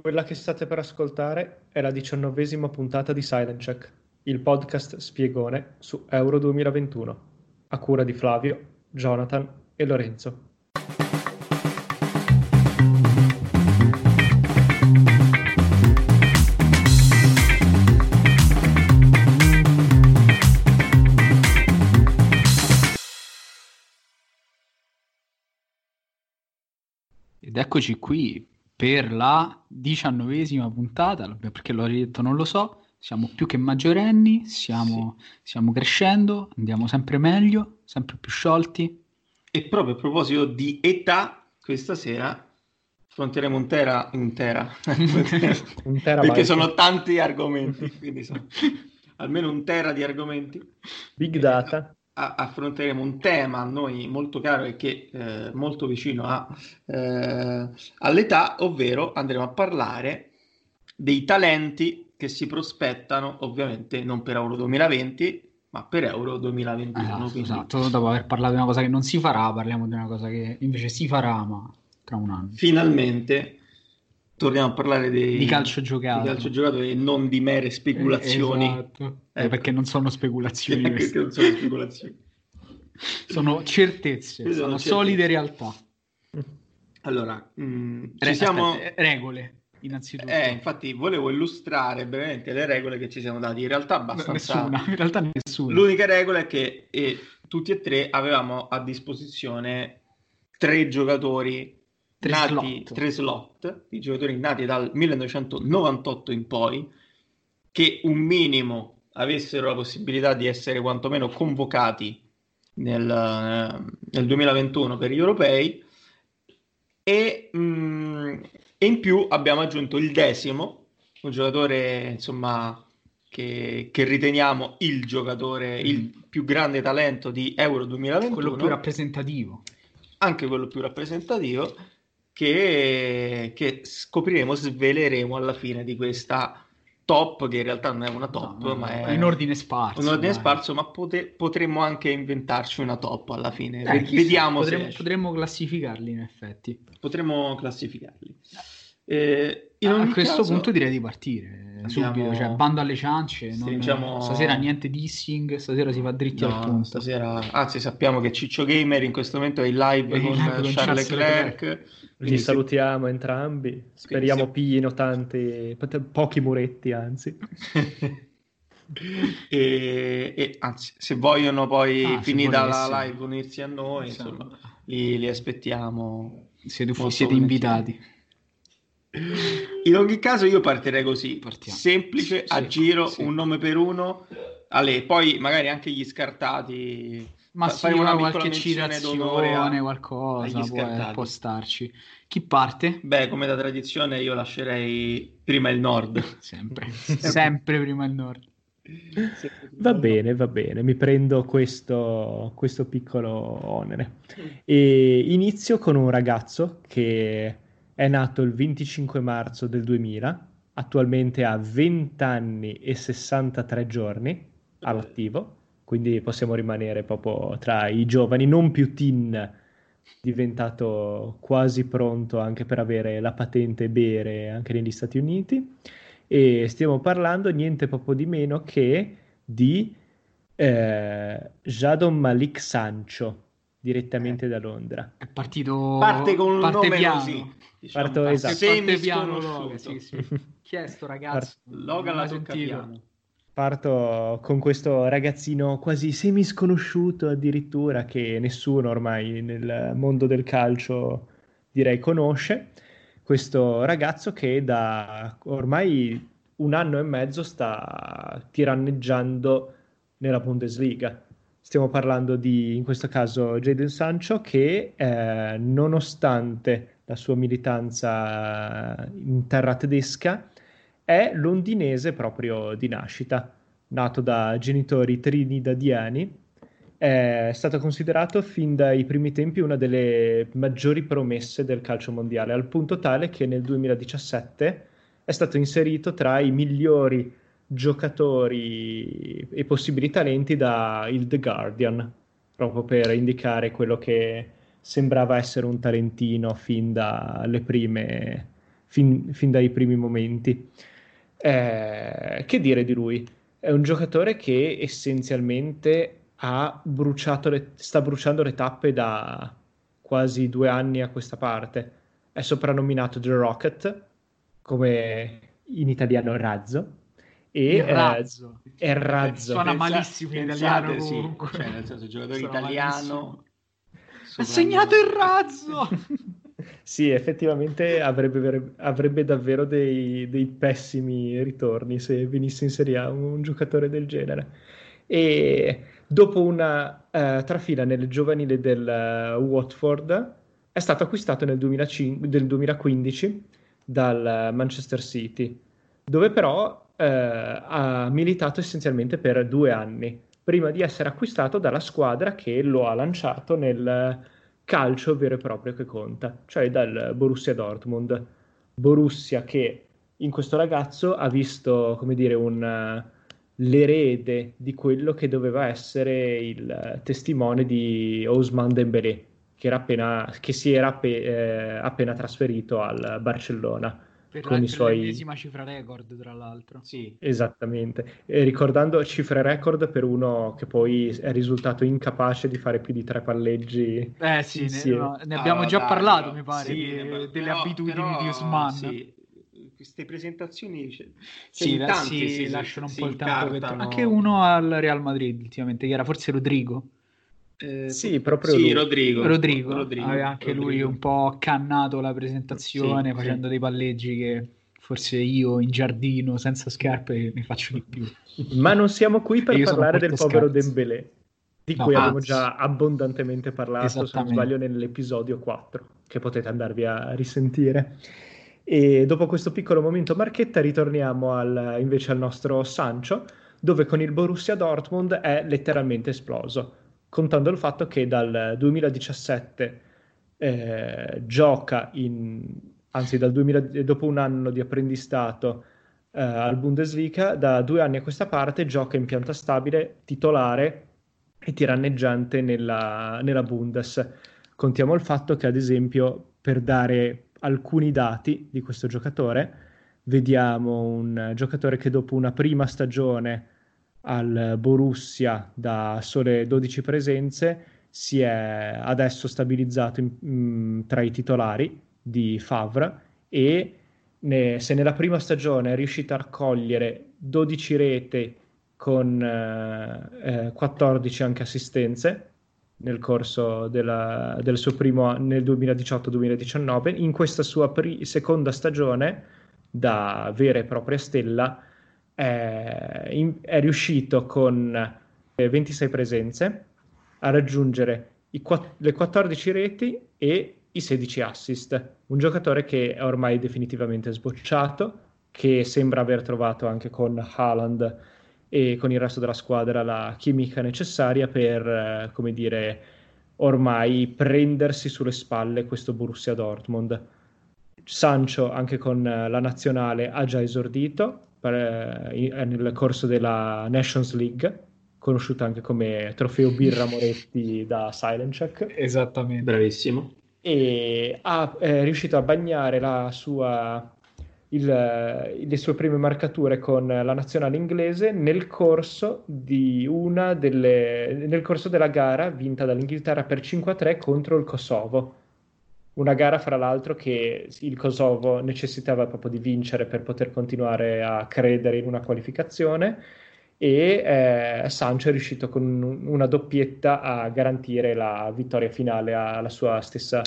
Quella che state per ascoltare è la diciannovesima puntata di Silent Check, il podcast spiegone su Euro 2021, a cura di Flavio, Jonathan e Lorenzo. Ed eccoci qui per la diciannovesima puntata, perché l'ho detto non lo so, siamo più che maggiorenni, siamo, sì. stiamo crescendo, andiamo sempre meglio, sempre più sciolti. E proprio a proposito di età, questa sera affronteremo un tera, un tera, un tera perché sono tanti argomenti, quindi sono almeno un tera di argomenti. Big data affronteremo un tema a noi molto caro e che eh, molto vicino a, eh, all'età, ovvero andremo a parlare dei talenti che si prospettano ovviamente non per Euro 2020 ma per Euro 2021. Ah, quindi... Esatto, dopo aver parlato di una cosa che non si farà, parliamo di una cosa che invece si farà ma tra un anno. Finalmente torniamo a parlare dei, di calcio giocato. di calcio giocato e non di mere speculazioni. Eh, esatto. Eh, ecco. perché non sono speculazioni. perché non sono speculazioni. sono certezze, sono, sono certezze. solide realtà. Allora, mh, mm, Re- siamo... aspetta, regole. Innanzitutto, eh, infatti, volevo illustrare brevemente le regole che ci siamo dati. In realtà, abbastanza. Nessuna, in realtà, nessuna. L'unica regola è che eh, tutti e tre avevamo a disposizione tre giocatori tre nati, slot. tre slot di giocatori nati dal 1998 in poi, che un minimo avessero la possibilità di essere quantomeno convocati nel, nel 2021 per gli europei e, mh, mm, e, in più abbiamo aggiunto il decimo, un giocatore insomma che, che riteniamo il giocatore, mm. il più grande talento di Euro 2021. Quello più rappresentativo. Anche quello più rappresentativo che, che scopriremo, sveleremo alla fine di questa top, che in realtà non è una top, no, ma è in ordine sparso. In ordine dai. sparso, ma pote- potremmo anche inventarci una top alla fine. Dai, Vediamo potremmo, potremmo classificarli in effetti. Potremmo classificarli. Eh, a questo caso, punto direi di partire abbiamo... subito, cioè bando alle ciance. Non... Stasera niente dissing, stasera si va dritti no, al punto. Stasera, anzi, sappiamo che Ciccio Gamer in questo momento è in live, è con, live con, Charles Leclerc. Leclerc li salutiamo se... entrambi. Speriamo se... piglino tanti, pochi muretti, anzi. e, e, anzi, se vogliono poi ah, finita la live unirsi a noi, esatto. insomma, li, li aspettiamo. Siete, siete invitati. In ogni caso, io partirei così: Partiamo. semplice, sì, a giro, sì. un nome per uno. Ale, poi magari anche gli scartati ma sì, una qualche citazione, a... qualcosa può, può, starci. Chi parte? Beh, come da tradizione io lascerei prima il nord. Sempre, sempre prima il nord. Va bene, va bene, mi prendo questo, questo piccolo onere. E inizio con un ragazzo che è nato il 25 marzo del 2000, attualmente ha 20 anni e 63 giorni all'attivo quindi possiamo rimanere proprio tra i giovani, non più teen, diventato quasi pronto anche per avere la patente bere anche negli Stati Uniti. E stiamo parlando niente proprio di meno che di eh, Jadon Malik Sancho, direttamente eh. da Londra. È partito... Parte con un parte nome piano. così. Diciamo, Parto, esatto. Parte piano, Loga, sì, sì. Chi è sto ragazzo? Loga la tocca piano parto con questo ragazzino quasi semisconosciuto addirittura che nessuno ormai nel mondo del calcio direi conosce. Questo ragazzo che da ormai un anno e mezzo sta tiranneggiando nella Bundesliga. Stiamo parlando di, in questo caso, Jadon Sancho che eh, nonostante la sua militanza in terra tedesca, è londinese proprio di nascita, nato da genitori trinidadiani. È stato considerato fin dai primi tempi una delle maggiori promesse del calcio mondiale, al punto tale che nel 2017 è stato inserito tra i migliori giocatori e possibili talenti da il The Guardian, proprio per indicare quello che sembrava essere un talentino fin, dalle prime, fin, fin dai primi momenti. Eh, che dire di lui? È un giocatore che essenzialmente le, sta bruciando le tappe da quasi due anni a questa parte. È soprannominato The Rocket, come in italiano razzo. E, il razzo. Eh, è razzo. Suona malissimo in italiano sì. Cioè, nel senso, giocatore Suona italiano... Ha segnato il razzo! sì, effettivamente avrebbe, avrebbe davvero dei, dei, pessimi ritorni se venisse in Serie A un, un giocatore del genere. E dopo una uh, trafila nel giovanile del uh, Watford, è stato acquistato nel 2005, del 2015 dal Manchester City, dove però uh, ha militato essenzialmente per due anni, prima di essere acquistato dalla squadra che lo ha lanciato nel calcio vero e proprio che conta, cioè dal Borussia Dortmund. Borussia che in questo ragazzo ha visto, come dire, un l'erede di quello che doveva essere il testimone di Ousmane Dembélé, che, appena, che si era appe, eh, appena trasferito al Barcellona. Per con la, i suoi... cifra record, tra l'altro. Sì. Esattamente. E ricordando cifre record per uno che poi è risultato incapace di fare più di tre palleggi. Eh sì, ne, no, ne, abbiamo ah, già dai, parlato, no. mi pare, sì, di, delle però, abitudini però, di Usman. Sì queste presentazioni cioè, sì, tanti, si, lasciano un po' il tempo che anche uno al Real Madrid ultimamente che era forse Rodrigo eh, sì, proprio sì, Rodrigo. Rodrigo. Rodrigo. Aveva anche Rodrigo. lui un po' cannato la presentazione sì, facendo sì. dei palleggi che forse io in giardino senza scarpe ne faccio di più. Ma non siamo qui per parlare del povero Dembélé, di no, cui anzi. abbiamo già abbondantemente parlato, se non sbaglio, nell'episodio 4, che potete andarvi a risentire. E dopo questo piccolo momento marchetta ritorniamo al, invece al nostro Sancho, dove con il Borussia Dortmund è letteralmente esploso, contando il fatto che dal 2017 eh, gioca in, anzi dal 2000, dopo un anno di apprendistato eh, al Bundesliga, da due anni a questa parte gioca in pianta stabile, titolare e tiranneggiante nella, nella Bundes. Contiamo il fatto che ad esempio per dare alcuni dati di questo giocatore. Vediamo un giocatore che dopo una prima stagione al Borussia da sole 12 presenze si è adesso stabilizzato in, in, mm, tra i titolari di Favre e ne, se nella prima stagione è riuscito a raccogliere 12 rete con eh, eh, 14 anche assistenze, nel corso della, del suo primo nel 2018-2019. In questa sua pri- seconda stagione da vera e propria stella è, in, è riuscito con 26 presenze a raggiungere quatt- le 14 reti e i 16 assist. Un giocatore che è ormai definitivamente sbocciato, che sembra aver trovato anche con Haaland e con il resto della squadra la chimica necessaria per, eh, come dire, ormai prendersi sulle spalle questo Borussia Dortmund. Sancho anche con eh, la nazionale ha già esordito per, eh, nel corso della Nations League, conosciuta anche come trofeo Birra Moretti da Silent Check. Esattamente. Bravissimo. E ha, è riuscito a bagnare la sua il, le sue prime marcature con la nazionale inglese nel corso, delle, nel corso della gara vinta dall'Inghilterra per 5-3 contro il Kosovo. Una gara, fra l'altro, che il Kosovo necessitava proprio di vincere per poter continuare a credere in una qualificazione e eh, Sancho è riuscito con una doppietta a garantire la vittoria finale alla sua stessa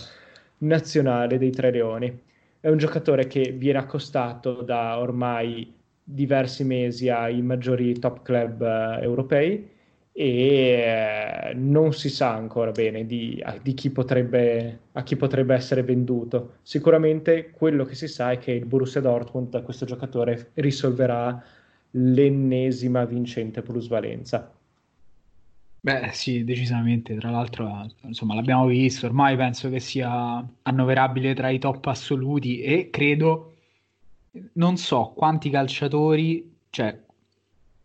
nazionale dei Tre Leoni. È un giocatore che viene accostato da ormai diversi mesi ai maggiori top club uh, europei e eh, non si sa ancora bene di, di chi potrebbe, a chi potrebbe essere venduto. Sicuramente quello che si sa è che il Borussia Dortmund a questo giocatore risolverà l'ennesima vincente plusvalenza. Beh, sì, decisamente. Tra l'altro, insomma, l'abbiamo visto. Ormai penso che sia annoverabile tra i top assoluti e credo, non so quanti calciatori, cioè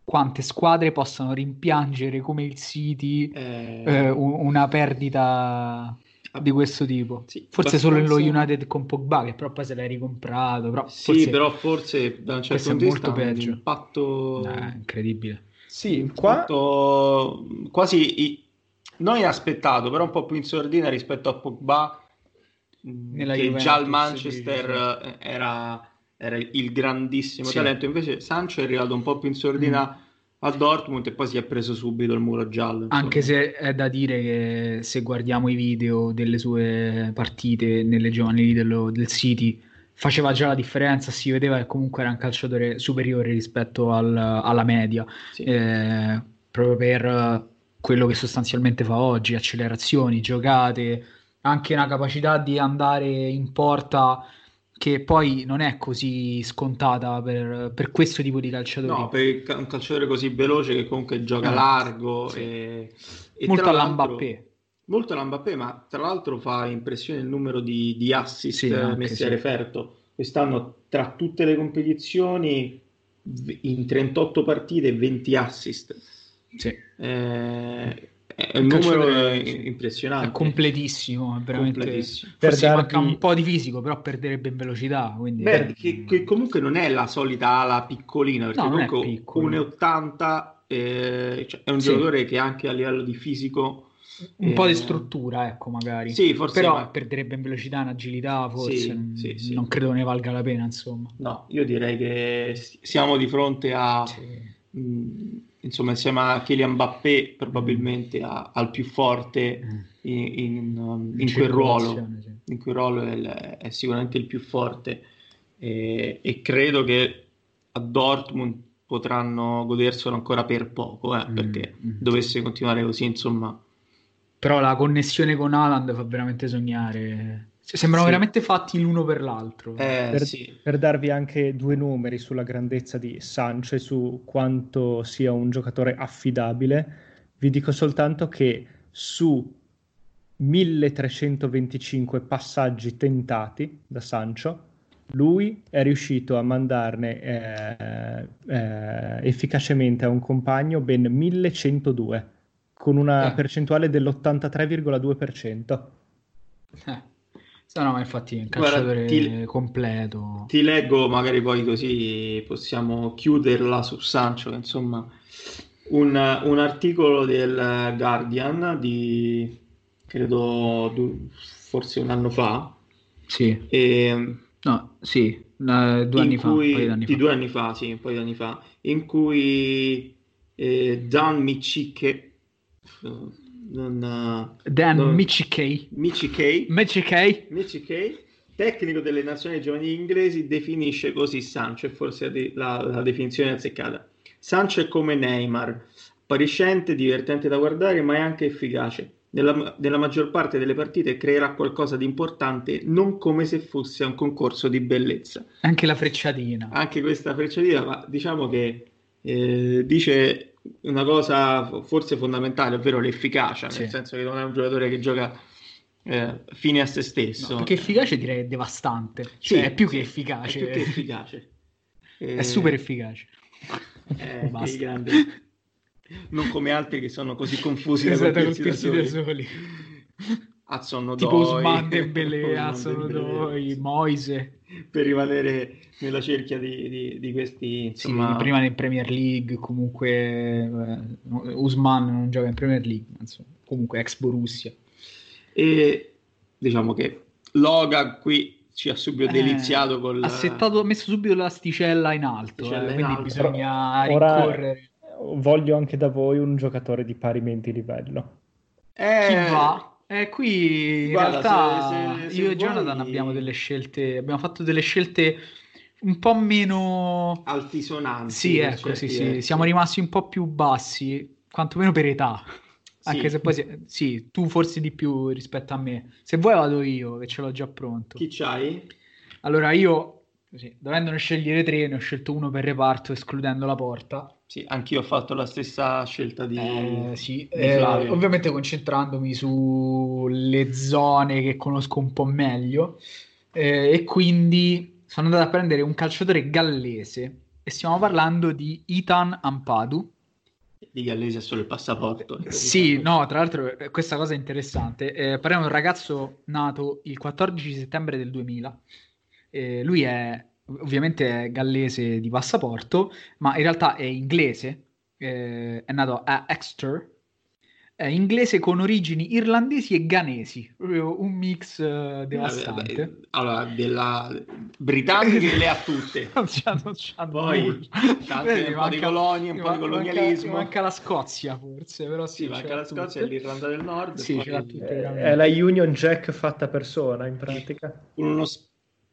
quante squadre possano rimpiangere come il City eh... Eh, una perdita di questo tipo. Sì, forse abbastanza... solo lo United con Pogba, che però poi se l'hai ricomprato. Però sì, forse... però forse da un certo punto di vista peggio. impatto eh, incredibile. Sì, qua... quasi i... non inaspettato, però un po' più in sordina rispetto a Pogba, Nella che Juventus, già al Manchester sì, sì. era era il grandissimo sì. talento, invece Sancho è arrivato un po' più in sordina mm. a Dortmund e poi si è preso subito il muro giallo. Insomma. Anche se è da dire che se guardiamo i video delle sue partite nelle giovanili dello, del City, faceva già la differenza, si vedeva che comunque era un calciatore superiore rispetto al, alla media, sì. eh, proprio per quello che sostanzialmente fa oggi, accelerazioni, giocate, anche una capacità di andare in porta che poi non è così scontata per, per questo tipo di calciatori. No, per un calciatore così veloce che comunque gioca eh, largo sì. e, e molto all'Mbappé. Molto all'Mbappé, ma tra l'altro fa impressione il numero di, di assist sì, messi sì. a referto. Quest'anno tra tutte le competizioni in 38 partite 20 assist. Sì. Eh, è un numero impressionante. È completissimo, è veramente... completissimo. Per Forse darvi... manca un po' di fisico, però perderebbe in velocità. Quindi... Beh, che, che, comunque non è la solita ala piccolina, perché no, comunque 1,80 eh, cioè è un sì. giocatore che anche a livello di fisico... Un eh... po' di struttura, ecco, magari. Sì, forse però ma... perderebbe in velocità, in agilità, forse sì, non, sì, non credo ne valga la pena, insomma. No, io direi che siamo di fronte a... Mh, insomma insieme a Kylian Mbappé probabilmente a, al più forte mm. in, in, um, in, in quel ruolo in quel ruolo è, è, sicuramente il più forte e, e, credo che a Dortmund potranno goderselo ancora per poco eh, mm. perché mm. dovesse continuare così insomma però la connessione con Alan fa veramente sognare cioè, sembrano sì. veramente fatti l'uno per l'altro. Eh, per, sì. per, darvi anche due numeri sulla grandezza di Sancho e su quanto sia un giocatore affidabile, vi dico soltanto che su 1325 passaggi tentati da Sancho, lui è riuscito a mandarne eh, eh, efficacemente a un compagno ben 1102, con una eh. percentuale dell'83,2%. Eh. No, no, ma infatti è un calciatore Guarda, ti, completo. Ti leggo, magari poi così possiamo chiuderla su Sancho, insomma, un, un articolo del Guardian di, credo, forse un anno fa. Sì. E, no, sì, due anni cui, fa. Di fa. due anni fa, sì, un paio di anni fa, in cui eh, Dan Micicche non, Dan non... Michikei. Michikei. Michikei. Michikei, tecnico delle nazionali giovanili inglesi, definisce così Sancho, e forse la, la definizione azzeccata. Sancho è come Neymar, appariscente, divertente da guardare, ma è anche efficace. Nella, nella, maggior parte delle partite creerà qualcosa di importante, non come se fosse un concorso di bellezza. Anche la frecciatina. Anche questa frecciatina, ma diciamo che eh, dice una cosa forse fondamentale, ovvero l'efficacia, sì. nel senso che non è un giocatore che gioca eh, fine a se stesso. No, perché efficace direi devastante, sì, cioè, è più che efficace. È più che efficace. è super efficace. Eh, grande. Non come altri che sono così confusi esatto, da colpirsi da soli. Azzono tipo Usman Dembele, Azzono Moise. Per rimanere nella cerchia di, di, di questi insomma... sì, prima in Premier League comunque eh, Usman non gioca in Premier League insomma, comunque ex Borussia. E diciamo che Loga qui ci ha subito eh, deliziato col... ha, settato, ha messo subito l'asticella in alto eh, in quindi alto. bisogna Ora rincorrere. voglio anche da voi un giocatore di parimenti livello. Eh... chi va? Eh, qui in Guarda, realtà se, se, se io e Jonathan vuoi... abbiamo delle scelte, abbiamo fatto delle scelte un po' meno altisonanti. Sì, ecco, sì, sì. Siamo rimasti un po' più bassi. quantomeno per età. Anche sì. se poi si... sì, tu forse di più rispetto a me. Se vuoi vado io, che ce l'ho già pronto. Chi c'hai? Allora io, così, dovendone scegliere tre, ne ho scelto uno per reparto, escludendo la porta. Sì, anch'io ho fatto la stessa scelta di, eh, sì. di eh, ovviamente concentrandomi sulle zone che conosco un po' meglio. Eh, e quindi sono andato a prendere un calciatore gallese e stiamo parlando di Ethan Ampadu di Gallesi è solo il passaporto. Sì, no, tra l'altro eh, questa cosa è interessante. Eh, parliamo di un ragazzo nato il 14 settembre del 2000. Eh, lui è ovviamente è gallese di passaporto, ma in realtà è inglese. Eh, è nato a Exeter, è inglese con origini irlandesi e ghanesi, proprio un mix uh, devastante. Vabbè, vabbè. Allora, della britanniche le ha tutte. non c'hanno, non c'hanno Poi tante, un po' di colonie, un po' di colonialismo. Manca, manca, la Scozia forse, però sì, sì manca la Scozia e l'Irlanda del Nord. Sì, poi... è la Union Jack fatta persona in pratica. Con uno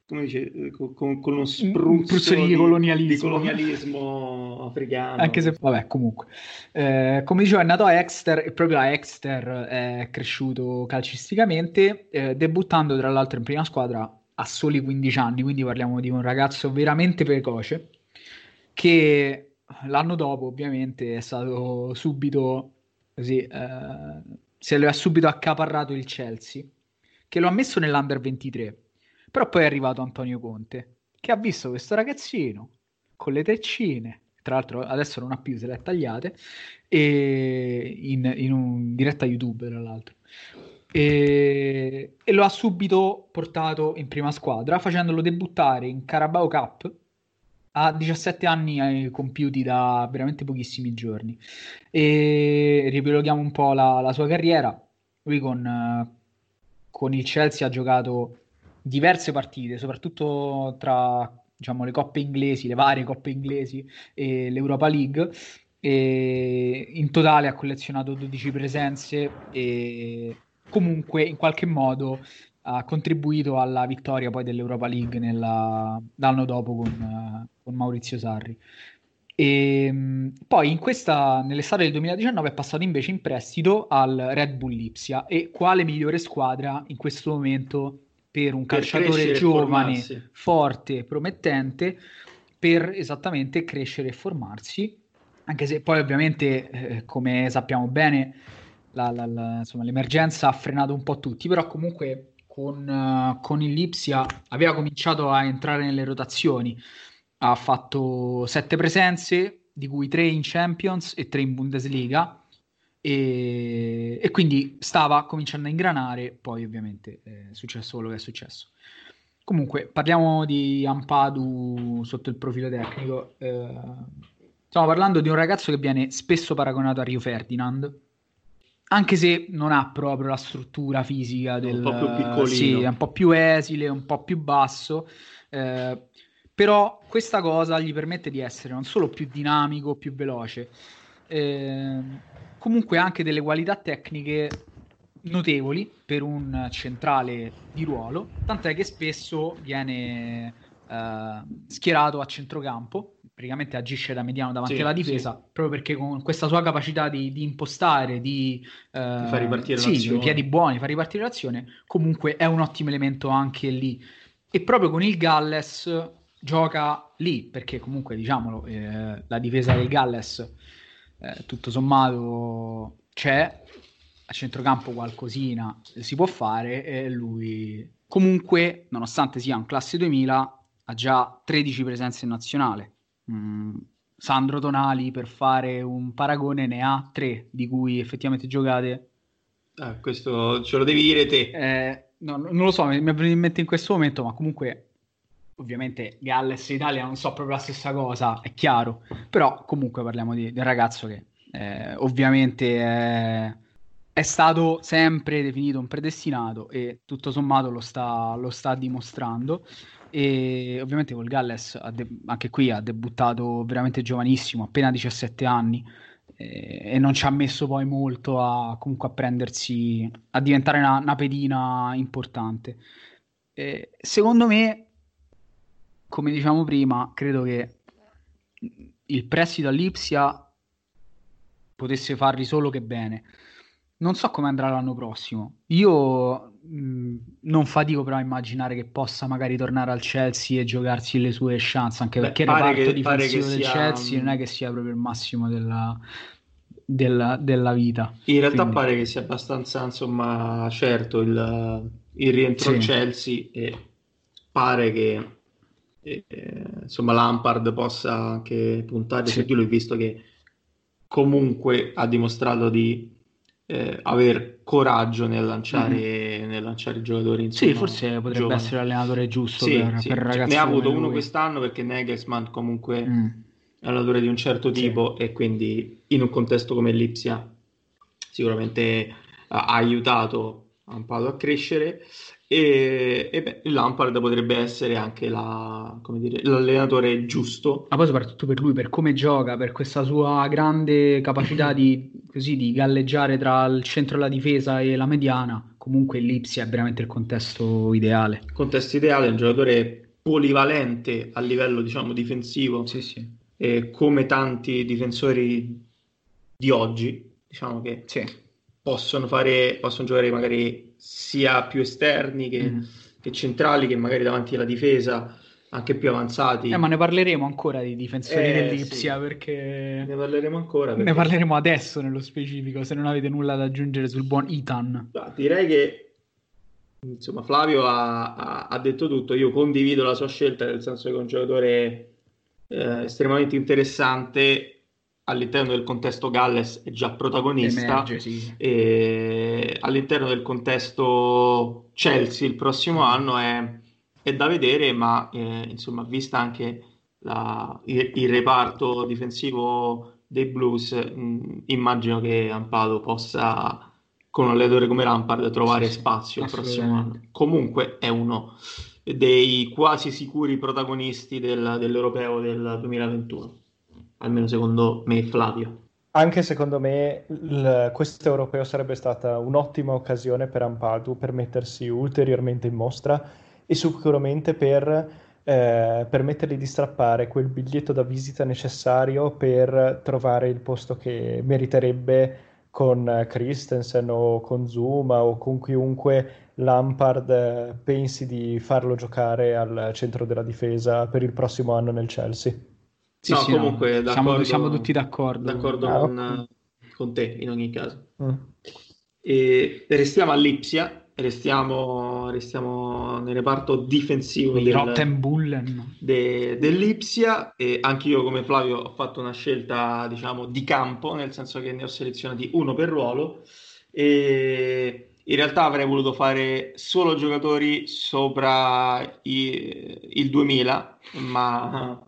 come dice, con, con uno spruzzo, di, di, colonialismo. di, colonialismo. africano. Anche se, vabbè, comunque. Eh, come dicevo, è nato a Exeter e proprio a Exeter è cresciuto calcisticamente, eh, debuttando tra l'altro in prima squadra a soli 15 anni, quindi parliamo di un ragazzo veramente precoce, che l'anno dopo ovviamente è stato subito così, eh, se lo ha subito accaparrato il Chelsea, che lo ha messo nell'Under 23 però poi è arrivato Antonio Conte, che ha visto questo ragazzino con le treccine, tra l'altro adesso non ha più, se le ha tagliate, e in, in un diretta YouTube, tra l'altro. E, e, lo ha subito portato in prima squadra, facendolo debuttare in Carabao Cup a 17 anni compiuti da veramente pochissimi giorni. E riepiloghiamo un po' la, la sua carriera. Lui con, con il Chelsea ha giocato diverse partite, soprattutto tra diciamo, le coppe inglesi, le varie coppe inglesi e l'Europa League. E in totale ha collezionato 12 presenze e comunque in qualche modo ha contribuito alla vittoria poi dell'Europa League nella, l'anno dopo con, con Maurizio Sarri. E ehm, poi in questa, nell'estate del 2019 è passato invece in prestito al Red Bull Lipsia e quale migliore squadra in questo momento per un per calciatore giovane, forte, promettente, per esattamente crescere e formarsi, anche se poi ovviamente, eh, come sappiamo bene, la, la, la, insomma, l'emergenza ha frenato un po' tutti, però comunque con, uh, con il Lipsia aveva cominciato a entrare nelle rotazioni, ha fatto sette presenze, di cui tre in Champions e tre in Bundesliga, e, e, quindi stava cominciando a ingranare, poi ovviamente è successo quello che è successo. Comunque, parliamo di Ampadu sotto il profilo tecnico. Eh, stiamo parlando di un ragazzo che viene spesso paragonato a Rio Ferdinand, anche se non ha proprio la struttura fisica del... Un po' più piccolino. Sì, è un po' più esile, un po' più basso. Eh, però questa cosa gli permette di essere non solo più dinamico, più veloce, eh, comunque anche delle qualità tecniche notevoli per un centrale di ruolo, tant'è che spesso viene eh, schierato a centrocampo, praticamente agisce da mediano davanti sì, alla difesa, sì. proprio perché con questa sua capacità di, di impostare, di, eh, di far ripartire sì, l'azione. piedi buoni, far ripartire l'azione, comunque è un ottimo elemento anche lì. E proprio con il Galles gioca lì, perché comunque diciamolo, eh, la difesa del Galles eh, tutto sommato c'è, a centrocampo qualcosina si può fare e lui comunque, nonostante sia un classe 2000, ha già 13 presenze in nazionale. Mm, Sandro Tonali, per fare un paragone, ne ha 3 di cui effettivamente giocate. Ah, questo ce lo devi dire te. Eh, no, non lo so, mi è venuto in mente in questo momento, ma comunque ovviamente Galles e Italia non so proprio la stessa cosa, è chiaro, però comunque parliamo di, di un ragazzo che eh, ovviamente è, è, stato sempre definito un predestinato e tutto sommato lo sta, lo sta dimostrando e ovviamente col Galles de- anche qui ha debuttato veramente giovanissimo, appena 17 anni eh, e non ci ha messo poi molto a comunque a prendersi a diventare una, una pedina importante. Eh, secondo me come diciamo prima, credo che il prestito all'Ipsia potesse farli solo che bene. Non so come andrà l'anno prossimo. Io mh, non fatico però a immaginare che possa magari tornare al Chelsea e giocarsi le sue chance, anche Beh, perché il reparto che, difensivo del sia... Chelsea non è che sia proprio il massimo della, della, della vita. In realtà Quindi... pare che sia abbastanza insomma certo il, il rientro sì. al Chelsea e pare che eh, insomma Lampard possa anche puntare sì. su di lui visto che comunque ha dimostrato di eh, aver coraggio nel lanciare, mm-hmm. nel lanciare i giocatori. Insomma, sì, forse potrebbe giovani. essere l'allenatore giusto sì, per, sì. per ragazzi. Ne ha avuto uno quest'anno perché Nagelsmann comunque mm. è allenatore di un certo tipo e quindi in un contesto come Lipsia sicuramente ha aiutato Ampado a crescere e, e beh, Lampard potrebbe essere anche la, dire, l'allenatore giusto. Ma poi soprattutto per lui, per come gioca, per questa sua grande capacità di, così, di galleggiare tra il centro della difesa e la mediana, comunque l'Ipsia è veramente il contesto ideale. Il contesto ideale, un giocatore polivalente a livello diciamo difensivo, sì, sì. E come tanti difensori di oggi, diciamo che sì. Possono, fare, possono giocare magari sia più esterni che, mm. che, centrali, che magari davanti alla difesa, anche più avanzati. Eh, ma ne parleremo ancora di difensori eh, dell'Ipsia sì. perché... Ne parleremo ancora. Perché... Ne parleremo adesso nello specifico, se non avete nulla da aggiungere sul buon Itan. direi che insomma Flavio ha, ha, ha, detto tutto, io condivido la sua scelta, nel senso che è un giocatore eh, estremamente interessante all'interno del contesto Galles è già protagonista Emerge, sì. e all'interno del contesto Chelsea il prossimo anno è, è da vedere ma eh, insomma vista anche la, il, il, reparto difensivo dei Blues mh, immagino che Ampado possa con un allenatore come Lampard trovare sì, spazio il prossimo anno. comunque è uno dei quasi sicuri protagonisti del, dell'europeo del 2021 almeno secondo me Flavio. Anche secondo me il, questo europeo sarebbe stata un'ottima occasione per Ampadu per mettersi ulteriormente in mostra e sicuramente per eh, permettergli di strappare quel biglietto da visita necessario per trovare il posto che meriterebbe con Christensen o con Zuma o con chiunque Lampard pensi di farlo giocare al centro della difesa per il prossimo anno nel Chelsea. Sì, no, sì, comunque no. Siamo, siamo, tutti d'accordo. D'accordo ah, con, okay. con, te in ogni caso. Mm. E restiamo a Lipsia, restiamo, restiamo nel reparto difensivo del, de, dell'Ipsia e anche io come Flavio ho fatto una scelta diciamo di campo, nel senso che ne ho selezionati uno per ruolo e in realtà avrei voluto fare solo giocatori sopra i, il 2000, ma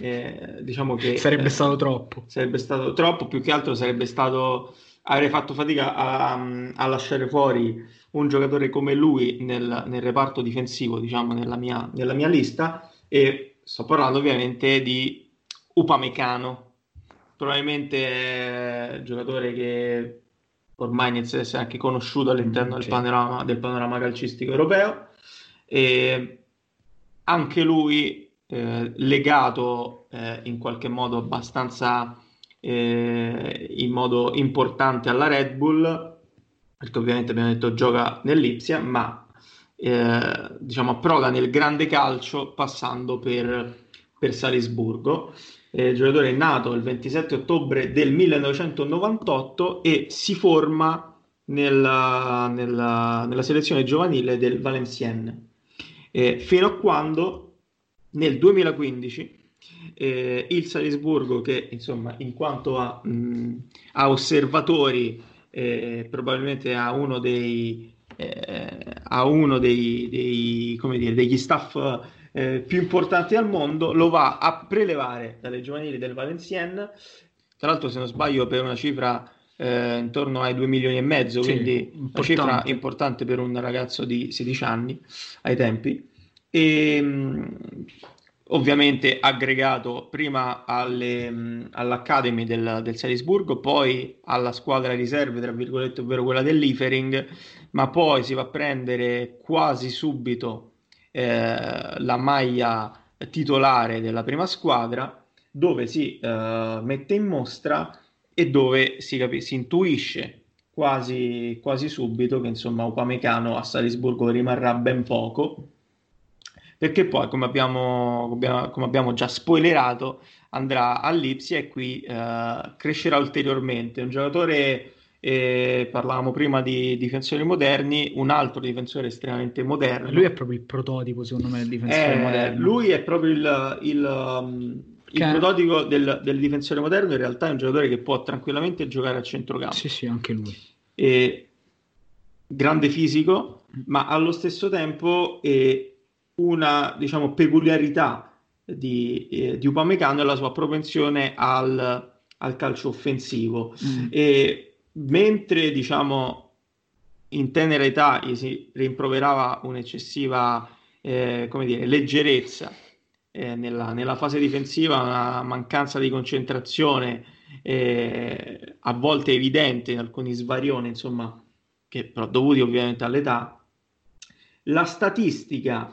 eh, diciamo che sarebbe eh, stato troppo. Sarebbe stato troppo, più che altro sarebbe stato avrei fatto fatica a, a lasciare fuori un giocatore come lui nel, nel reparto difensivo, diciamo, nella mia, nella mia, lista. E sto parlando ovviamente di Upamecano, probabilmente eh, giocatore che ormai inizia ad essere anche conosciuto all'interno mm, del, panorama, del panorama calcistico europeo. E anche lui eh, legato eh, in qualche modo abbastanza eh, in modo importante alla Red Bull, perché ovviamente abbiamo detto gioca nell'Ipsia, ma eh, diciamo approda nel grande calcio passando per, per Salisburgo. il giocatore è nato il 27 ottobre del 1998 e si forma nella, nella, nella selezione giovanile del Valenciennes. Eh, fino a quando nel 2015 eh, il Salisburgo, che insomma in quanto a, mh, a osservatori eh, probabilmente ha uno dei, eh, ha uno dei, dei come dire, degli staff eh, più importanti al mondo, lo va a prelevare dalle giovanili del Valenciennes, tra l'altro se non sbaglio per una cifra eh, intorno ai 2 milioni e mezzo, sì, quindi importante. una cifra importante per un ragazzo di 16 anni ai tempi e ehm, ovviamente aggregato prima alle, all'Academy del, del, Salisburgo, poi alla squadra riserve, tra virgolette, ovvero quella dell'Ifering, ma poi si va a prendere quasi subito eh, la maglia titolare della prima squadra, dove si eh, mette in mostra e dove si, capi- si intuisce quasi, quasi subito che insomma Upamecano a Salisburgo rimarrà ben poco perché poi come abbiamo, come abbiamo già spoilerato andrà all'Ipsia e qui eh, crescerà ulteriormente un giocatore eh, parlavamo prima di difensori moderni un altro difensore estremamente moderno lui è proprio il prototipo secondo me del difensore eh, moderno lui è proprio il, il um, il che... prototipo del, del, difensore moderno in realtà è un giocatore che può tranquillamente giocare a centrocampo. Sì, sì, anche lui. E grande fisico, ma allo stesso tempo è una diciamo, peculiarità di, eh, di Upamecano è la sua propensione al, al calcio offensivo. Mm. E mentre diciamo in tenera età gli si rimproverava un'eccessiva eh, come dire, leggerezza eh, nella, nella, fase difensiva una mancanza di concentrazione eh, a volte evidente in alcuni svarioni, insomma, che però dovuti ovviamente all'età. La statistica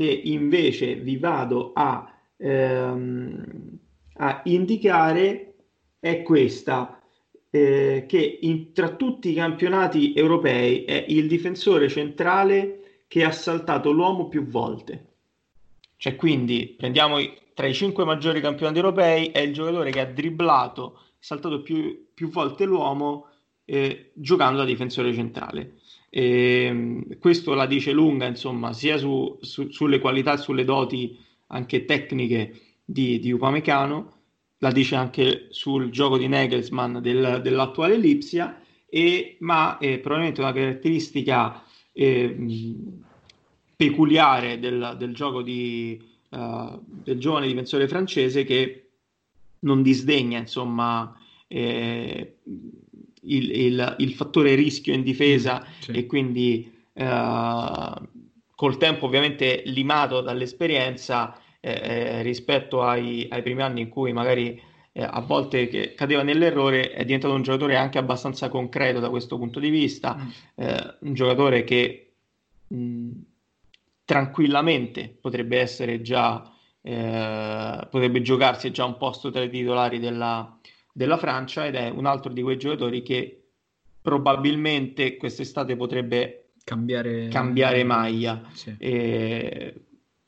che invece vi vado a, ehm, a indicare è questa. Eh, che in, tra tutti i campionati europei è il difensore centrale che ha saltato l'uomo più volte. Cioè, quindi prendiamo i, tra i cinque maggiori campionati europei, è il giocatore che ha dribblato, saltato più, più volte l'uomo eh, giocando da difensore centrale. E, questo la dice lunga, insomma, sia su, su, sulle qualità sulle doti anche tecniche di, di Upamecano, la dice anche sul gioco di Nagelsmann del, dell'attuale Lipsia, e, ma è probabilmente una caratteristica eh, peculiare del, del gioco di, uh, del giovane difensore francese che non disdegna insomma eh, il, il, il, fattore rischio in difesa mm, sì. e quindi uh, col tempo ovviamente limato dall'esperienza eh, eh, rispetto ai, ai, primi anni in cui magari eh, a volte cadeva nell'errore è diventato un giocatore anche abbastanza concreto da questo punto di vista mm. Eh, un giocatore che mh, tranquillamente potrebbe essere già eh, potrebbe giocarsi già un posto tra i titolari della, della Francia ed è un altro di quei giocatori che probabilmente quest'estate potrebbe cambiare, cambiare maglia. sì. e,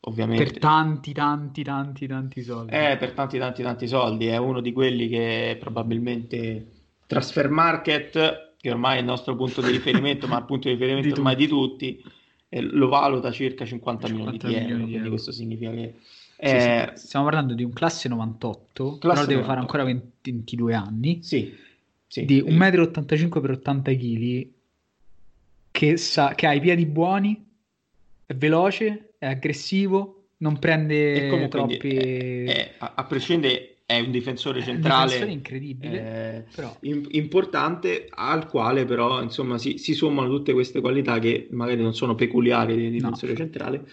ovviamente per tanti tanti tanti tanti soldi. Eh, per tanti tanti tanti soldi. È uno di quelli che probabilmente transfer market che ormai è il nostro punto di riferimento ma il punto di riferimento di ormai di tutti lo valuta circa 50, 50 milioni, di euro, quindi questo significa che... Eh, sì, stiamo parlando di un classe 98, classe però 98. deve fare ancora 20, 22 anni, sì, sì, di 1,85 m per 80 kg, che, sa, che ha i piedi buoni, è veloce, è aggressivo, non prende troppi... È, è, a, a prescindere è un difensore centrale un difensore incredibile, eh, importante al quale però insomma si, si, sommano tutte queste qualità che magari non sono peculiari di difensore no. centrale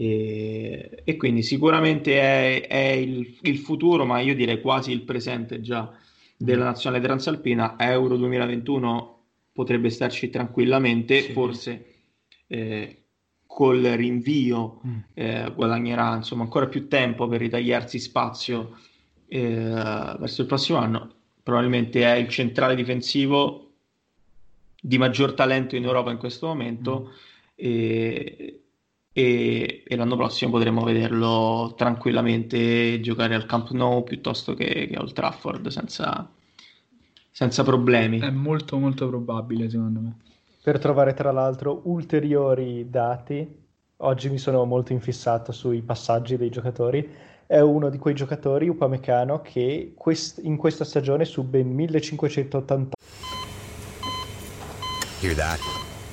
e, e, quindi sicuramente è, è il, il, futuro ma io direi quasi il presente già della nazionale transalpina Euro 2021 potrebbe starci tranquillamente sì. forse eh, col rinvio mm. eh, guadagnerà insomma ancora più tempo per ritagliarsi spazio eh, verso il prossimo anno probabilmente è il centrale difensivo di maggior talento in Europa in questo momento mm. e, e, e, l'anno prossimo potremo vederlo tranquillamente giocare al Camp Nou piuttosto che, che Old Trafford senza, senza problemi. È molto molto probabile secondo me. Per trovare tra l'altro ulteriori dati, oggi mi sono molto infissato sui passaggi dei giocatori è uno di quei giocatori, Upamecano, che quest- in questa stagione sube 1580. Hear that?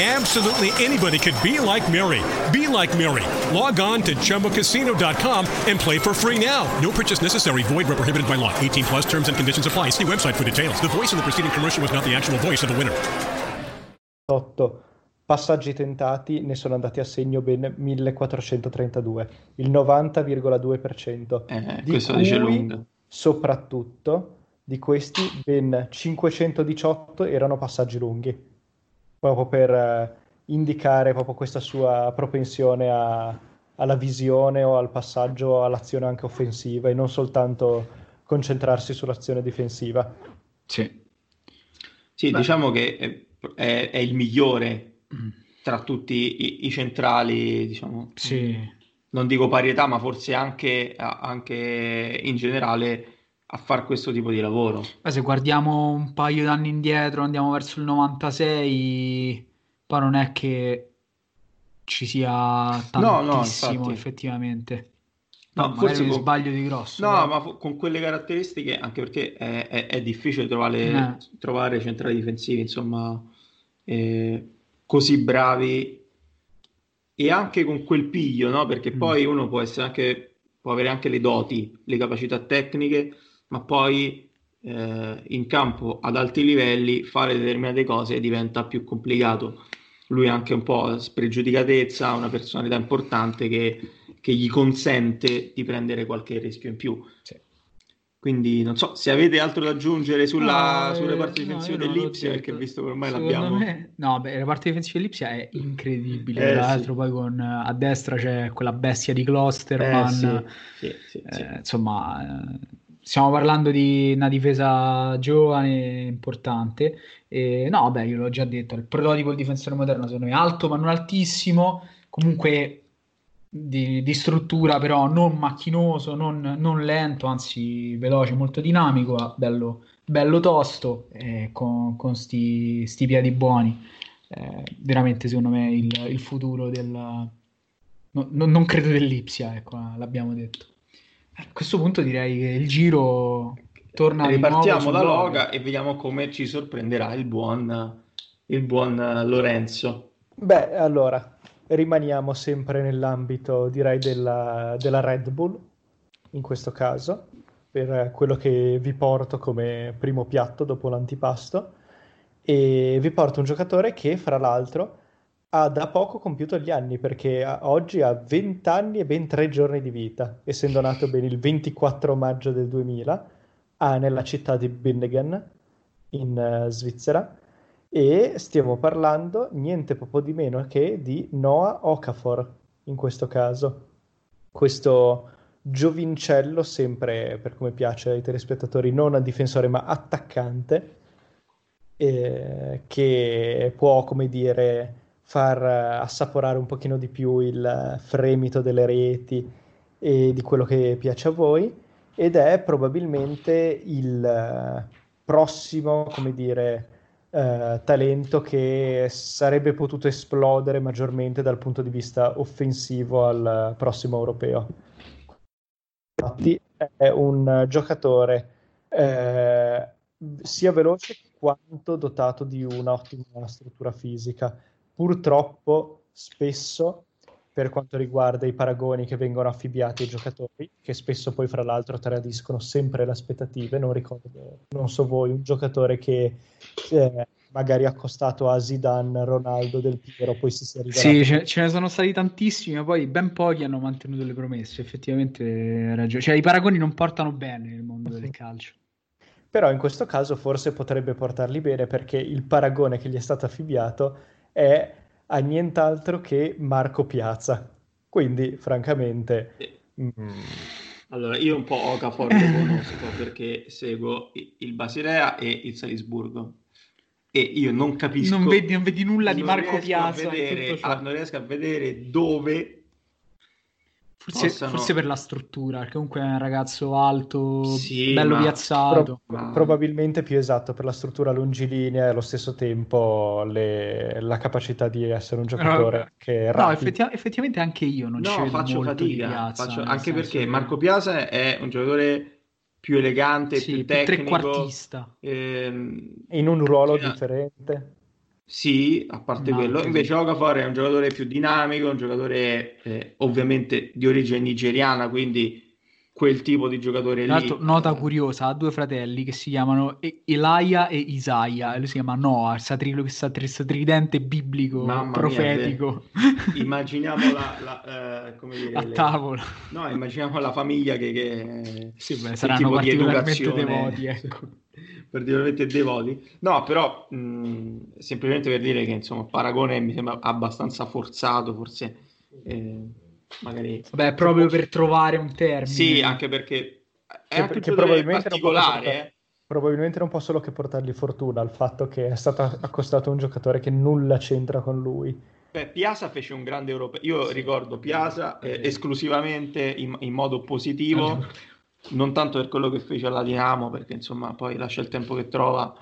Absolutely anybody could be like Mary. Be like Mary. Log on to ChumboCasino.com and play for free now. No purchase necessary. Void where prohibited by law. 18 plus terms and conditions apply. See website for details. The voice in the preceding commercial was not the actual voice of the winner. 8 passaggi tentati ne sono andati a segno ben 1432, il 90,2%. Eh, questo dice lunga. Soprattutto di questi ben 518 erano passaggi lunghi, proprio per eh, indicare proprio questa sua propensione a, alla visione o al passaggio all'azione anche offensiva e non soltanto concentrarsi sull'azione difensiva. Sì. Sì, Beh. diciamo che è, è il migliore mm. tra tutti i, i centrali, diciamo. Sì. Non dico parietà, ma forse anche, anche in generale a fare questo tipo di lavoro. Beh, se guardiamo un paio d'anni indietro, andiamo verso il 96, poi non è che ci sia tantissimo no, no, effettivamente. No, forse con... sbaglio di grosso. No, però. ma con quelle caratteristiche, anche perché è, è, è difficile trovare, eh. trovare, centrali difensivi, insomma, eh, così bravi e anche con quel piglio, no? Perché mm. poi uno può essere anche, può avere anche le doti, le capacità tecniche, ma poi eh, in campo ad alti livelli fare determinate cose diventa più complicato. Lui ha anche un po' spregiudicatezza, una personalità importante che che gli consente di prendere qualche rischio in più. Sì. Quindi non so se avete altro da aggiungere sulla, no, sulle parti difensive no, dell'Ipsia, perché visto che ormai Secondo l'abbiamo. Me... No, beh, la parte difensiva dell'Ipsia è incredibile. Eh, Tra l'altro, sì. poi con a destra c'è quella bestia di Klosterman. Eh, sì, eh, insomma, eh, stiamo parlando di una difesa giovane, importante. E, no, vabbè, io l'ho già detto: il prototipo del difensore moderno, secondo me, alto, ma non altissimo. Comunque di, di, struttura, però non macchinoso, non, non, lento, anzi veloce, molto dinamico, bello, bello tosto, eh, con, con sti, sti, piedi buoni. Eh, veramente, secondo me, il, il futuro del... No, no, non credo dell'Ipsia, ecco, l'abbiamo detto. A questo punto direi che il giro torna Ripartiamo da Loga e vediamo come ci sorprenderà il buon, il buon Lorenzo. Beh, allora, rimaniamo sempre nell'ambito, direi, della, della Red Bull, in questo caso, per quello che vi porto come primo piatto dopo l'antipasto. E vi porto un giocatore che, fra l'altro, ha da poco compiuto gli anni, perché oggi ha 20 anni e ben 3 giorni di vita, essendo nato ben il 24 maggio del 2000, ah, nella città di Binnigen, in uh, Svizzera e stiamo parlando niente poco di meno che di Noah Okafor in questo caso. Questo giovincello, sempre per come piace ai telespettatori, non a difensore ma attaccante, eh, che può, come dire, far assaporare un pochino di più il fremito delle reti e di quello che piace a voi ed è probabilmente il prossimo, come dire, eh, talento che sarebbe potuto esplodere maggiormente dal punto di vista offensivo al prossimo europeo. Infatti è un giocatore eh, sia veloce quanto dotato di un'ottima struttura fisica. Purtroppo spesso per quanto riguarda i paragoni che vengono affibbiati ai giocatori, che spesso poi fra l'altro tradiscono sempre le aspettative. Non ricordo, non so voi, un giocatore che eh, magari accostato a Zidane, Ronaldo, Del Piero, poi si sia rivelato. Sì, ce, ce, ne sono stati tantissimi, ma poi ben pochi hanno mantenuto le promesse. Effettivamente, ragione. Cioè, i paragoni non portano bene nel mondo del calcio. Però in questo caso forse potrebbe portarli bene perché il paragone che gli è stato affibbiato è a nient'altro che Marco Piazza. Quindi, francamente... Mm... Allora, io un po' Okafor lo conosco perché seguo il Basilea e il Salisburgo. E io non capisco... Non vedi, non vedi nulla di Marco Piazza. Vedere, ah, non riesco a vedere dove Forse, possano... forse, per la struttura, perché comunque è un ragazzo alto, sì, bello ma... piazzato. Pro- ma... Probabilmente più esatto per la struttura longilinea e allo stesso tempo le... la capacità di essere un giocatore no, che No, effetti- effettivamente anche io non no, ci vedo faccio fatica, piazza, faccio... anche perché che... Marco Piazza è un giocatore più elegante, sì, più tecnico. Più trequartista. Ehm... In un ruolo cioè... differente. Sì, a parte no, quello. Invece Okafor è un giocatore più dinamico, un giocatore eh, ovviamente di origine nigeriana, quindi quel tipo di giocatore Tra lì. nota curiosa, ha due fratelli che si chiamano e Isaia, e lui si chiama Noah, questo tridente biblico, Mamma profetico. Mia, immaginiamo la, la eh, come dire, a le... tavola. No, immaginiamo la famiglia che... che... Sì, beh, saranno particolarmente devoti, ecco particolarmente devoti. No, però mh, semplicemente per dire che insomma, paragone mi sembra abbastanza forzato, forse eh, magari... Beh, proprio per trovare un termine. Sì, anche perché è che, anche che probabilmente particolare. Non eh. Probabilmente non può solo che portargli fortuna al fatto che è stato accostato un giocatore che nulla c'entra con lui. Beh, Piazza fece un grande europeo. Io ricordo Piazza eh, esclusivamente in, in, modo positivo non tanto per quello che fece alla Dinamo, perché insomma poi lascia il tempo che trova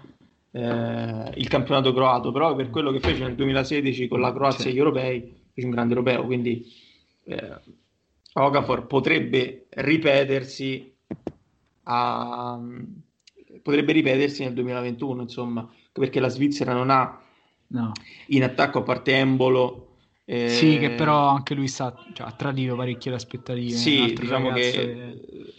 eh, il campionato croato, però per quello che fece nel 2016 con la Croazia sì. e gli europei, fece un grande europeo, quindi eh, Okafor potrebbe ripetersi a, potrebbe ripetersi nel 2021, insomma, perché la Svizzera non ha no. in attacco a parte Embolo eh... Sì, che però anche lui sa, cioè, ha tradito parecchie le aspettative. Sì, diciamo che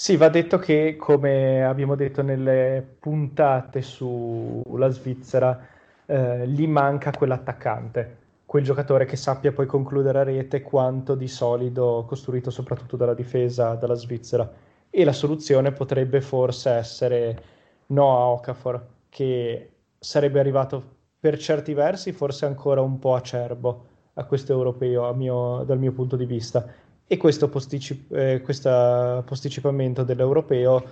sì, va detto che, come abbiamo detto nelle puntate sulla Svizzera, eh, gli manca quell'attaccante, quel giocatore che sappia poi concludere a rete quanto di solido costruito soprattutto dalla difesa della Svizzera. E la soluzione potrebbe forse essere Noah Okafor, che sarebbe arrivato per certi versi forse ancora un po' acerbo a questo europeo mio, dal mio punto di vista e questo posticip- eh, posticipamento dell'europeo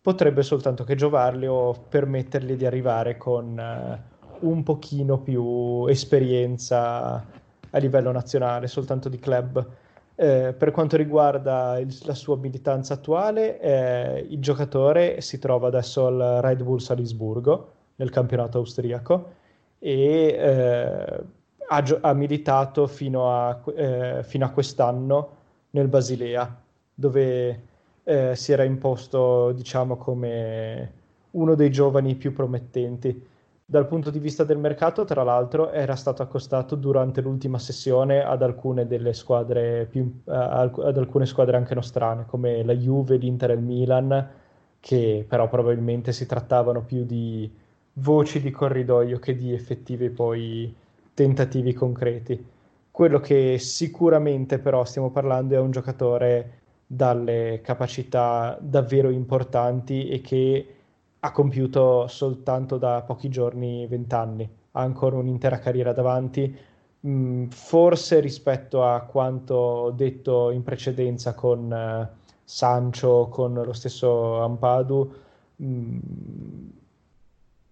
potrebbe soltanto che giovarli o permettergli di arrivare con eh, un pochino più esperienza a livello nazionale, soltanto di club. Eh, per quanto riguarda il, la sua militanza attuale, eh, il giocatore si trova adesso al Red Bull Salisburgo nel campionato austriaco e eh, ha, gio- ha, militato fino a, eh, fino a quest'anno nel Basilea, dove eh, si era imposto, diciamo, come uno dei giovani più promettenti. Dal punto di vista del mercato, tra l'altro, era stato accostato durante l'ultima sessione ad alcune delle squadre più, ad alcune squadre anche nostrane, come la Juve, l'Inter e il Milan, che però probabilmente si trattavano più di voci di corridoio che di effettivi poi tentativi concreti. Quello che sicuramente però stiamo parlando è un giocatore dalle capacità davvero importanti e che ha compiuto soltanto da pochi giorni vent'anni, ha ancora un'intera carriera davanti. Mm, forse rispetto a quanto detto in precedenza con uh, Sancho, con lo stesso Ampadu, mm,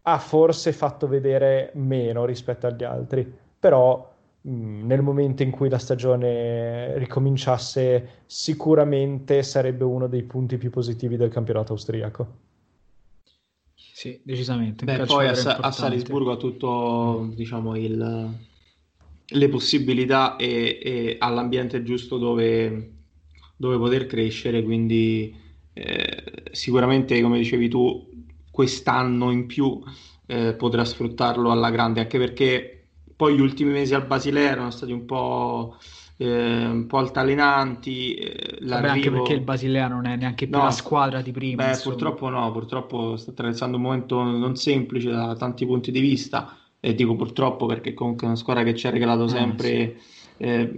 ha forse fatto vedere meno rispetto agli altri, però nel momento in cui la stagione ricominciasse, sicuramente sarebbe uno dei punti più positivi del campionato austriaco. Sì, decisamente. Beh, poi a, Sa- a, Salisburgo ha tutto, diciamo, il, le possibilità e, e all'ambiente giusto dove, dove poter crescere, quindi eh, sicuramente, come dicevi tu, quest'anno in più eh, potrà sfruttarlo alla grande, anche perché poi gli ultimi mesi al Basilea erano stati un po', eh, un po altalenanti. Eh, Vabbè, anche perché il Basilea non è neanche più no, la squadra di prima. Beh, purtroppo no, purtroppo sta attraversando un momento non semplice da tanti punti di vista. E dico purtroppo perché comunque è una squadra che ci ha regalato ah, sempre. Eh, sì eh,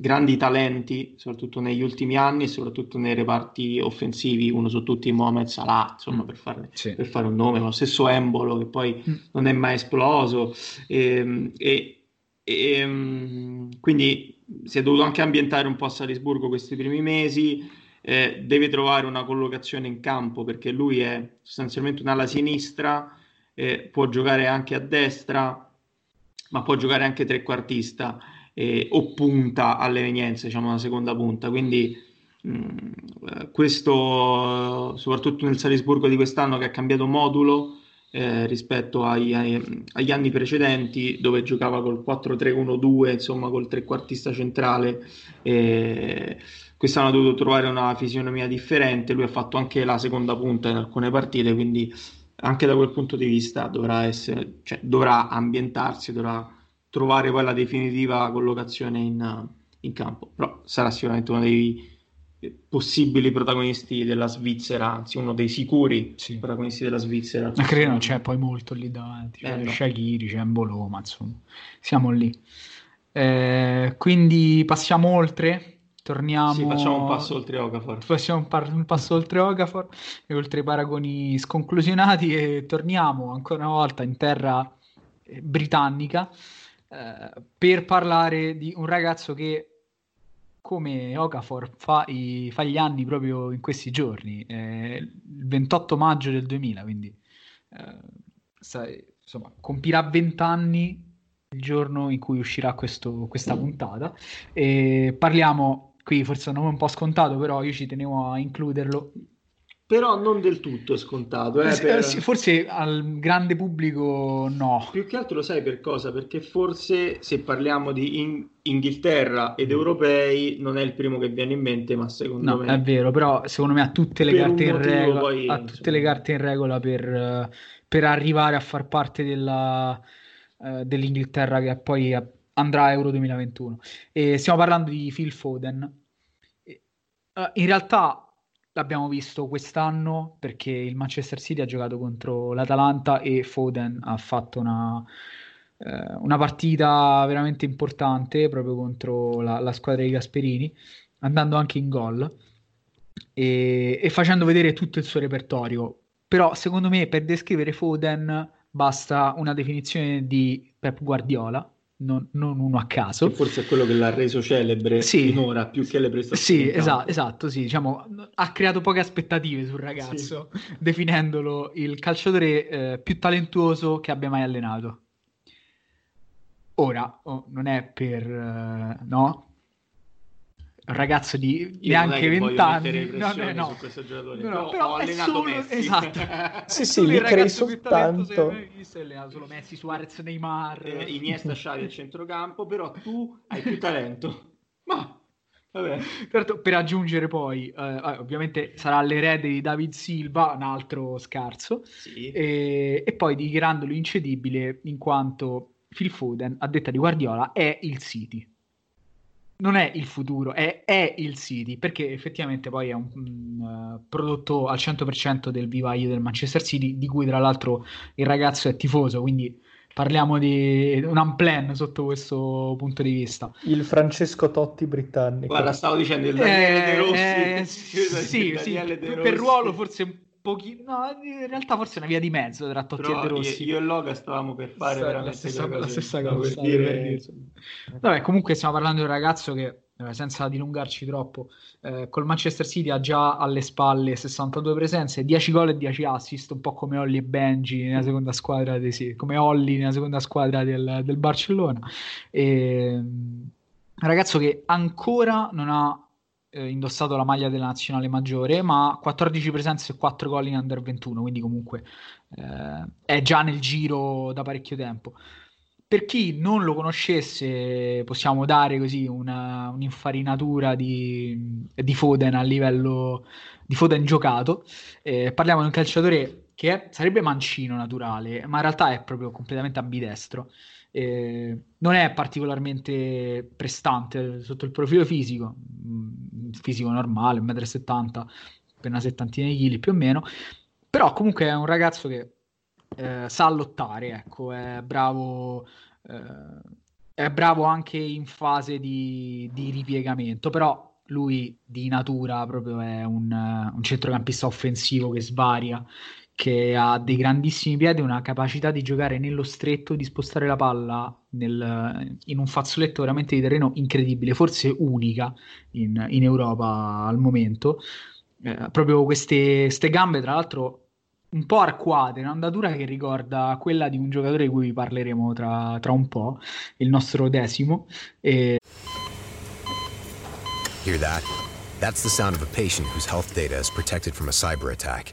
grandi talenti, soprattutto negli ultimi anni e soprattutto nei reparti offensivi, uno su tutti Mohamed Salah, insomma, mm. per, fare, sì. per, fare, un nome, ma lo stesso Embolo che poi mm. non è mai esploso. Ehm, e, e, e, ehm, quindi si è dovuto anche ambientare un po' a Salisburgo questi primi mesi. Eh, deve trovare una collocazione in campo perché lui è sostanzialmente un'ala sinistra, eh, può giocare anche a destra, ma può giocare anche trequartista eh, o punta all'evenienza, diciamo una seconda punta, quindi mh, mm, questo soprattutto nel Salisburgo di quest'anno che ha cambiato modulo eh, rispetto ai, ai, agli anni precedenti dove giocava col 4-3-1-2, insomma col trequartista centrale. Eh, quest'anno ha dovuto trovare una fisionomia differente, lui ha fatto anche la seconda punta in alcune partite, quindi anche da quel punto di vista dovrà, essere, cioè, dovrà ambientarsi, dovrà trovare poi la definitiva collocazione in, in campo, però sarà sicuramente uno dei possibili protagonisti della Svizzera, anzi uno dei sicuri sì. protagonisti della Svizzera. Ma credo non c'è poi molto lì davanti, c'è eh, no. Shakiri, c'è Mbolo, ma insomma, siamo lì. Eh, quindi passiamo oltre, torniamo... Sì, facciamo un passo oltre Okafor. Facciamo un, par- un passo oltre Okafor e oltre i paragoni sconclusionati e torniamo ancora una volta in terra eh, britannica eh, per parlare di un ragazzo che come Okafor fa, i, fa, gli anni proprio in questi giorni, eh, il 28 maggio del 2000, quindi eh, sai, insomma, compirà 20 anni il giorno in cui uscirà questo, questa puntata. E parliamo, qui forse è un nome un po' scontato, però io ci tenevo a includerlo, però non del tutto scontato. Eh, per... Forse al grande pubblico no. Più che altro lo sai per cosa? Perché forse se parliamo di in- Inghilterra ed europei non è il primo che viene in mente, ma secondo no, me... è vero, però secondo me ha tutte le, carte in, regola, poi, ha tutte le carte in regola per, per arrivare a far parte della, uh, dell'Inghilterra che poi andrà a Euro 2021. E stiamo parlando di Phil Foden. Uh, in realtà l'abbiamo visto quest'anno perché il Manchester City ha giocato contro l'Atalanta e Foden ha fatto una, eh, una partita veramente importante proprio contro la, la, squadra di Gasperini, andando anche in gol e, e facendo vedere tutto il suo repertorio. Però secondo me per descrivere Foden basta una definizione di Pep Guardiola non, non, uno a caso. Che forse è quello che l'ha reso celebre sì. finora, più che le prestazioni. Sì, esatto, esatto, sì, diciamo, ha creato poche aspettative sul ragazzo, sì. definendolo il calciatore eh, più talentuoso che abbia mai allenato. Ora, oh, non è per... Uh, no? Un ragazzo di Io neanche 20 anni no, no, no. su no, però ho allenato solo... Messi. esatto. Sì sì li crei soltanto. Visto solo Messi, Suarez, Neymar. Eh, Iniesta, Xavi al centrocampo però tu hai più talento. Ma Vabbè. Certo, per aggiungere poi, eh, ovviamente sarà l'erede di David Silva, un altro scarso, sì. e, e, poi dichiarandolo incedibile in quanto Phil Foden, a detta di Guardiola, è il City non è il futuro, è, è, il City, perché effettivamente poi è un, un uh, prodotto al 100% del vivaio del Manchester City, di cui tra l'altro il ragazzo è tifoso, quindi parliamo di un unplan sotto questo punto di vista. Il Francesco Totti britannico. Guarda, stavo dicendo il Daniele eh, De Rossi. Eh, sì, sì, per ruolo forse pochi... No, in realtà forse è una via di mezzo tra Totti Però e De Rossi. Io, io e Loga stavamo per fare veramente la stessa, la stessa cosa. Dire... Vabbè, comunque stiamo parlando di un ragazzo che, eh, senza dilungarci troppo, eh, col Manchester City ha già alle spalle 62 presenze, 10 gol e 10 assist, un po' come Olli e Benji nella seconda squadra, di, sì, come Olli nella seconda squadra del, del Barcellona. E, un ragazzo che ancora non ha eh, indossato la maglia della nazionale maggiore, ma 14 presenze e 4 gol in under 21, quindi comunque eh, è già nel giro da parecchio tempo. Per chi non lo conoscesse, possiamo dare così una, un'infarinatura di, di, Foden a livello di Foden giocato. Eh, parliamo di un calciatore che è, sarebbe mancino naturale, ma in realtà è proprio completamente ambidestro. Eh, non è particolarmente prestante sotto il profilo fisico, mm, fisico normale, 1,70 m, appena settantina di chili più o meno, però comunque è un ragazzo che eh, sa lottare, ecco, è bravo, eh, è bravo anche in fase di, di, ripiegamento, però lui di natura proprio è un, un centrocampista offensivo che svaria, che ha dei grandissimi piedi, una capacità di giocare nello stretto, di spostare la palla nel, in un fazzoletto veramente di terreno incredibile, forse unica in, in Europa al momento. Eh, proprio queste, queste, gambe, tra l'altro, un po' arcuate, un'andatura che ricorda quella di un giocatore di cui vi parleremo tra, tra un po', il nostro decimo. E... Hear that? That's the sound of a patient whose health data is protected from a cyber attack.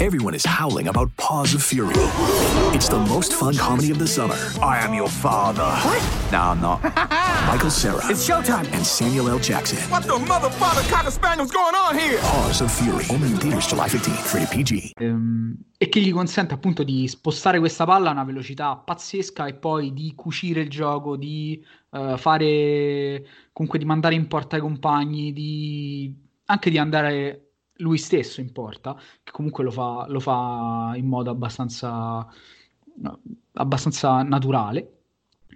Everyone is howling about Paws of Fury. It's the most fun comedy of the summer. I am your father. What? No, I'm not. Michael Sarah. It's showtime. And Samuel L. Jackson. What the mother, father, cocker spaniel's going on here? Paws of Fury. Only in theaters July 15th. Rated PG. Um, e che gli consente appunto di spostare questa palla a una velocità pazzesca e poi di cucire il gioco, di uh, fare comunque di mandare in porta i compagni, di anche di andare lui stesso in porta, che comunque lo fa, lo fa in modo abbastanza, abbastanza naturale.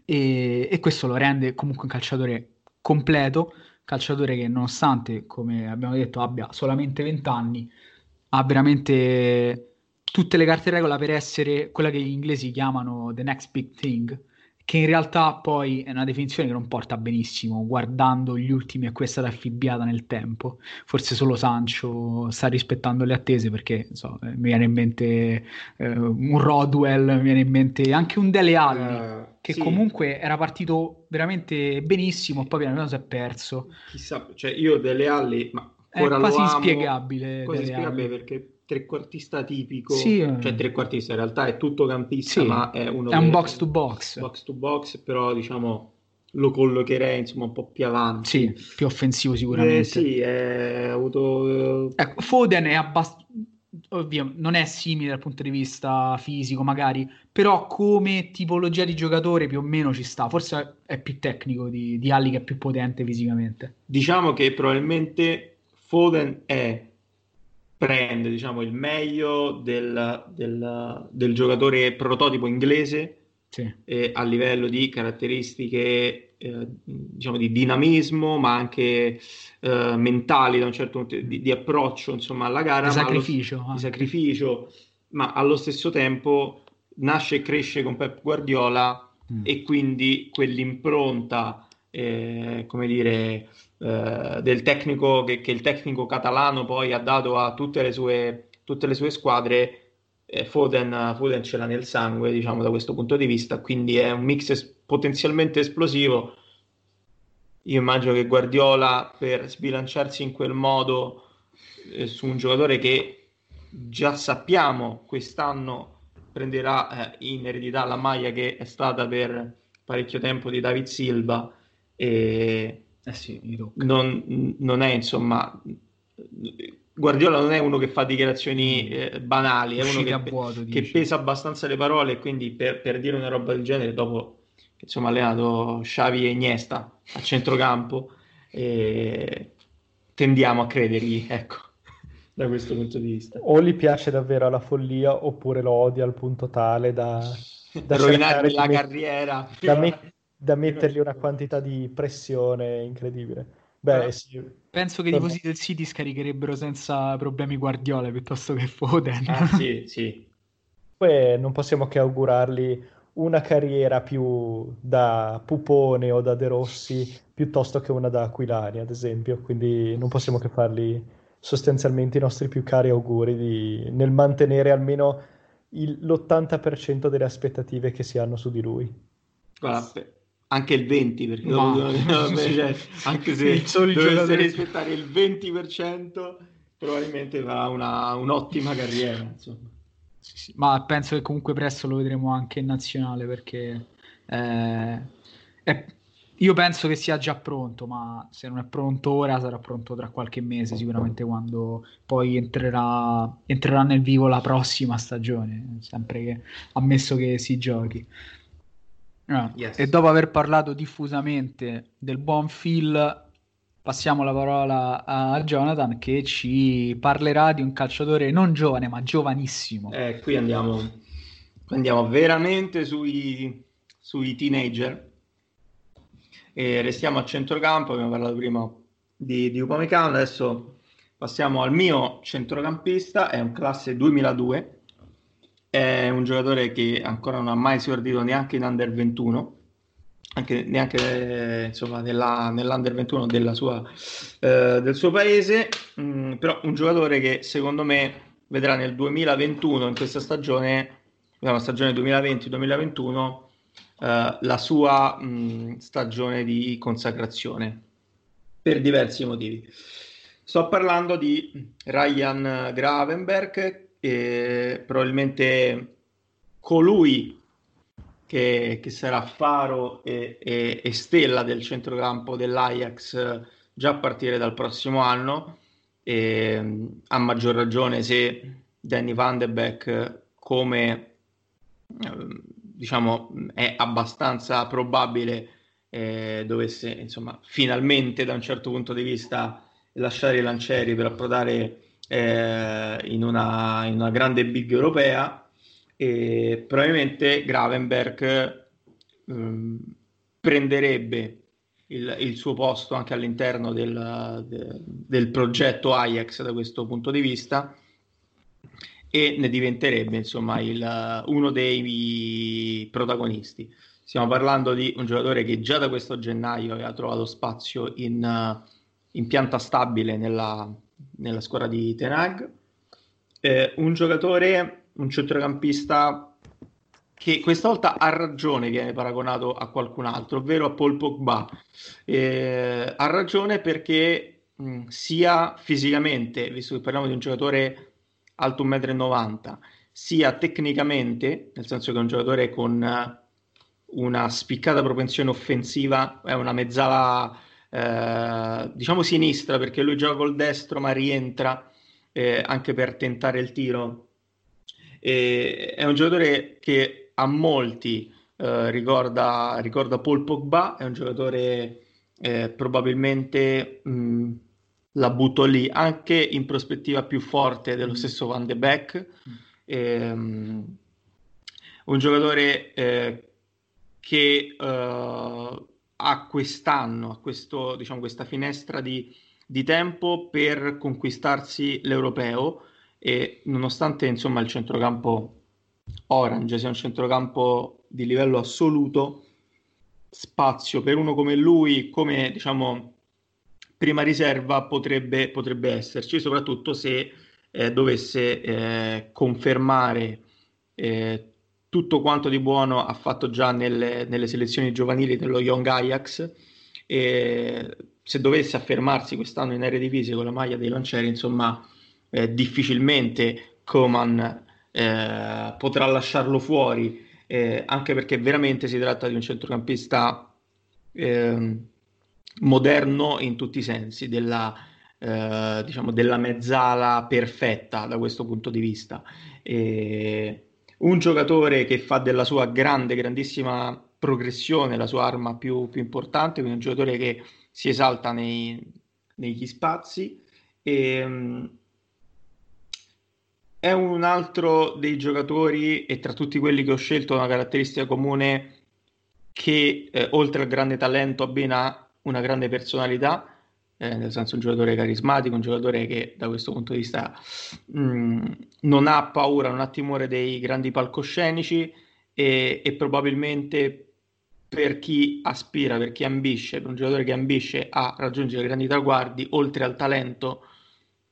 E, e, questo lo rende comunque un calciatore completo, calciatore che nonostante, come abbiamo detto, abbia solamente 20 anni, ha veramente tutte le carte regola per essere quella che gli inglesi chiamano the next big thing, che in realtà poi è una definizione che non porta benissimo, guardando gli ultimi a cui è stata affibbiata nel tempo. Forse solo Sancho sta rispettando le attese perché so, mi viene in mente eh, un Rodwell, mi viene in mente anche un Dele Alli, uh, che sì. comunque era partito veramente benissimo, poi piano piano si è perso. Chissà, cioè io Dele Alli, ma è quasi inspiegabile. Quasi inspiegabile perché trequartista tipico, sì, eh. cioè trequartista in realtà è tutto campista, sì, ma è uno è un box to box. Box to box, però diciamo lo collocherei insomma un po' più avanti. Sì, più offensivo sicuramente. Eh, sì, è avuto... Eh, ecco, Foden è abbastanza... Ovvio, non è simile dal punto di vista fisico magari, però come tipologia di giocatore più o meno ci sta. Forse è più tecnico di, di Alli che è più potente fisicamente. Diciamo che probabilmente Foden è prende diciamo, il meglio del, del, del giocatore prototipo inglese sì. eh, a livello di caratteristiche eh, diciamo di dinamismo ma anche eh, mentali da un certo punto di, di approccio insomma alla gara di sacrificio, allo, di sacrificio ma allo stesso tempo nasce e cresce con Pep Guardiola mm. e quindi quell'impronta eh, come dire eh, del tecnico che, che, il tecnico catalano poi ha dato a tutte le sue, tutte le sue squadre, eh, Foden, Foden ce l'ha nel sangue, diciamo da questo punto di vista, quindi è un mix es- potenzialmente esplosivo. Io immagino che Guardiola per sbilanciarsi in quel modo eh, su un giocatore che già sappiamo quest'anno prenderà eh, in eredità la maglia che è stata per parecchio tempo di David Silva e eh sì, non, non, è insomma Guardiola non è uno che fa dichiarazioni mm. eh, banali, è uno che, vuoto, che, pesa abbastanza le parole e quindi per, per, dire una roba del genere dopo che insomma ha allenato Xavi e Iniesta a centrocampo e tendiamo a credergli, ecco, da questo punto di vista. O gli piace davvero la follia oppure lo odia al punto tale da, da rovinargli la carriera. Da, me- da mettergli una quantità di pressione incredibile. Beh, sì. Penso che i tifosi del City scaricherebbero senza problemi Guardiola piuttosto che Foden. Ah, sì, sì. Poi non possiamo che augurargli una carriera più da Pupone o da De Rossi piuttosto che una da Aquilani, ad esempio. Quindi non possiamo che fargli sostanzialmente i nostri più cari auguri di, nel mantenere almeno il, l'80% delle aspettative che si hanno su di lui. Guarda, anche il 20 perché Ma... dopo, cioè, anche se dovesse rispettare il 20% probabilmente farà una, un'ottima carriera insomma. Sì, sì. ma penso che comunque presto lo vedremo anche in nazionale perché eh, è, io penso che sia già pronto ma se non è pronto ora sarà pronto tra qualche mese sicuramente quando poi entrerà, entrerà nel vivo la prossima stagione sempre che ammesso che si giochi Ah, yes. E dopo aver parlato diffusamente del buon Phil, passiamo la parola a Jonathan che ci parlerà di un calciatore non giovane ma giovanissimo. Eh, qui andiamo, andiamo veramente sui, sui teenager E restiamo a centrocampo, abbiamo parlato prima di, di Upamecano, adesso passiamo al mio centrocampista, è un classe 2002, è un giocatore che ancora non ha mai esordito neanche in Under 21, anche, neanche insomma, nella, nell'Under 21 della sua, eh, del suo paese, mm, però un giocatore che secondo me vedrà nel 2021, in questa stagione, la stagione 2020-2021, eh, la sua mh, mm, stagione di consacrazione per diversi motivi. Sto parlando di Ryan Gravenberg, eh, probabilmente colui che, che, sarà faro e, e, e, stella del centrocampo dell'Ajax già a partire dal prossimo anno. E, a maggior ragione se Danny Van de Beek come diciamo è abbastanza probabile eh, dovesse insomma finalmente da un certo punto di vista lasciare i lancieri per approdare eh, in, una, in una grande big europea e probabilmente Gravenberg ehm, prenderebbe il, il, suo posto anche all'interno del, de, del progetto Ajax da questo punto di vista e ne diventerebbe insomma il, uno dei protagonisti. Stiamo parlando di un giocatore che già da questo gennaio aveva trovato spazio in, in pianta stabile nella, nella squadra di Tenag. Eh, un giocatore, un centrocampista che questa volta ha ragione viene paragonato a qualcun altro, ovvero a Paul Pogba. Eh, ha ragione perché mh, sia fisicamente, visto che parliamo di un giocatore alto 1,90 m, sia tecnicamente, nel senso che è un giocatore con una spiccata propensione offensiva, è una mezzala eh, diciamo sinistra perché lui gioca col destro ma rientra eh, anche per tentare il tiro. E è un giocatore che a molti eh, ricorda, ricorda, Paul Pogba, è un giocatore eh, probabilmente mh, la butto lì, anche in prospettiva più forte dello mm. stesso Van de Beek. Mm. Ehm, un giocatore eh, che uh, ha quest'anno, ha questo, diciamo, questa finestra di, di, tempo per conquistarsi l'europeo e nonostante insomma il centrocampo Orange sia un centrocampo di livello assoluto, spazio per uno come lui, come diciamo prima riserva potrebbe, potrebbe esserci, soprattutto se eh, dovesse eh, confermare eh, tutto quanto di buono ha fatto già nelle, nelle selezioni giovanili dello Young Ajax e se dovesse affermarsi quest'anno in Eredivisie con la maglia dei lancieri, insomma, eh, difficilmente Coman eh, potrà lasciarlo fuori, eh, anche perché veramente si tratta di un centrocampista eh, moderno in tutti i sensi, della, eh, diciamo, della mezzala perfetta da questo punto di vista. Un giocatore che fa della sua grande, grandissima progressione la sua arma più, più importante, quindi un giocatore che si esalta nei, negli spazi. E, è un altro dei giocatori, e tra tutti quelli che ho scelto, una caratteristica comune che eh, oltre al grande talento abbina una grande personalità, eh, nel senso un giocatore carismatico, un giocatore che da questo punto di vista mh, mm, non ha paura, non ha timore dei grandi palcoscenici e, e probabilmente per chi aspira, per chi ambisce, per un giocatore che ambisce a raggiungere grandi traguardi, oltre al talento,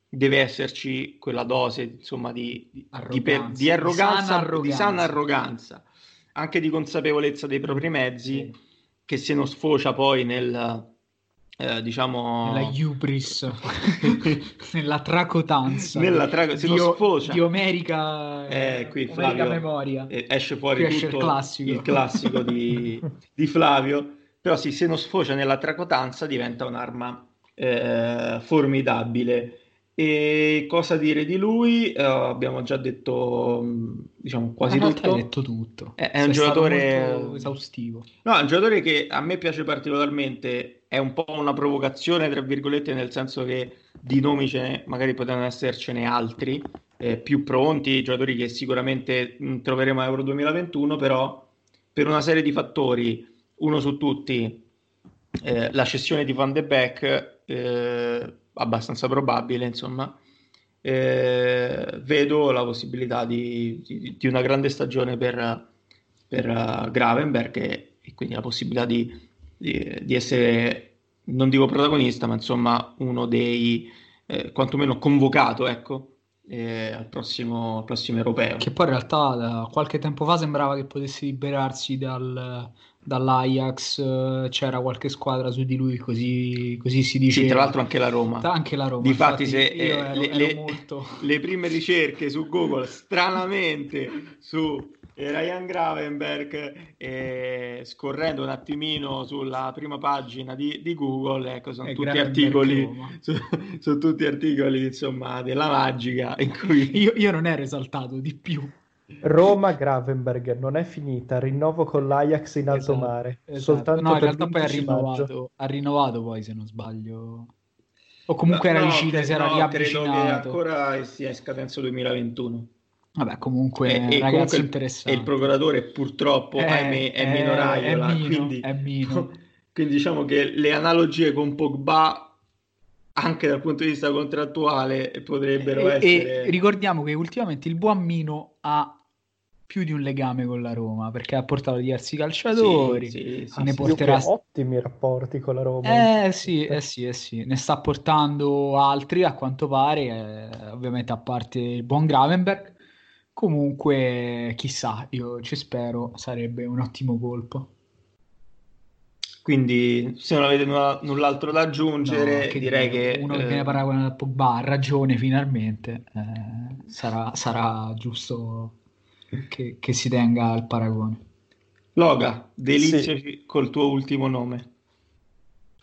deve esserci quella dose insomma di, di, arroganza, di, di arroganza, sana arroganza. di sana arroganza, anche di consapevolezza dei propri mezzi sì. che se non sfocia poi nel eh, diciamo nella hubris nella tracotanza nella tra... se di, sfocia di Omerica eh, qui Flavio memoria eh, esce fuori tutto il classico, il classico di, di Flavio però sì, se non sfocia nella tracotanza diventa un'arma eh, formidabile e cosa dire di lui? Uh, abbiamo già detto mm, diciamo quasi tutto. Detto tutto. È, è un giocatore esaustivo. No, è un giocatore che a me piace particolarmente. È un po' una provocazione, tra virgolette, nel senso che di nomi ce ne, magari potranno essercene altri eh, più pronti, giocatori che sicuramente mh, mm, troveremo a Euro 2021, però per una serie di fattori, uno su tutti, eh, la cessione di Van de Beek, eh, abbastanza probabile, insomma, eh, vedo la possibilità di, di, di, una grande stagione per, per uh, Gravenberg e, e, quindi la possibilità di, di, essere, non dico protagonista, ma insomma uno dei, eh, quantomeno convocato, ecco, eh, al, prossimo, al, prossimo, europeo. Che poi in realtà da qualche tempo fa sembrava che potesse liberarsi dal, dall'Ajax, eh, c'era qualche squadra su di lui, così, così si dice. Sì, tra l'altro anche la Roma. Anche la Roma. Difatti, se eh, ero, le, ero le, molto... le, prime ricerche su Google, stranamente su Ryan Gravenberg, eh, scorrendo un attimino sulla prima pagina di, di Google, ecco, sono tutti articoli, su, sono tutti articoli, insomma, della magica. In cui... io, io non ero esaltato di più. Roma Gravenberg non è finita, rinnovo con l'Ajax in alto esatto, mare. Esatto. Soltanto no, in realtà poi ha rinnovato, ha rinnovato poi se non sbaglio. O comunque no, era vicino, no, si era no, riavvicinato. Credo che ancora sia in scadenza 2021. Vabbè, comunque, e, ragazzi comunque interessante. E il procuratore purtroppo è, ahimè, è, è minoraio. È mino, quindi, è mino. quindi diciamo che le analogie con Pogba anche dal punto di vista contrattuale potrebbero e, essere... E ricordiamo che ultimamente il buon Mino ha più di un legame con la Roma perché ha portato diversi calciatori sì, sì, ne sì, porterà ottimi rapporti con la Roma eh sì, eh sì, eh sì, ne sta portando altri a quanto pare eh, ovviamente a parte il buon Gravenberg comunque chissà io ci spero sarebbe un ottimo colpo quindi se non avete nulla, null'altro da aggiungere no, che direi che uno che eh... viene paragonato a Pogba ha ragione finalmente eh, sarà, sarà giusto che, che si tenga al paragone. Loga, deliziaci sì. col tuo ultimo nome.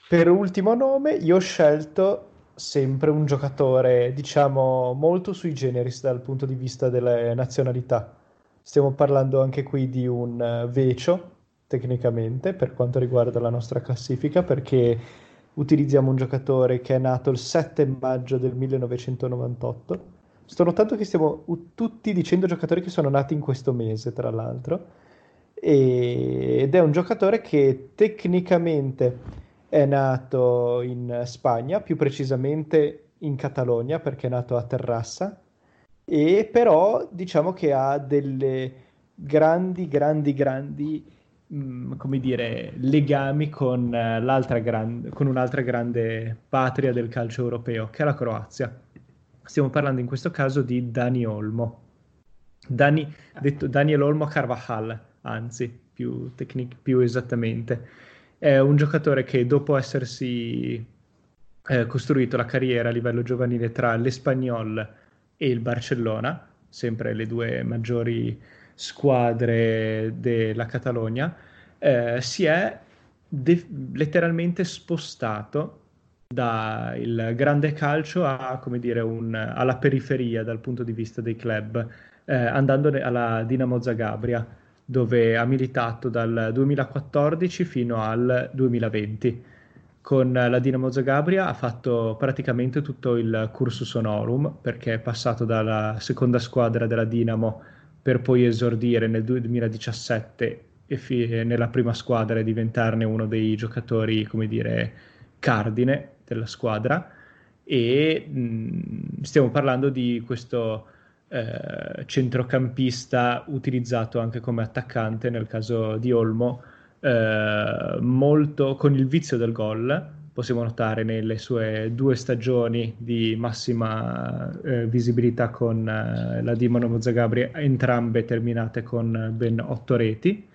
Per ultimo nome io ho scelto sempre un giocatore, diciamo, molto sui generis dal punto di vista delle nazionalità. Stiamo parlando anche qui di un uh, vecio, tecnicamente, per quanto riguarda la nostra classifica, perché utilizziamo un giocatore che è nato il 7 maggio del 1998 Sto notando che stiamo tutti dicendo giocatori che sono nati in questo mese, tra l'altro. E... Ed è un giocatore che tecnicamente è nato in Spagna, più precisamente in Catalogna, perché è nato a Terrassa. E però diciamo che ha delle grandi, grandi, grandi mh, mm, come dire, legami con, uh, l'altra gran... con un'altra grande patria del calcio europeo, che è la Croazia. Stiamo parlando in questo caso di Dani Olmo. Dani, detto Daniel Olmo Carvajal, anzi, più, tecnic- più esattamente. È un giocatore che dopo essersi eh, costruito la carriera a livello giovanile tra l'Espagnol e il Barcellona, sempre le due maggiori squadre della Catalogna, eh, si è de- letteralmente spostato dal grande calcio a, dire, un, alla periferia dal punto di vista dei club, eh, andando alla Dinamo Zagabria, dove ha militato dal 2014 fino al 2020. Con la Dinamo Zagabria ha fatto praticamente tutto il cursus honorum, perché è passato dalla seconda squadra della Dinamo per poi esordire nel 2017 e fi- nella prima squadra e diventarne uno dei giocatori, come dire, cardine della squadra e mh, stiamo parlando di questo eh, centrocampista utilizzato anche come attaccante nel caso di Olmo eh, molto con il vizio del gol possiamo notare nelle sue due stagioni di massima eh, visibilità con eh, la Dinamo Zagabria entrambe terminate con ben otto reti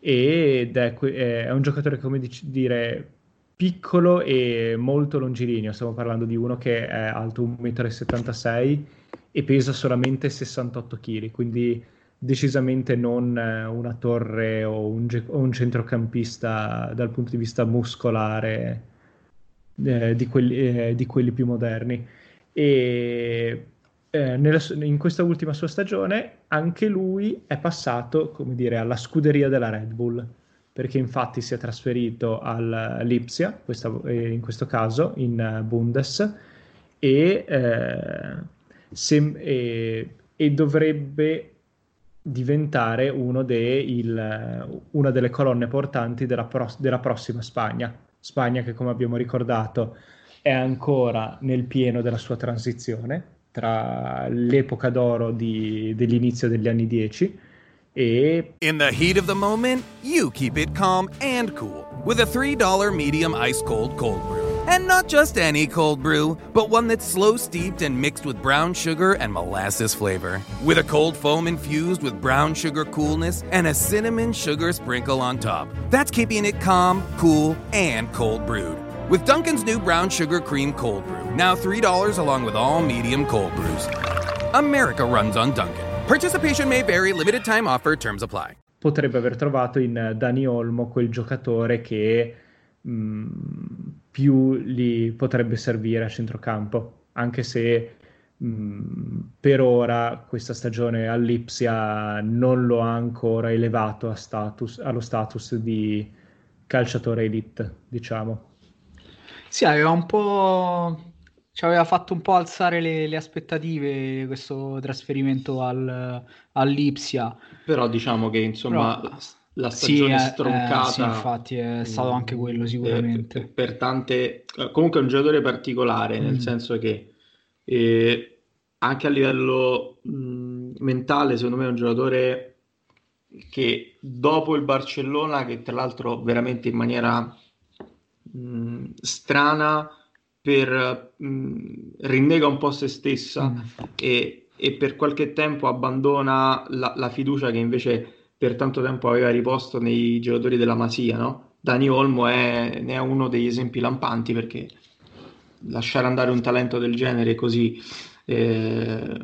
ed è, è un giocatore come dic- dire piccolo e molto longilineo. Stiamo parlando di uno che è alto 1,76 m e pesa solamente 68 kg, quindi decisamente non eh, una torre o un, o un centrocampista dal punto di vista muscolare eh, di, quelli, eh, di, quelli, più moderni. E eh, nella, in questa ultima sua stagione anche lui è passato, come dire, alla scuderia della Red Bull perché infatti si è trasferito all'Ipsia, questa, eh, in questo caso in eh, Bundes, e, sem- e, e dovrebbe diventare il, una delle colonne portanti della, pro- della prossima Spagna. Spagna che, come abbiamo ricordato, è ancora nel pieno della sua transizione tra l'epoca d'oro di, dell'inizio degli anni 10 e... In the heat of the moment, you keep it calm and cool with a $3 medium ice cold cold brew. And not just any cold brew, but one that's slow steeped and mixed with brown sugar and molasses flavor. With a cold foam infused with brown sugar coolness and a cinnamon sugar sprinkle on top. That's keeping it calm, cool, and cold brewed. With Duncan's new brown sugar cream cold brew, now $3 along with all medium cold brews. America runs on Duncan. Participation may vary, limited time offer, terms apply. Potrebbe aver trovato in Dani Olmo quel giocatore che mh, mm, più gli potrebbe servire a centrocampo, anche se mh, mm, per ora questa stagione all'Ipsia non lo ha ancora elevato status, allo status di calciatore elite, diciamo. Sì, aveva un po'. Ci aveva fatto un po' alzare le, le aspettative questo trasferimento al, all'Ipsia. Però diciamo che insomma Però, la stagione sì, stroncata. Eh, sì, infatti è stato anche quello sicuramente. Per, per tante. Comunque è un giocatore particolare, mm. nel senso che eh, anche a livello mh, mentale, secondo me è un giocatore che dopo il Barcellona, che tra l'altro veramente in maniera mh, strana per mh, rinnega un po' se stessa mm. e, e, per qualche tempo abbandona la, la, fiducia che invece per tanto tempo aveva riposto nei giocatori della Masia, no? Dani Olmo è, ne è uno degli esempi lampanti perché lasciare andare un talento del genere così eh,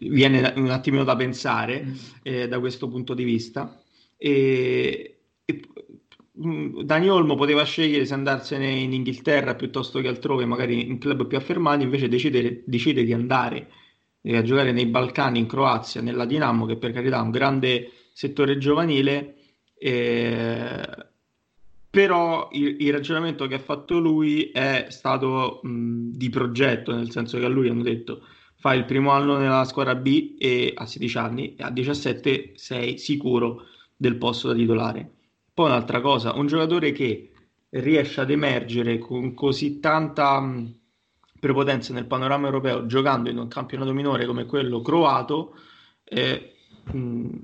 viene un attimino da pensare mm. eh, da questo punto di vista e, e Mm, Dani Olmo poteva scegliere se andarsene in Inghilterra piuttosto che altrove, magari in club più affermati, invece decide, decide di andare a giocare nei Balcani, in Croazia, nella Dinamo, che per carità ha un grande settore giovanile, eh, però il, il, ragionamento che ha fatto lui è stato mh, di progetto, nel senso che a lui hanno detto fai il primo anno nella squadra B e a 16 anni e a 17 sei sicuro del posto da titolare. Poi un'altra cosa, un giocatore che riesce ad emergere con così tanta mh, prepotenza nel panorama europeo giocando in un campionato minore come quello croato eh, mh,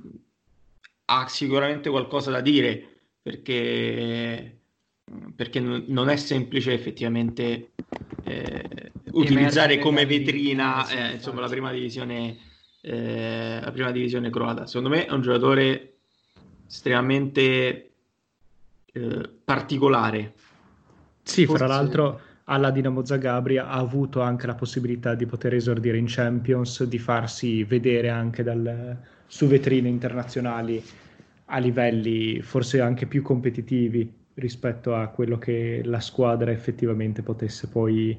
ha sicuramente qualcosa da dire perché, perché non è semplice effettivamente eh, utilizzare come vetrina eh, insomma, la prima divisione eh, la prima divisione croata. Secondo me è un giocatore estremamente eh, particolare. Sì, Forse... fra l'altro alla Dinamo Zagabria ha avuto anche la possibilità di poter esordire in Champions, di farsi vedere anche dal, su vetrine internazionali a livelli forse anche più competitivi rispetto a quello che la squadra effettivamente potesse poi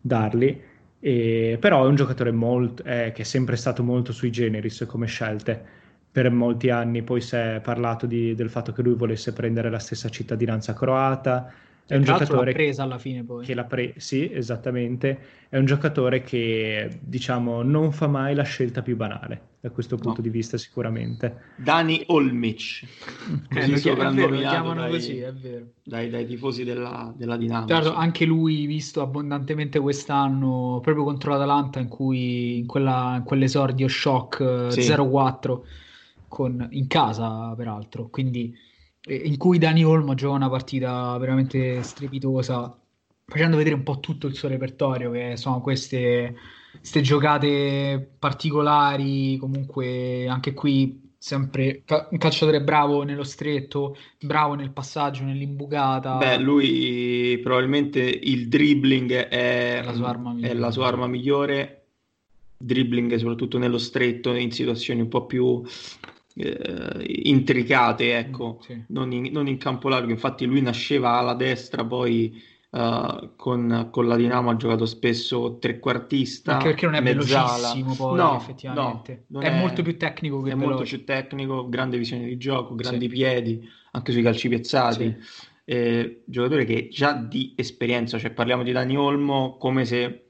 dargli. E, però è un giocatore molto, eh, che è sempre stato molto sui generis come scelte per molti anni poi si è parlato di, del fatto che lui volesse prendere la stessa cittadinanza croata. È un giocatore l'ha presa alla fine poi. Che l'ha pre- sì, esattamente. È un giocatore che, diciamo, non fa mai la scelta più banale, da questo punto no. di vista sicuramente. Dani Olmic. Eh, lo, lo chiamano dai, così, è vero. Dai, dai tifosi della, della Dinamo. Certo, anche lui visto abbondantemente quest'anno, proprio contro l'Atalanta, in cui in, quella, in quell'esordio shock sì. 0-4 con, in casa peraltro, quindi eh, in cui Dani Olmo gioca una partita veramente strepitosa, facendo vedere un po' tutto il suo repertorio, che sono queste, queste giocate particolari, comunque anche qui sempre un calciatore bravo nello stretto, bravo nel passaggio, nell'imbucata. Beh, lui probabilmente il dribbling è, è la sua migliore. La sua arma migliore. Dribbling soprattutto nello stretto, in situazioni un po' più eh, intricate, ecco, mm, sì. non, in, non, in, campo largo. Infatti lui nasceva alla destra, poi uh, con, con, la Dinamo ha giocato spesso trequartista. Anche perché non è mezzala. velocissimo poi, no, effettivamente. No, è, è, molto più tecnico che È veloce. molto più tecnico, grande visione di gioco, grandi sì. piedi, anche sui calci piazzati. Sì. Eh, giocatore che già di esperienza, cioè parliamo di Dani Olmo come se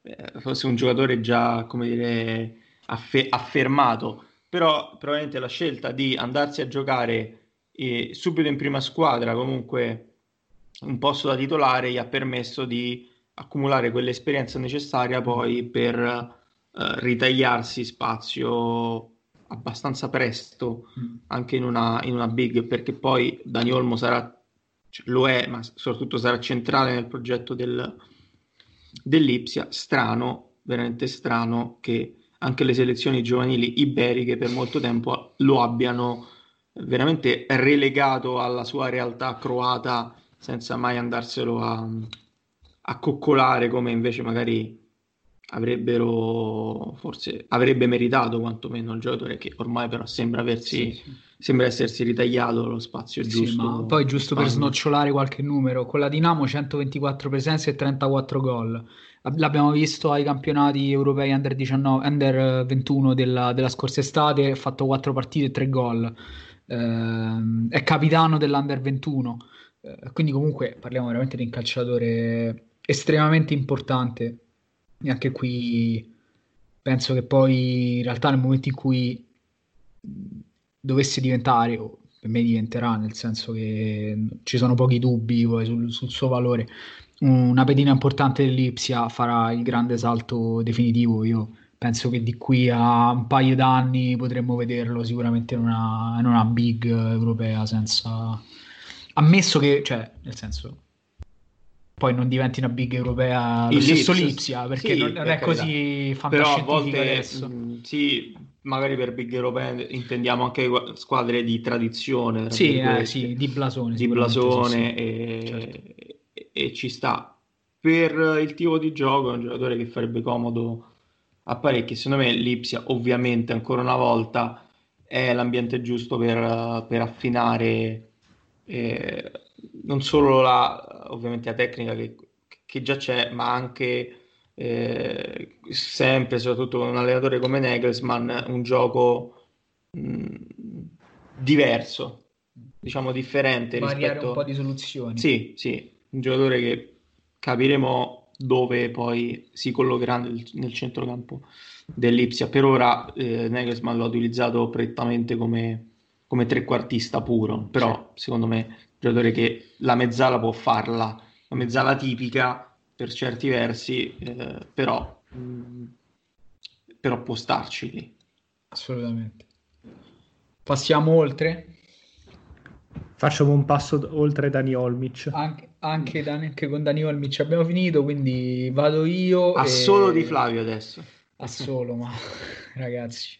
eh, fosse un giocatore già, come dire, affe- affermato però probabilmente la scelta di andarsi a giocare eh, subito in prima squadra, comunque un posto da titolare, gli ha permesso di accumulare quell'esperienza necessaria poi per eh, ritagliarsi spazio abbastanza presto mm. anche in una, in una big, perché poi Dani Olmo sarà, cioè, lo è, ma soprattutto sarà centrale nel progetto del, dell'Ipsia. Strano, veramente strano che anche le selezioni giovanili iberiche per molto tempo lo abbiano veramente relegato alla sua realtà croata senza mai andarselo a, a coccolare come invece magari avrebbero forse avrebbe meritato quantomeno il giocatore che ormai però sembra aversi sì, sì. sembra essersi ritagliato lo spazio giusto sì, ma poi giusto per snocciolare qualche numero con la Dinamo 124 presenze e 34 gol l'abbiamo visto ai campionati europei under 19 under 21 della, della scorsa estate ha fatto 4 partite e 3 gol. Eh, è capitano dell'under 21 eh, quindi comunque parliamo veramente di un calciatore estremamente importante. E anche qui penso che poi in realtà nel momento in cui dovesse diventare, o per me diventerà, nel senso che ci sono pochi dubbi sul, sul suo valore, una pedina importante dell'Ipsia farà il grande salto definitivo. Io penso che di qui a un paio d'anni potremmo vederlo sicuramente in una, in una big europea senza... Ammesso che, cioè, nel senso, poi non diventi una big europea lo stesso Lipsia perché sì, non, per è così fantascientifico però a volte, adesso. mh, mm, sì magari per big europea intendiamo anche squadre di tradizione sì, eh, sì di blasone di blasone sì, e, certo. E, ci sta per il tipo di gioco è un giocatore che farebbe comodo a parecchi secondo me Lipsia ovviamente ancora una volta è l'ambiente giusto per, per affinare eh, non solo la, ovviamente la tecnica che, che già c'è, ma anche eh, sempre, soprattutto un allenatore come Nagelsmann, un gioco mh, diverso, diciamo differente. Variare rispetto... un po' di soluzioni. Sì, sì, un giocatore che capiremo dove poi si collocherà nel, nel centrocampo dell'Ipsia. Per ora eh, Nagelsmann l'ha utilizzato prettamente come, come trequartista puro, però sì. secondo me giocatore che la mezzala può farla, la mezzala tipica per certi versi, eh, però, mh, mm, però può starci lì. Assolutamente. Passiamo oltre. Facciamo un passo oltre Dani Olmic. Anche, anche, Dan, anche, con Dani Olmic abbiamo finito, quindi vado io. A e... solo di Flavio adesso. A solo, ma ragazzi,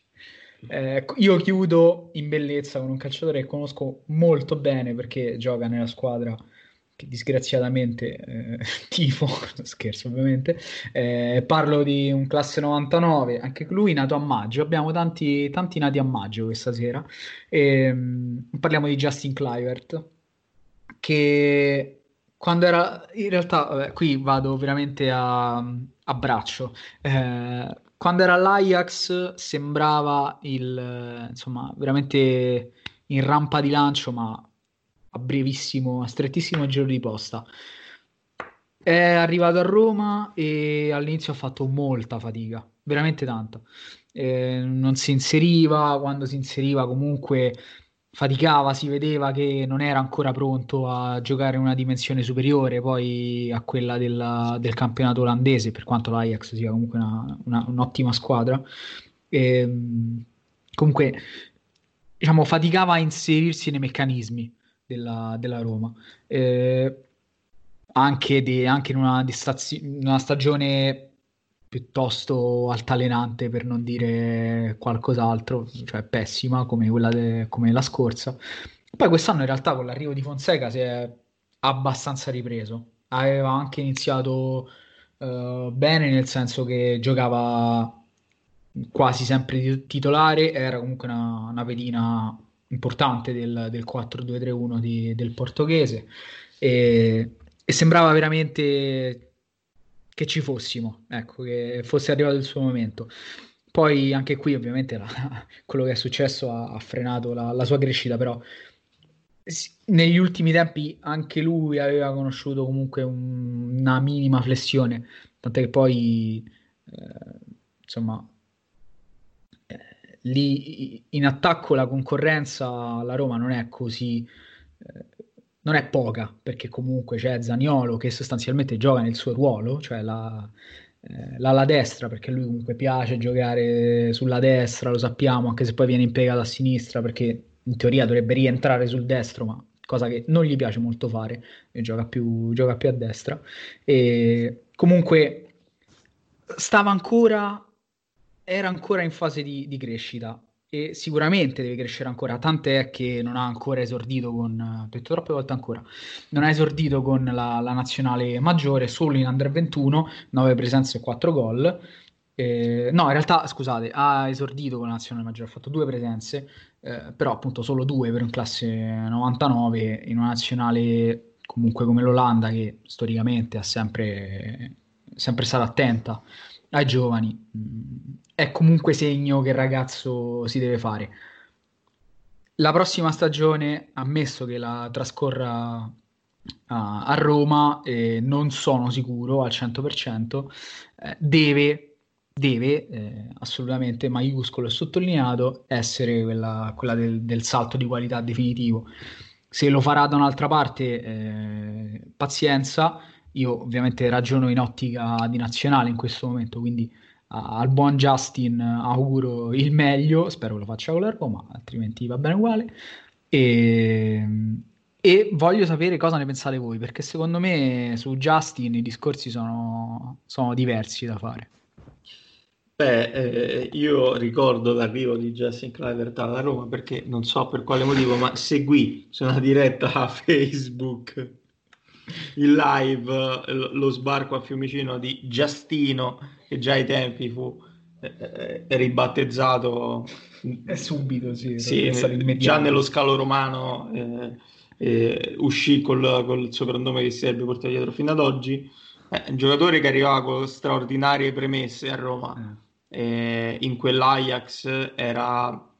eh, io chiudo in bellezza con un calciatore che conosco molto bene perché gioca nella squadra che disgraziatamente eh, tifo, scherzo ovviamente, eh, parlo di un classe 99, anche lui nato a maggio, abbiamo tanti, tanti nati a maggio questa sera, e, ehm, parliamo di Justin Clivert, che quando era, in realtà, vabbè, qui vado veramente a, a braccio, eh, quando era all'Ajax sembrava il, insomma, veramente in rampa di lancio, ma a brevissimo, a strettissimo giro di posta. È arrivato a Roma e all'inizio ha fatto molta fatica, veramente tanta. Eh, non si inseriva, quando si inseriva comunque faticava, si vedeva che non era ancora pronto a giocare in una dimensione superiore poi a quella della, del campionato olandese, per quanto l'Ajax sia comunque una, una, un'ottima squadra. E, ehm, comunque, diciamo, faticava a inserirsi nei meccanismi della, della Roma. Eh, anche, di, anche in, una, in una stagione piuttosto altalenante per non dire qualcos'altro, cioè pessima come quella de- come la scorsa. Poi quest'anno in realtà con l'arrivo di Fonseca si è abbastanza ripreso. Aveva anche iniziato uh, bene nel senso che giocava quasi sempre titolare, era comunque una, una pedina importante del, del 4-2-3-1 di, del portoghese e, e sembrava veramente che ci fossimo, ecco, che fosse arrivato il suo momento. Poi anche qui ovviamente la, quello che è successo ha, ha frenato la, la, sua crescita, però negli ultimi tempi anche lui aveva conosciuto comunque un, una minima flessione, tant'è che poi eh, insomma eh, lì in attacco la concorrenza alla Roma non è così eh, non è poca perché comunque c'è Zaniolo che sostanzialmente gioca nel suo ruolo cioè la, eh, l'ala destra perché lui comunque piace giocare sulla destra lo sappiamo anche se poi viene impiegato a sinistra perché in teoria dovrebbe rientrare sul destro ma cosa che non gli piace molto fare gioca più, gioca più a destra. E comunque stava ancora era ancora in fase di, di, crescita e sicuramente deve crescere ancora, tant'è che non ha ancora esordito con, detto troppe volte ancora, non ha esordito con la, la nazionale maggiore, solo in Under 21, 9 presenze e 4 gol. Eh, no, in realtà, scusate, ha esordito con la nazionale maggiore, ha fatto due presenze, eh, però appunto solo due per un classe 99 in una nazionale comunque come l'Olanda che storicamente ha sempre, sempre stato attenta ai giovani. È comunque segno che il ragazzo si deve fare. La prossima stagione, ammesso che la trascorra a, a Roma, eh, non sono sicuro al 100%, eh, deve, deve eh, assolutamente maiuscolo e sottolineato essere quella, quella del, del, salto di qualità definitivo. Se lo farà da un'altra parte, eh, pazienza io ovviamente ragiono in ottica di nazionale in questo momento, quindi al buon Justin auguro il meglio, spero lo faccia con la Roma, altrimenti va bene uguale. E, e, voglio sapere cosa ne pensate voi, perché secondo me su Justin i discorsi sono, sono diversi da fare. Beh, eh, io ricordo l'arrivo di Justin Clivert alla Roma perché non so per quale motivo, ma seguì su una diretta a Facebook il live, lo sbarco a Fiumicino di Giustino, che già ai tempi fu eh, eh ribattezzato è subito, sì, sì già nello scalo romano eh, eh, uscì col, col soprannome che si sarebbe portato dietro fino ad oggi. Eh, un giocatore che arrivava con straordinarie premesse a Roma. Eh. in quell'Ajax era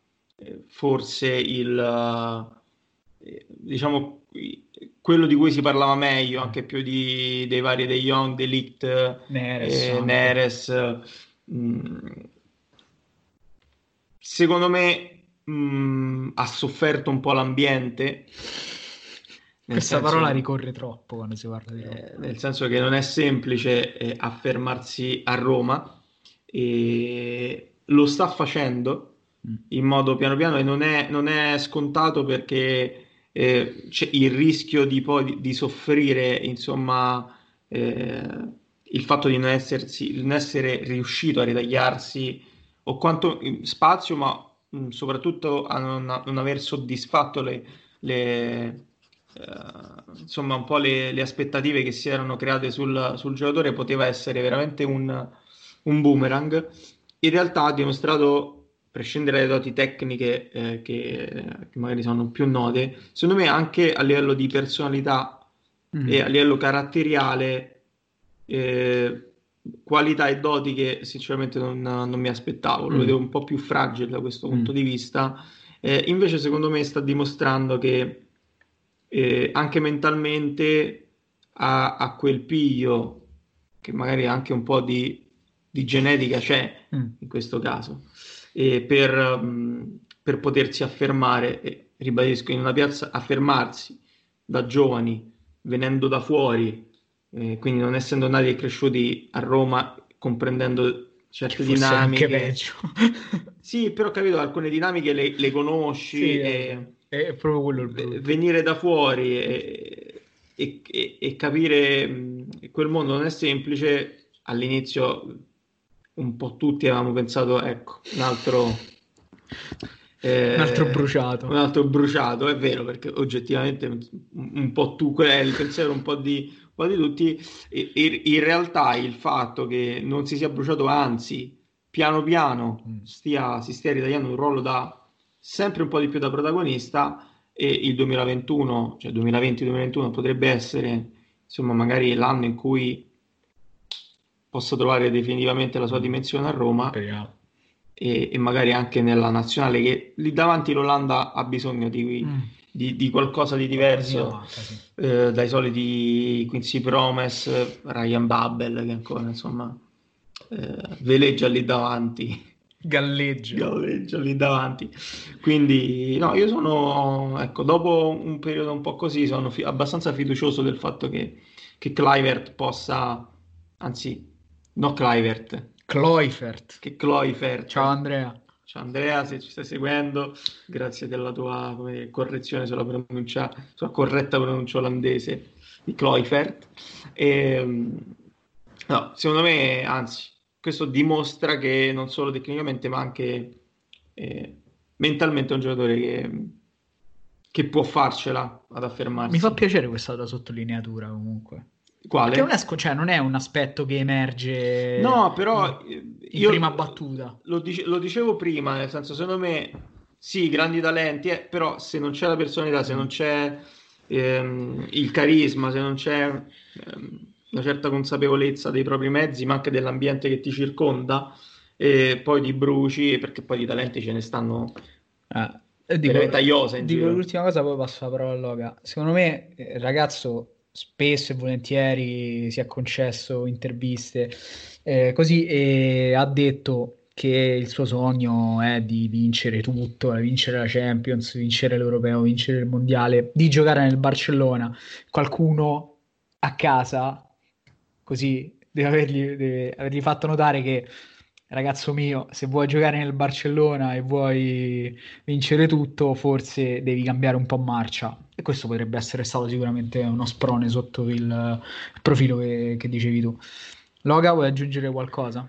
forse il diciamo quello di cui si parlava meglio, anche più di, dei vari De Jong, De Ligt, Neres. Eh, Neres. Mm. Secondo me mh, mm, ha sofferto un po' l'ambiente. Questa senso, parola ricorre troppo quando si parla di Roma. Eh, nel senso che non è semplice eh, affermarsi a Roma e lo sta facendo mm. in modo piano piano e non è, non è scontato perché eh, c'è il rischio di poi di, soffrire, insomma, eh, il fatto di non, essersi, non essere riuscito a ritagliarsi o quanto spazio, ma mh, mm, soprattutto a non, a non, aver soddisfatto le, le Uh, insomma un po' le, le, aspettative che si erano create sul, sul giocatore poteva essere veramente un, un, boomerang. In realtà ha dimostrato prescindere dalle doti tecniche eh, che, che, magari sono più note, secondo me anche a livello di personalità mm. e a livello caratteriale, eh, qualità e doti che sinceramente non, non mi aspettavo, lo mm. vedevo un po' più fragile da questo mm. punto di vista. Eh, invece secondo me sta dimostrando che eh, anche mentalmente ha, ha, quel piglio che magari anche un po' di, di genetica c'è mm. in questo caso eh, per, um, per, potersi affermare, e, ribadisco, in una piazza affermarsi da giovani, venendo da fuori, eh, quindi non essendo nati e cresciuti a Roma, comprendendo certe dinamiche. Anche peggio. sì, però capito, alcune dinamiche le, le conosci. Sì, e, è proprio quello il brutto. Venire da fuori e, e, e capire mh, quel mondo non è semplice. All'inizio un po' tutti avevamo pensato, ecco, un altro... Eh, un altro bruciato. Un altro bruciato, è vero, perché oggettivamente un, po' tu, quello è il pensiero un po' di, un po di tutti. E, e, in realtà il fatto che non si sia bruciato, anzi, piano piano mm. stia, si stia ritagliando un ruolo da sempre un po' di più da protagonista e il 2021, cioè 2020-2021 potrebbe essere insomma magari l'anno in cui possa trovare definitivamente la sua dimensione a Roma e, e, magari anche nella nazionale che lì davanti l'Olanda ha bisogno di, mm. di, di qualcosa di diverso eh, dai soliti Quincy Promes, Ryan Babel che ancora insomma eh, veleggia lì davanti galleggia. galleggia lì davanti. Quindi, no, io sono, ecco, dopo un periodo un po' così, sono fi- abbastanza fiducioso del fatto che, che Clivert possa, anzi, no Clivert, Cloifert. che Cloifert. Ciao Andrea. Ciao Andrea, se ci stai seguendo, grazie della tua come, correzione sulla pronuncia, sulla corretta pronuncia olandese di Cloifert. E, no, secondo me, anzi, questo dimostra che non solo tecnicamente, ma anche eh, mentalmente è un giocatore che, che può farcela ad affermarsi. Mi fa piacere questa tua sottolineatura comunque. Quale? Perché non è, cioè, non è un aspetto che emerge No, però in io prima battuta. Lo, dice- lo dicevo prima, nel senso, secondo me, sì, grandi talenti, eh, però se non c'è la personalità, se non c'è ehm, il carisma, se non c'è ehm, una certa consapevolezza dei propri mezzi, ma anche dell'ambiente che ti circonda, e poi ti bruci, perché poi di talenti ce ne stanno Ah, e dico, in dico l'ultima cosa, poi passo la parola a Loga. Secondo me, eh, il ragazzo spesso e volentieri si è concesso interviste eh, così e ha detto che il suo sogno è di vincere tutto, vincere la Champions, vincere l'Europeo, vincere il Mondiale, di giocare nel Barcellona. Qualcuno a casa, così deve avergli, deve avergli fatto notare che ragazzo mio, se vuoi giocare nel Barcellona e vuoi vincere tutto, forse devi cambiare un po' marcia. E questo potrebbe essere stato sicuramente uno sprone sotto il, il profilo che, che dicevi tu. Loga, vuoi aggiungere qualcosa?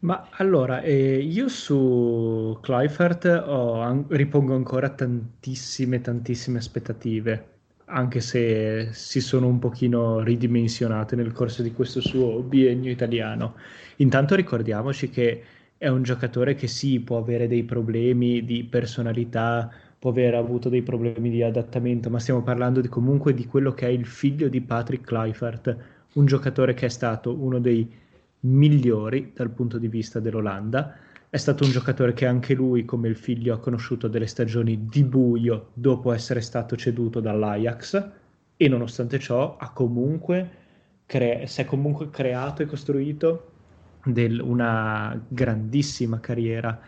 Ma allora, eh, io su Clifford an- ripongo ancora tantissime, tantissime aspettative, anche se si sono un pochino ridimensionate nel corso di questo suo biennio italiano. Intanto ricordiamoci che è un giocatore che sì, può avere dei problemi di personalità, può aver avuto dei problemi di adattamento, ma stiamo parlando di, comunque di quello che è il figlio di Patrick Kluivert, un giocatore che è stato uno dei migliori dal punto di vista dell'Olanda. È stato un giocatore che anche lui, come il figlio, ha conosciuto delle stagioni di buio dopo essere stato ceduto dall'Ajax e nonostante ciò ha comunque cre- si è comunque creato e costruito del- una grandissima carriera.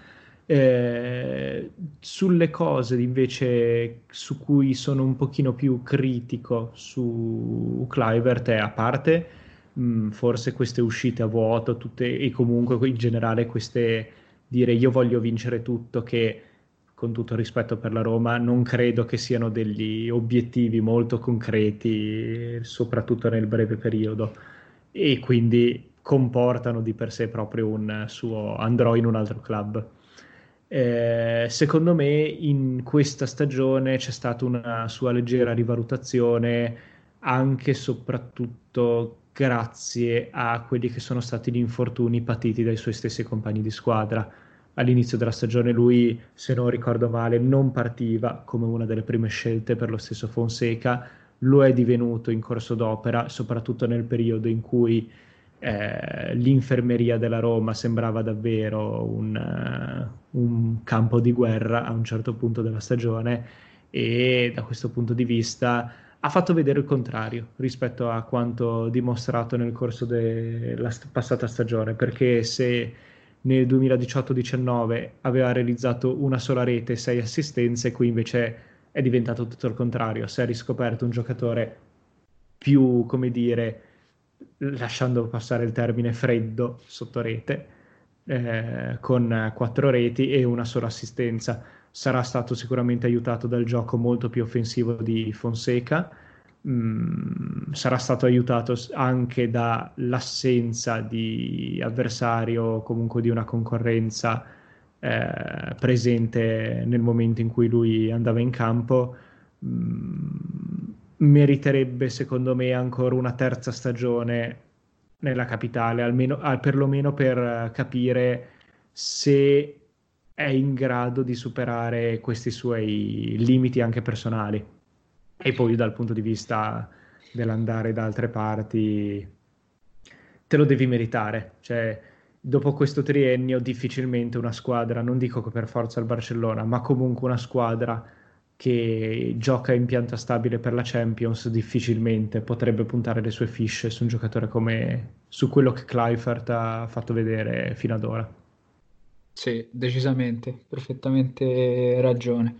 Eh, sulle cose invece su cui sono un pochino più critico su Clivert è a parte mh, forse queste uscite a vuoto tutte, e comunque in generale queste dire io voglio vincere tutto che con tutto rispetto per la Roma non credo che siano degli obiettivi molto concreti soprattutto nel breve periodo. E quindi comportano di per sé proprio un suo andrò in un altro club. Eh, secondo me in questa stagione c'è stata una sua leggera rivalutazione anche e soprattutto grazie a quelli che sono stati gli infortuni patiti dai suoi stessi compagni di squadra. All'inizio della stagione lui, se non ricordo male, non partiva come una delle prime scelte per lo stesso Fonseca, lo è divenuto in corso d'opera, soprattutto nel periodo in cui eh, l'infermeria della Roma sembrava davvero un, uh, un, campo di guerra a un certo punto della stagione e da questo punto di vista ha fatto vedere il contrario rispetto a quanto dimostrato nel corso della st- passata stagione perché se nel 2018-19 aveva realizzato una sola rete e sei assistenze qui invece è diventato tutto il contrario si è riscoperto un giocatore più come dire lasciando passare il termine freddo sotto rete, eh, con quattro reti e una sola assistenza. Sarà stato sicuramente aiutato dal gioco molto più offensivo di Fonseca, mm, sarà stato aiutato anche dall'assenza di avversario o comunque di una concorrenza eh, presente nel momento in cui lui andava in campo. Mm, meriterebbe secondo me ancora una terza stagione nella capitale, almeno, perlomeno per capire se è in grado di superare questi suoi limiti anche personali. E poi dal punto di vista dell'andare da altre parti, te lo devi meritare. Cioè, dopo questo triennio difficilmente una squadra, non dico che per forza il Barcellona, ma comunque una squadra che gioca in pianta stabile per la Champions difficilmente potrebbe puntare le sue fiche su un giocatore come su quello che Clifford ha fatto vedere fino ad ora. Sì, decisamente, perfettamente ragione.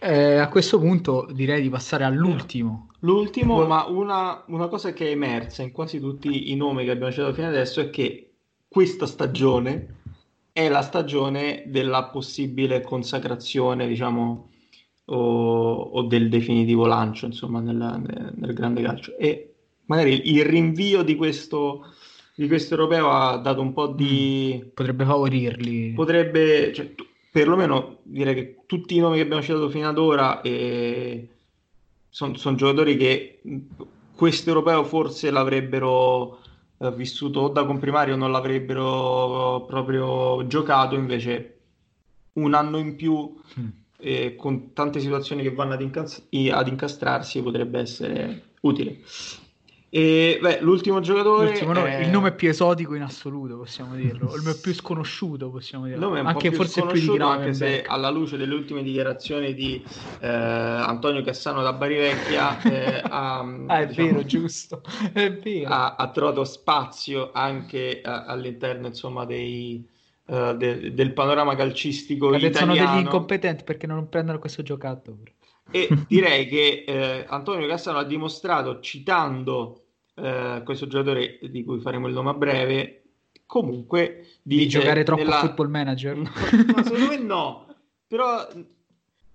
Eh, a questo punto direi di passare all'ultimo. L'ultimo, ma una, una, cosa che è emersa in quasi tutti i nomi che abbiamo citato fino adesso è che questa stagione è la stagione della possibile consacrazione, diciamo, o, o del definitivo lancio, insomma, nel, nel, nel, grande calcio. E magari il rinvio di questo, di questo europeo ha dato un po' di... Mm, potrebbe favorirli. Potrebbe, cioè, perlomeno direi che tutti i nomi che abbiamo citato fino ad ora eh, sono son giocatori che questo europeo forse l'avrebbero eh, vissuto o da comprimario non l'avrebbero proprio giocato, invece un anno in più mm. eh, con tante situazioni che vanno ad, incas- ad incastrarsi potrebbe essere utile. E beh, l'ultimo giocatore l'ultimo nome, è... il nome più esotico in assoluto, possiamo dirlo, il più sconosciuto, possiamo dirlo. anche più forse più di anche se alla luce delle ultime dichiarazioni di eh, Antonio Cassano da Barivecchia eh, ha, ah, diciamo, vero, giusto. Ha, ha, trovato spazio anche a, eh, all'interno, insomma, dei uh, de, del panorama calcistico Vabbè, italiano. Sono degli incompetenti perché non prendono questo giocattolo. E direi che eh, Antonio Cassano ha dimostrato, citando eh, questo giocatore di cui faremo il nome a breve, comunque di, di giocare eh, troppo nella... football manager. No, no, secondo me no, però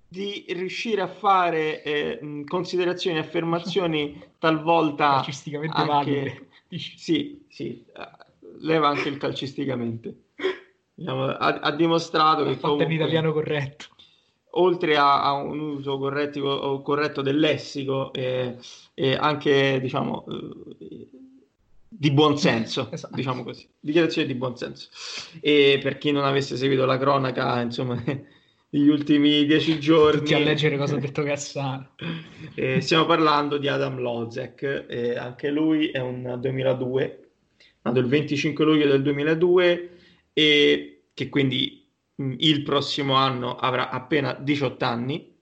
di riuscire a fare eh, considerazioni affermazioni talvolta calcisticamente anche... valide. Sì, sì, eh, leva anche il calcisticamente. Diciamo, ha, ha, dimostrato che comunque... in italiano corretto oltre a, a, un uso corretto, corretto del lessico e, e anche diciamo eh, di buonsenso, esatto. diciamo così, dichiarazione di buonsenso. E per chi non avesse seguito la cronaca, insomma, negli ultimi dieci giorni... Tutti a leggere cosa ha detto Cassano. eh, stiamo parlando di Adam Lozek, eh, anche lui è un 2002, nato il 25 luglio del 2002 e che quindi il prossimo anno avrà appena 18 anni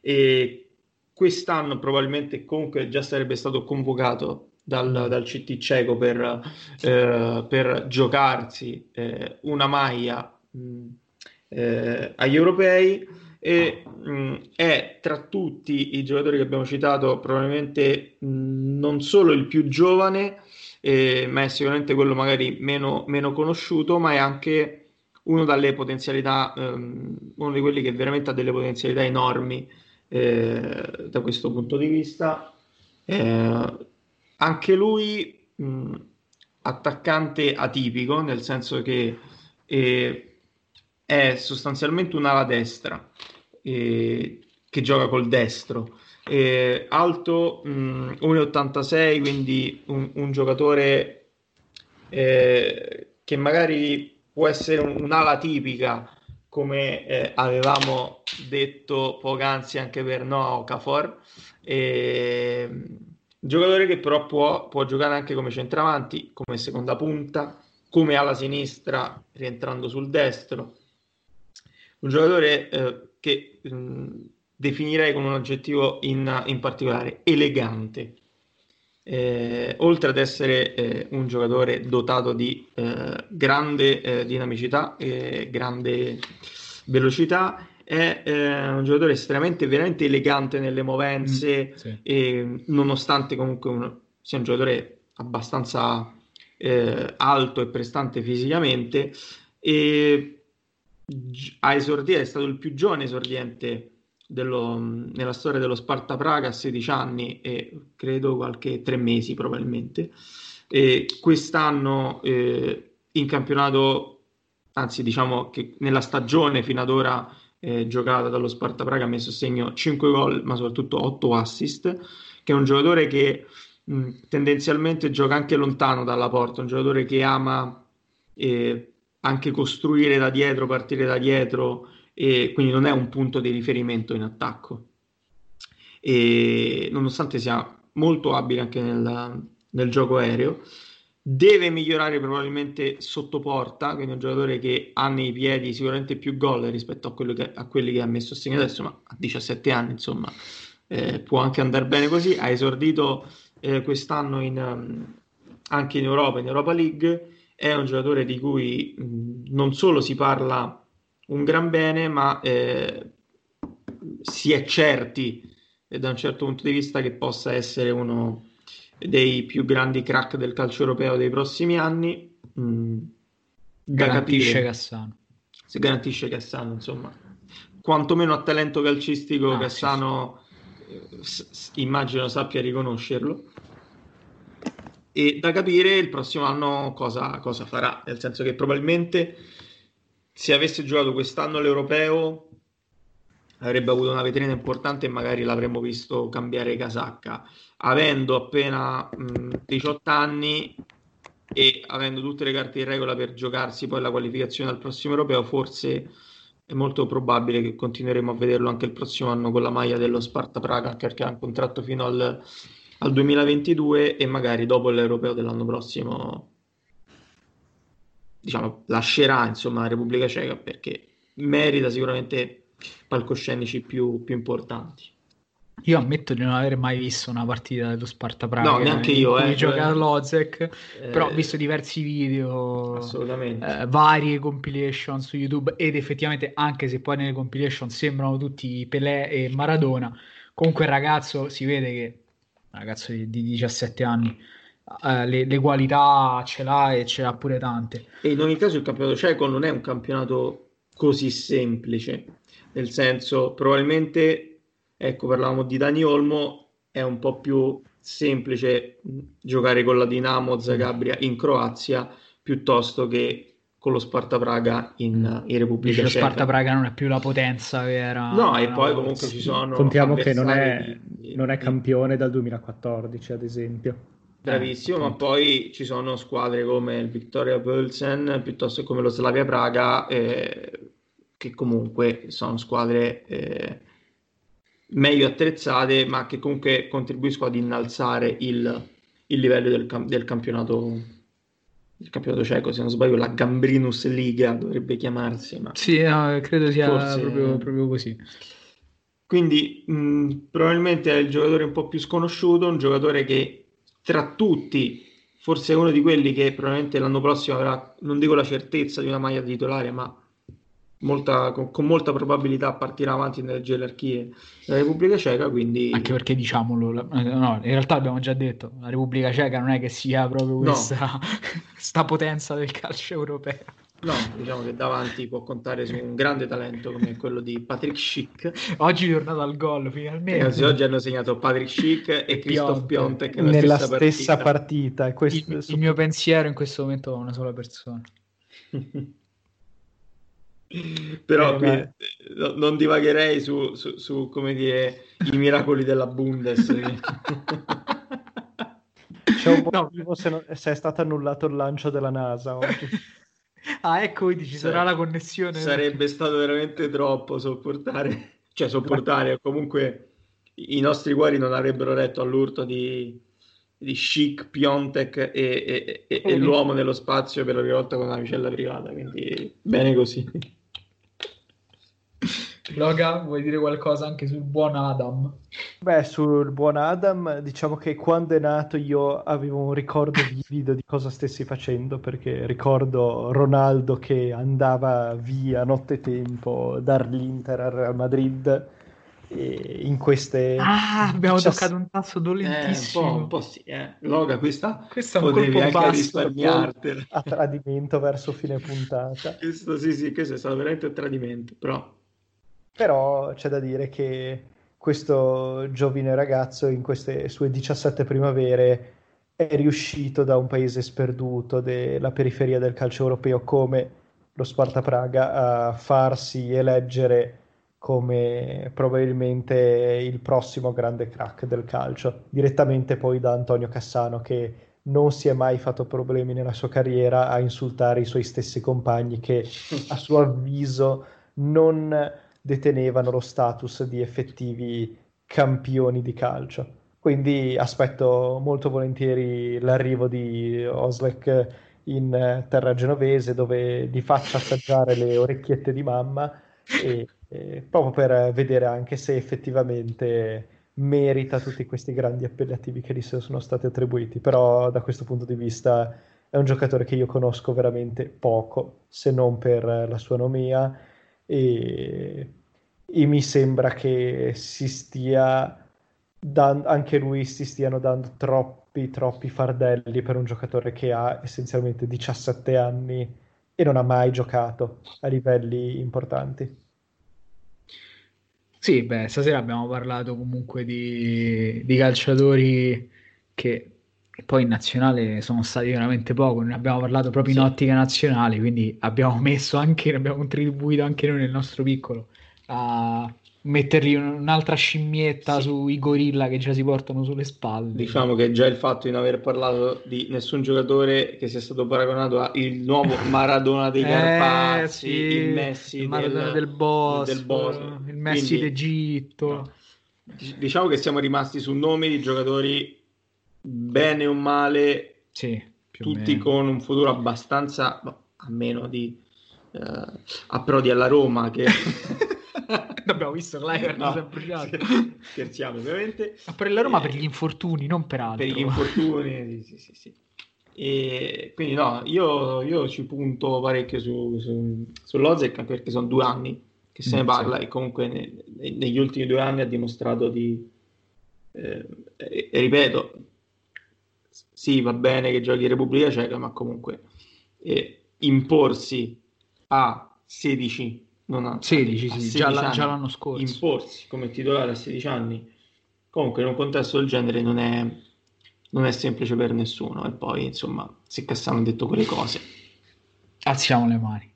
e quest'anno probabilmente comunque già sarebbe stato convocato dal, dal CT cieco per, eh, per giocarsi eh, una maglia mh, mm, eh, agli europei e mh, mm, è tra tutti i giocatori che abbiamo citato probabilmente mh, non solo il più giovane eh, ma è sicuramente quello magari meno, meno conosciuto ma è anche uno dalle potenzialità, um, uno di quelli che veramente ha delle potenzialità enormi eh, da questo punto di vista. Eh, anche lui mh, attaccante atipico, nel senso che eh, è sostanzialmente un'ala destra eh, che gioca col destro. Eh, alto mh, 1,86, quindi un, un giocatore eh, che magari può essere un'ala tipica, come eh, avevamo detto poc'anzi anche per Noah Okafor. E, giocatore che però può, può giocare anche come centravanti, come seconda punta, come ala sinistra rientrando sul destro. Un giocatore eh, che mh, definirei con un aggettivo in, in particolare elegante eh, oltre ad essere eh, un giocatore dotato di eh, grande eh, dinamicità e grande velocità, è eh, un giocatore estremamente, veramente elegante nelle movenze, mm, sì. e, nonostante comunque un, sia un giocatore abbastanza eh, alto e prestante fisicamente. E a esordire è stato il più giovane esordiente dello, nella storia dello Sparta Praga a 16 anni e credo qualche tre mesi probabilmente. E quest'anno eh, in campionato, anzi diciamo che nella stagione fino ad ora eh, giocata dallo Sparta Praga ha messo a segno 5 gol ma soprattutto 8 assist, che è un giocatore che mh, tendenzialmente gioca anche lontano dalla porta, un giocatore che ama eh, anche costruire da dietro, partire da dietro e quindi non è un punto di riferimento in attacco. E nonostante sia molto abile anche nel, nel gioco aereo, deve migliorare probabilmente sotto porta, quindi è un giocatore che ha nei piedi sicuramente più gol rispetto a, che, a quelli che ha messo a segno adesso, ma a 17 anni insomma eh, può anche andare bene così. Ha esordito eh, quest'anno in, um, anche in Europa, in Europa League è un giocatore di cui mh, non solo si parla un gran bene, ma eh, si è certi eh, da un certo punto di vista che possa essere uno dei più grandi crack del calcio europeo dei prossimi anni. Mm, da garantisce capire, Cassano. Se garantisce Cassano, insomma, quantomeno a talento calcistico ah, Cassano sì, sì. S- immagino sappia riconoscerlo. E da capire il prossimo anno cosa, cosa farà, nel senso che probabilmente se avesse giocato quest'anno l'europeo avrebbe avuto una vetrina importante e magari l'avremmo visto cambiare casacca. Avendo appena mh, 18 anni e avendo tutte le carte in regola per giocarsi poi la qualificazione al prossimo europeo, forse è molto probabile che continueremo a vederlo anche il prossimo anno con la maglia dello Sparta Praga, perché ha un contratto fino al, al 2022 e magari dopo l'europeo dell'anno prossimo diciamo, lascerà insomma la Repubblica Ceca perché merita sicuramente palcoscenici più, più importanti. Io ammetto di non aver mai visto una partita dello Sparta Praga. No, neanche io. Eh, gioca Lozek, eh, però ho visto diversi video. Eh, varie compilation su YouTube ed effettivamente anche se poi nelle compilation sembrano tutti Pelé e Maradona, comunque il ragazzo si vede che ragazzo di, di 17 anni eh, le, le, qualità ce l'ha e ce l'ha pure tante. E in ogni caso il campionato ceco non è un campionato così semplice nel senso probabilmente, ecco, parlavamo di Dani Olmo, è un po' più semplice giocare con la Dinamo Zagabria in Croazia piuttosto che con lo Sparta Praga in, in Repubblica Ceca. Lo Sparta Praga non è più la potenza vera. No, e poi comunque ci sono. Contiamo che non è, di, non è campione dal 2014, ad esempio. Bravissimo, eh, ma poi ci sono squadre come il Victoria Pölsen piuttosto che come lo Slavia Praga. Eh, che comunque sono squadre eh, meglio attrezzate, ma che comunque contribuiscono ad innalzare il, il livello del, del, campionato il campionato ceco, se non sbaglio, la Gambrinus Liga dovrebbe chiamarsi. Ma sì, no, credo sia forse... proprio, proprio, così. Quindi mh, probabilmente è il giocatore un po' più sconosciuto, un giocatore che tra tutti forse è uno di quelli che probabilmente l'anno prossimo avrà, non dico la certezza di una maglia titolare, ma molta, con, con, molta probabilità partirà avanti nelle gerarchie della Repubblica Ceca. Quindi... Anche perché diciamolo, la, no, in realtà abbiamo già detto, la Repubblica Ceca non è che sia proprio questa no. potenza del calcio europeo. No, diciamo che davanti può contare su un grande talento come quello di Patrick Schick. Oggi è tornato al gol finalmente. Eh, oggi hanno segnato Patrick Schick e Christoph Piontek nella stessa, stessa partita. partita. Questo, il, il mio pensiero in questo momento è una sola persona. però eh, qui, eh, non divagherei su, su, su, come dire i miracoli della Bundes c'è un motivo no. se, non, se, è stato annullato il lancio della NASA oggi. ah ecco ci sarà la connessione. Sarebbe stato veramente troppo sopportare cioè sopportare comunque i nostri cuori non avrebbero retto all'urto di, di Chic, Piontek e, e, e, e, l'uomo nello spazio per la prima volta con una vicella privata quindi bene così Loga, vuoi dire qualcosa anche sul buon Adam? Beh, sul buon Adam, diciamo che quando è nato io avevo un ricordo vivido di cosa stessi facendo, perché ricordo Ronaldo che andava via nottetempo dall'Inter al Real Madrid e in queste... Ah, abbiamo C'è... toccato un tasso dolentissimo. Eh, un, po', un po' sì, eh. Loga, questa, questa potevi anche basso, risparmiartela. A tradimento verso fine puntata. questo sì, sì, questo è stato veramente un tradimento, però però c'è da dire che questo giovine ragazzo in queste sue 17 primavere è riuscito da un paese sperduto della periferia del calcio europeo come lo Sparta Praga a farsi eleggere come probabilmente il prossimo grande crack del calcio, direttamente poi da Antonio Cassano che non si è mai fatto problemi nella sua carriera a insultare i suoi stessi compagni che a suo avviso non detenevano lo status di effettivi campioni di calcio. Quindi aspetto molto volentieri l'arrivo di Oslek in terra genovese dove gli faccia assaggiare le orecchiette di mamma e, e proprio per vedere anche se effettivamente merita tutti questi grandi appellativi che gli sono stati attribuiti. Però da questo punto di vista è un giocatore che io conosco veramente poco, se non per la sua nomea, e, e mi sembra che si stia dan- anche lui si stiano dando troppi, troppi fardelli per un giocatore che ha essenzialmente 17 anni e non ha mai giocato a livelli importanti. Sì, beh, stasera abbiamo parlato comunque di, di calciatori che poi in nazionale sono stati veramente poco, ne abbiamo parlato proprio in ottica nazionale, quindi abbiamo messo anche, abbiamo contribuito anche noi nel nostro piccolo a mettergli un'altra scimmietta sì. sui gorilla che già si portano sulle spalle. Diciamo che già il fatto di non aver parlato di nessun giocatore che sia stato paragonato al nuovo Maradona dei eh, sì, il Messi il Maradona del, del, Boss, del Bosnia, il Messi Quindi, d'Egitto. No. Diciamo che siamo rimasti su nomi di giocatori bene o male, sì, tutti con un futuro abbastanza, a meno di uh, approdi alla Roma che... Abbiamo visto Clivert no, si è bruciato. Scherziamo ovviamente. Ma per la Roma e... per gli infortuni, non per altro. Per gli infortuni, sì, sì, sì. E quindi no, io, io ci punto parecchio su, su, sull'Ozek perché sono due anni che se ne mm, parla sì. e comunque ne, ne, negli ultimi due anni ha dimostrato di... Eh, ripeto, sì, va bene che giochi Repubblica Ceca, ma comunque eh, imporsi a 16 non ha 16, sì, già, la, già, l'anno scorso. Imporsi come titolare a 16 anni, comunque in un contesto del genere non è, non è semplice per nessuno. E poi, insomma, se Cassano ha detto quelle cose, alziamo le mani.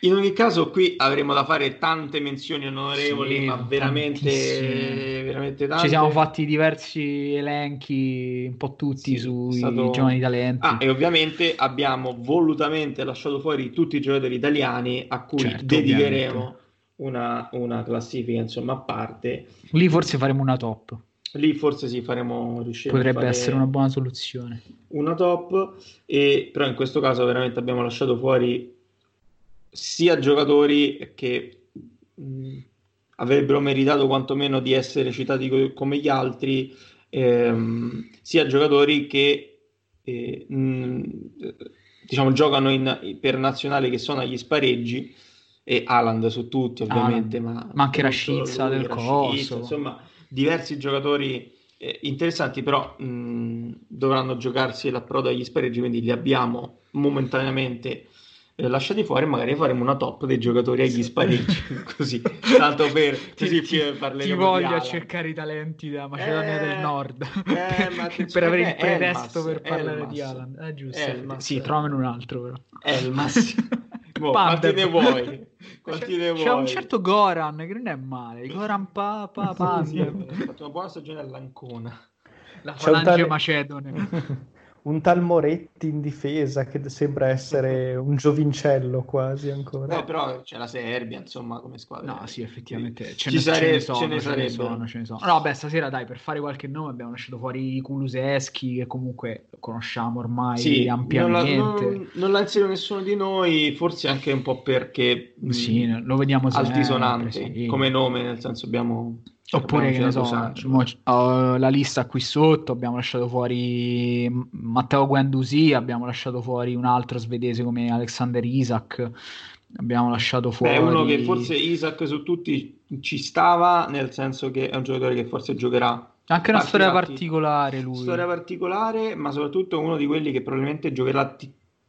In ogni caso, qui avremo da fare tante menzioni onorevoli, sì, ma veramente, veramente tante. Ci siamo fatti diversi elenchi, un po' tutti sì, sui stato... giovani talenti. Ah, e ovviamente abbiamo volutamente lasciato fuori tutti i giocatori italiani a cui certo, dedicheremo una, una, classifica insomma a parte. Lì forse faremo una top. Lì forse sì, faremo riuscire Potrebbe essere una buona soluzione. Una top, e, però in questo caso veramente abbiamo lasciato fuori sia giocatori che mh, avrebbero meritato quantomeno di essere citati co- come gli altri, ehm, sia giocatori che eh, mh, diciamo giocano in, per nazionale che sono agli spareggi e Aland su tutti ovviamente, ma, ma, anche Rashica del Coso, insomma diversi giocatori eh, interessanti però mh, dovranno giocarsi l'approdo agli spareggi, quindi li abbiamo momentaneamente lasciati fuori magari faremo una top dei giocatori agli spareggi così tanto per così ti, ti voglio a cercare i talenti della Macedonia eh, del Nord. eh, per, per avere il pretesto per parlare Elmas. di Alan. È giusto Elmas. sì trovano un altro però. Elmas. Boh, quanti ne vuoi? Quanti ne c'è un certo Goran che non è male. Goran Papa pa, sì, sì, ha fatto una buona stagione all'Ancona. La falange tale... macedone un tal Moretti in difesa che sembra essere un giovincello quasi ancora. Eh, però c'è la Serbia, insomma, come squadra. No, sì, effettivamente ce, ne, sare- ce ne sono, ce ne, ce ne sono, ce ne sono. No, beh, stasera dai, per fare qualche nome abbiamo lasciato fuori Kuluseschi, che comunque conosciamo ormai sì, ampiamente. Non l'ha, non, non l'ha inserito nessuno di noi, forse anche un po' perché... Sì, mh, lo vediamo sempre. Altisonante, sì. come nome, nel senso abbiamo Oppure che ne so, uh, la lista qui sotto abbiamo lasciato fuori Matteo Guendouzi, abbiamo lasciato fuori un altro svedese come Alexander Isaac, abbiamo lasciato fuori... Beh, uno che forse Isaac su tutti ci stava, nel senso che è un giocatore che forse giocherà. Anche una storia particolare lui. Storia particolare, ma soprattutto uno di quelli che probabilmente giocherà,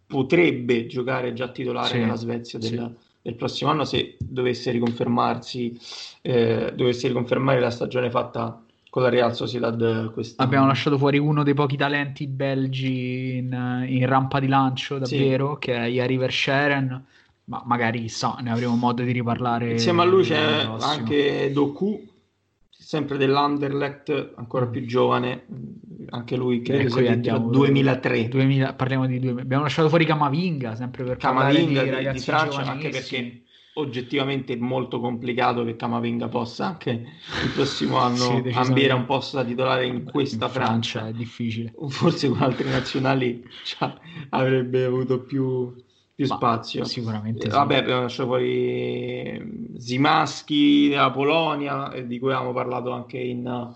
potrebbe giocare già titolare sì, nella Svezia del, sì del prossimo anno se dovesse riconfermarsi, eh, dovesse riconfermare la stagione fatta con la Real Sociedad quest'anno. Abbiamo lasciato fuori uno dei pochi talenti belgi in, in rampa di lancio, davvero, sì. che è Yari Verscheren, ma magari sa, ne avremo modo di riparlare. Insieme a lui c'è anche Doku, sempre dell'Anderlecht, ancora più giovane, anche lui credo ecco, sia del 2003. 2000, parliamo di 2000. Abbiamo lasciato fuori Camavinga, sempre per Camavinga di, di, di Francia, anche perché oggettivamente è molto complicato che Camavinga possa anche il prossimo anno sì, ambire un posto da titolare in questa in Francia. Francia. È difficile. Forse con altri nazionali avrebbe avuto più, più spazio. Sicuramente. Eh, sì. Vabbè, abbiamo lasciato fuori Zimaschi della Polonia, di cui avevamo parlato anche in,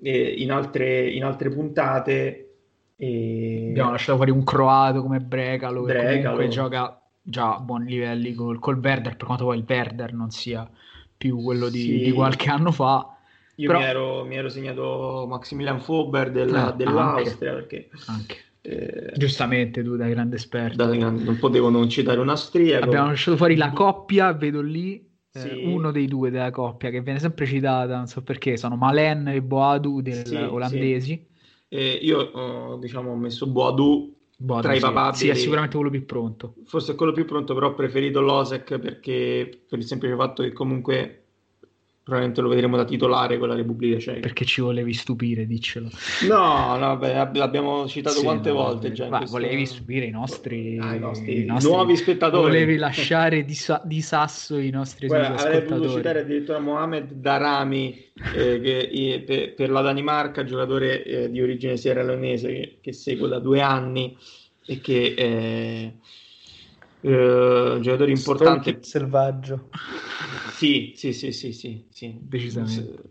in, altre, in altre puntate. E... Abbiamo lasciato fuori un croato come Brecalo, Brecalo. che comunque gioca già a buoni livelli col, col Werder, per quanto poi il Werder non sia più quello di, sì. di qualche anno fa. Io Però... mi, ero, mi, ero, segnato Maximilian Fober della, eh, dell'Austria anche, perché anche. Eh, giustamente tu da grande esperto da, non potevo non citare un austriaco abbiamo lasciato fuori la coppia vedo lì eh, sì. uno dei due della coppia che viene sempre citata non so perché sono Malen e Boadu del sì, olandesi sì. Eh, io oh, diciamo ho messo Boadu Boadu, tra i papabili. Sì, è sicuramente quello più pronto. Forse è quello più pronto, però ho preferito Losek perché per il semplice fatto che comunque probabilmente lo vedremo da titolare con la Repubblica Ceca. Perché ci volevi stupire, diccelo. No, no beh, l'abbiamo citato sì, quante no, volte già. Ma questo... volevi stupire i nostri, ah, i nostri, i nostri nuovi spettatori. Volevi lasciare di, sa- di sasso i nostri Guarda, avrei potuto citare addirittura Mohamed Darami eh, che, per, per, la Danimarca, giocatore eh, di origine sierra-leonese che, che seguo da due anni e che... Eh, Uh, giocatore importante. Selvaggio. Sì, sì, sì, sì, sì, sì. Decisamente.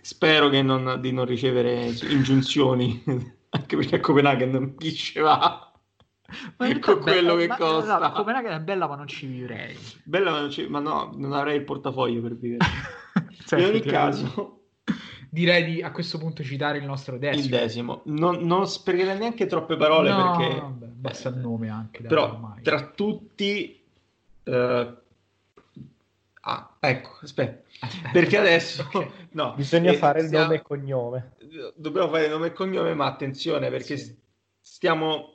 Spero che non, di non ricevere ingiunzioni, anche perché a Copenaghen non chi ci va. Ma ecco quello bella, che ma, costa. Esatto, Copenaghen è bella, ma non ci vivrei. Bella, ma, non ci, ma no, non avrei il portafoglio per vivere. cioè, In ogni caso, direi di a questo punto citare il nostro decimo. Il decimo. Non, non sprecherei neanche troppe parole no, perché... Vabbè, basta il nome anche. Però ormai. tra tutti... Uh... Ah, ecco, aspetta. Perché adesso... okay. no, Bisogna eh, fare il nome e cognome. Dobbiamo fare il nome e cognome, ma attenzione perché sì. stiamo,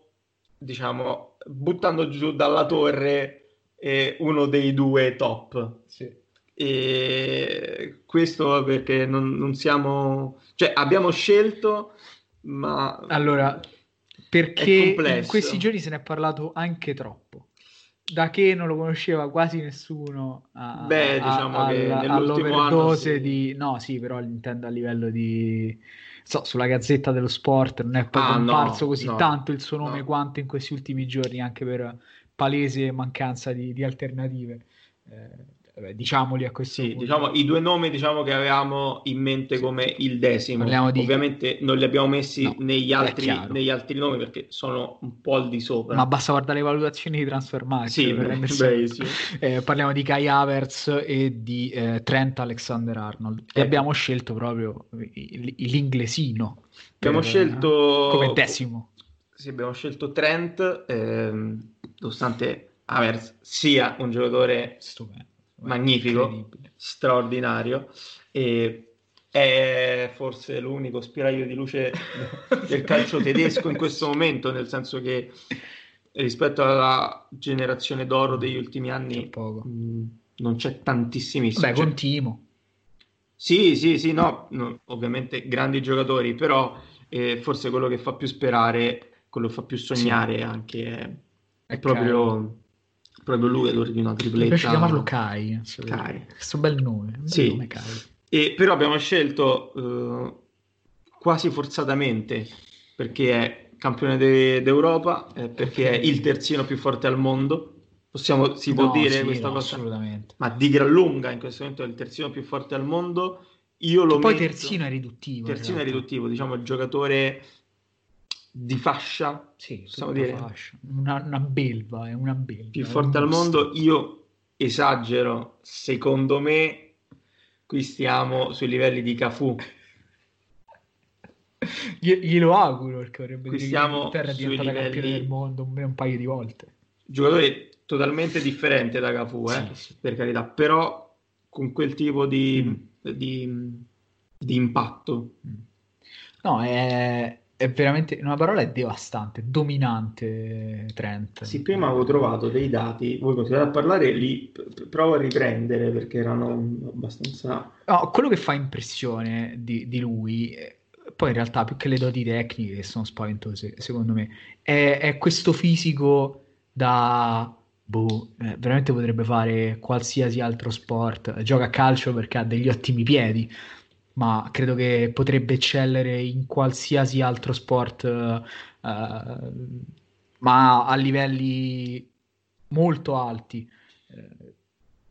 diciamo, buttando giù dalla torre eh, uno dei due top. Sì e questo perché non, non siamo, cioè abbiamo scelto, ma allora perché in questi giorni se ne è parlato anche troppo. Da che non lo conosceva quasi nessuno a, Beh, diciamo a, che all'overdose anno, sì. di no, sì, però intendo a livello di so, sulla gazzetta dello sport non è poi ah, comparso no, così no, tanto il suo nome no. quanto in questi ultimi giorni, anche per palese mancanza di, di alternative. Eh, Vabbè, diciamoli a questo sì, punto. Diciamo, I due nomi diciamo, che avevamo in mente come il decimo, di... ovviamente non li abbiamo messi no, negli, altri, negli, altri, nomi perché sono un po' al di sopra. Ma basta guardare le valutazioni di Transfermarkt. Sì, per beh, sì. Eh, parliamo di Kai Havertz e di eh, Trent Alexander-Arnold e ecco. abbiamo scelto proprio l'inglesino. Abbiamo per, scelto... come decimo. Sì, abbiamo scelto Trent, ehm, nonostante Havertz sia un giocatore stupendo magnifico, straordinario e è forse l'unico spiraglio di luce del calcio tedesco in questo momento, nel senso che rispetto alla generazione d'oro degli ultimi anni mh, mm, non c'è tantissimissimo. Beh, con Timo. Sì, sì, sì, no, no, ovviamente grandi giocatori, però eh, forse quello che fa più sperare, quello che fa più sognare sì. anche è, è proprio... Caro proprio lui è di una tripletta. Mi piace chiamarlo Kai. Kai. Questo bel nome. Bel sì. nome. E, però abbiamo scelto uh, quasi forzatamente perché è campione de- d'Europa, eh, perché è il terzino più forte al mondo. Possiamo, si può dire sì, questa no, cosa? Assolutamente. Ma di gran lunga in questo momento è il terzino più forte al mondo. Io lo poi metto... terzino è riduttivo. Terzino è riduttivo, diciamo il giocatore di fascia, sì, possiamo dire. Fascia. Una, una, belva, è una belva. Più forte al mondo, io esagero, secondo me qui stiamo sui livelli di Cafu. glielo auguro perché vorrebbe qui dire che l'Inghilterra è diventata livelli... campione del mondo un, un, paio di volte. Giocatore totalmente differente da Cafu, eh, sì, sì. per carità, però con quel tipo di, mm. di, di impatto. Mm. No, è, è veramente una parola è devastante, dominante Trent. Sì, prima avevo trovato dei dati, voi continuate a parlare, li provo a riprendere perché erano abbastanza... No, quello che fa impressione di, di lui, eh, poi in realtà più che le doti tecniche che sono spaventose, secondo me, è, è questo fisico da... Boh, eh, veramente potrebbe fare qualsiasi altro sport, gioca a calcio perché ha degli ottimi piedi, ma credo che potrebbe eccellere in qualsiasi altro sport, uh, ma a livelli molto alti. Uh,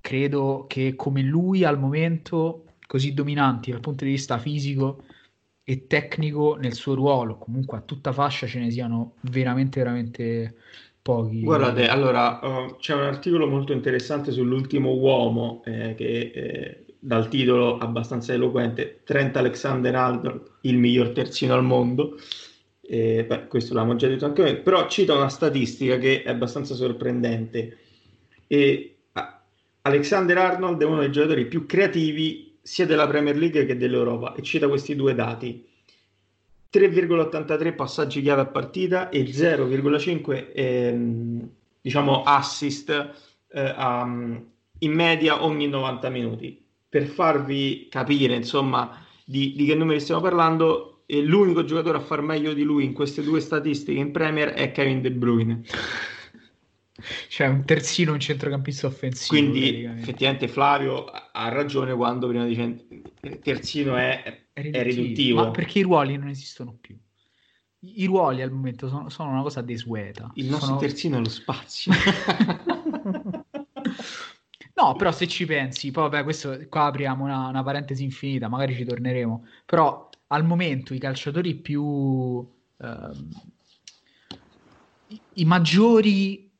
credo che come lui al momento, così dominanti dal punto di vista fisico, e tecnico nel suo ruolo, comunque a tutta fascia ce ne siano veramente, veramente pochi. Guardate, allora uh, c'è un articolo molto interessante sull'ultimo uomo eh, che eh, dal titolo abbastanza eloquente, Trent Alexander-Arnold, il miglior terzino al mondo. Eh, beh, questo l'abbiamo già detto anche noi, però cita una statistica che è abbastanza sorprendente. E Alexander Arnold è uno dei giocatori più creativi sia della Premier League che dell'Europa e cita questi due dati. 3,83 passaggi chiave a partita e 0,5 ehm, diciamo assist eh, a, in media ogni 90 minuti per farvi capire insomma di, di che numeri stiamo parlando, l'unico giocatore a far meglio di lui in queste due statistiche in Premier è Kevin De Bruyne. Cioè un terzino, un centrocampista offensivo. Quindi effettivamente Flavio ha ragione quando prima dice terzino è, è, riduttivo. è riduttivo. Ma perché i ruoli non esistono più? I ruoli al momento sono, sono una cosa desueta. Il nostro sono... terzino è lo spazio. No, però se ci pensi, poi vabbè, questo qua apriamo una, una, parentesi infinita, magari ci torneremo. Però al momento i calciatori più ehm, i, i maggiori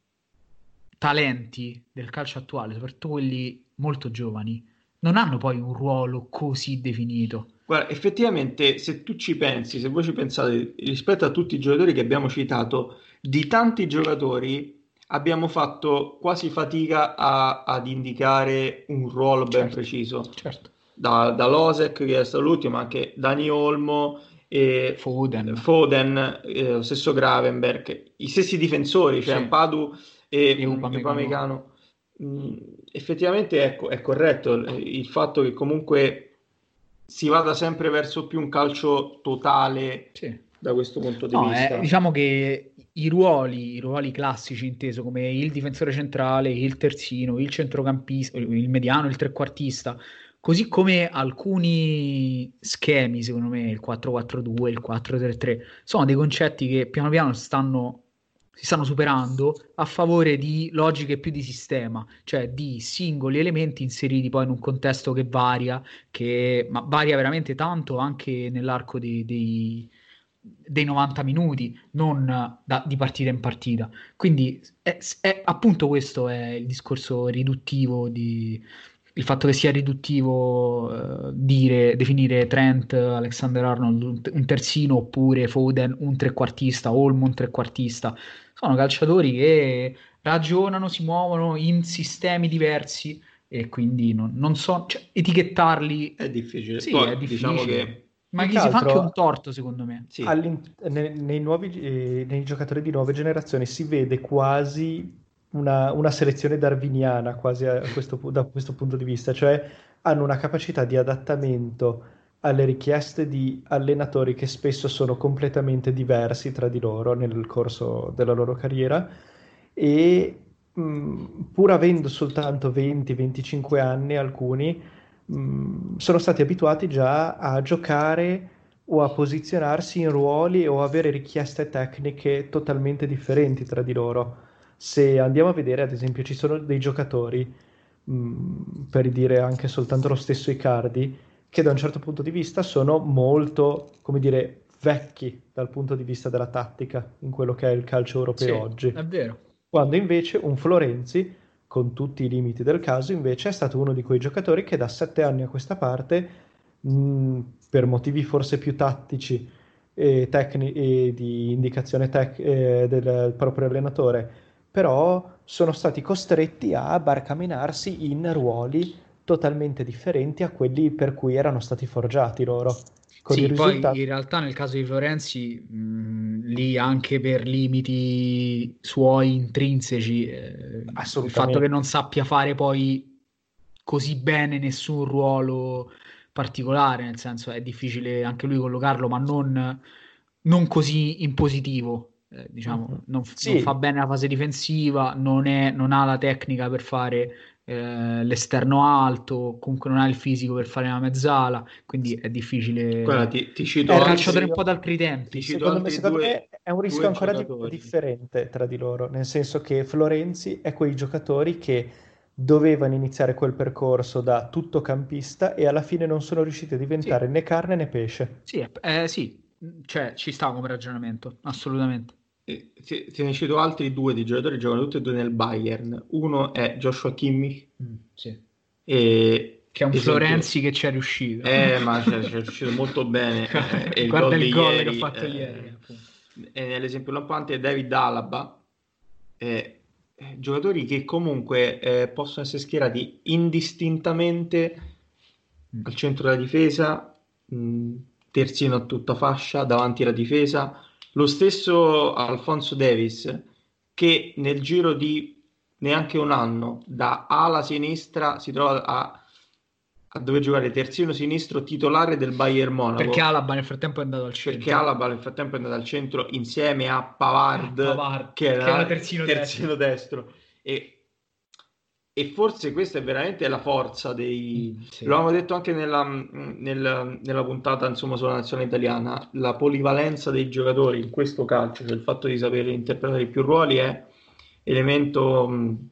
talenti del calcio attuale, soprattutto quelli molto giovani, non hanno poi un ruolo così definito. Guarda, effettivamente, se tu ci pensi, se voi ci pensate rispetto a tutti i giocatori che abbiamo citato, di tanti giocatori abbiamo fatto quasi fatica a, ad indicare un ruolo ben certo, preciso. Certo. Da, da Losec, che è stato l'ultimo, anche Dani Olmo e Foden, Foden eh, lo stesso Gravenberg, i stessi difensori, cioè sì. Padu e, e Upamecano. Mm, effettivamente ecco, è corretto il fatto che comunque si vada sempre verso più un calcio totale sì. Da questo punto di no, vista. Eh, diciamo che i ruoli, i ruoli classici inteso come il difensore centrale, il terzino, il centrocampista, il mediano, il trequartista, così come alcuni schemi, secondo me, il 4-4-2, il 4-3-3, sono dei concetti che piano piano stanno, si stanno superando a favore di logiche più di sistema, cioè di singoli elementi inseriti poi in un contesto che varia, che ma varia veramente tanto anche nell'arco dei, dei dei 90 minuti, non da, di partita in partita. Quindi è, è, appunto questo è il discorso riduttivo di il fatto che sia riduttivo eh, dire, definire Trent, Alexander Arnold un, terzino oppure Foden un trequartista, Olmo un trequartista. Sono calciatori che ragionano, si muovono in sistemi diversi e quindi non, non so, cioè, etichettarli è difficile. Sì, Poi, è difficile. Diciamo che ma gli si fa anche un torto, secondo me. Sì. Nei, nei, nuovi, eh, nei giocatori di nuove generazioni si vede quasi una, una selezione darwiniana, quasi questo, da questo punto di vista, cioè hanno una capacità di adattamento alle richieste di allenatori che spesso sono completamente diversi tra di loro nel corso della loro carriera e mh, pur avendo soltanto 20-25 anni alcuni mh, sono stati abituati già a giocare o a posizionarsi in ruoli o avere richieste tecniche totalmente differenti tra di loro. Se andiamo a vedere, ad esempio, ci sono dei giocatori, mh, per dire anche soltanto lo stesso Icardi, che da un certo punto di vista sono molto, come dire, vecchi dal punto di vista della tattica in quello che è il calcio europeo sì, oggi. È vero. Quando invece un Florenzi con tutti i limiti del caso, invece è stato uno di quei giocatori che da sette anni a questa parte, mh, per motivi forse più tattici e, tecni- e di indicazione tec- eh, del proprio allenatore, però sono stati costretti a barcamenarsi in ruoli totalmente differenti a quelli per cui erano stati forgiati loro. Con sì, poi risultato... in realtà nel caso di Florenzi, mh, lì anche per limiti suoi intrinseci, eh, il fatto che non sappia fare poi così bene nessun ruolo particolare, nel senso è difficile anche lui collocarlo, ma non, non così in positivo. Eh, diciamo, mm-hmm. non, sì. non, fa bene la fase difensiva, non, è, non ha la tecnica per fare eh, l'esterno alto, comunque non ha il fisico per fare la mezzala, quindi è difficile. Guarda, ti, ti cito è un calciatore un po' d'altri tempi. Secondo, me, secondo due, me, è un rischio ancora di, differente tra di loro, nel senso che Florenzi è quei giocatori che dovevano iniziare quel percorso da tuttocampista e alla fine non sono riusciti a diventare Sì. né carne né pesce. Sì, eh, sì, cioè ci sta come ragionamento, assolutamente. E Te, te ne cito altri due di giocatori che giocano tutti e due nel Bayern. Uno è Joshua Kimmich sì. e Che è un esempio- Florenzi che ci è riuscito. Eh, ma c'è, c'è riuscito molto bene. eh, Guarda il gol ieri, che ha fatto eh, ieri. appunto. E nell'esempio lampante è David Alaba, eh, eh, giocatori che comunque eh, possono essere schierati indistintamente Mm. al centro della difesa, mh, terzino a tutta fascia, davanti alla difesa. Lo stesso Alfonso Davis, che nel giro di neanche un anno da ala sinistra si trova a, a dover giocare terzino sinistro titolare del Bayern Monaco. Perché Alaba nel frattempo è andato al centro. Perché Alaba nel frattempo è andato al centro insieme a Pavard, Ah, Pavard, che era, che era terzino terzino destro. E, e forse questa è veramente la forza dei... Mm, sì. Lo avevamo detto anche nella, nel- nella puntata insomma, sulla nazionale italiana, la polivalenza dei giocatori in questo calcio, cioè il fatto di sapere interpretare più ruoli è elemento mh,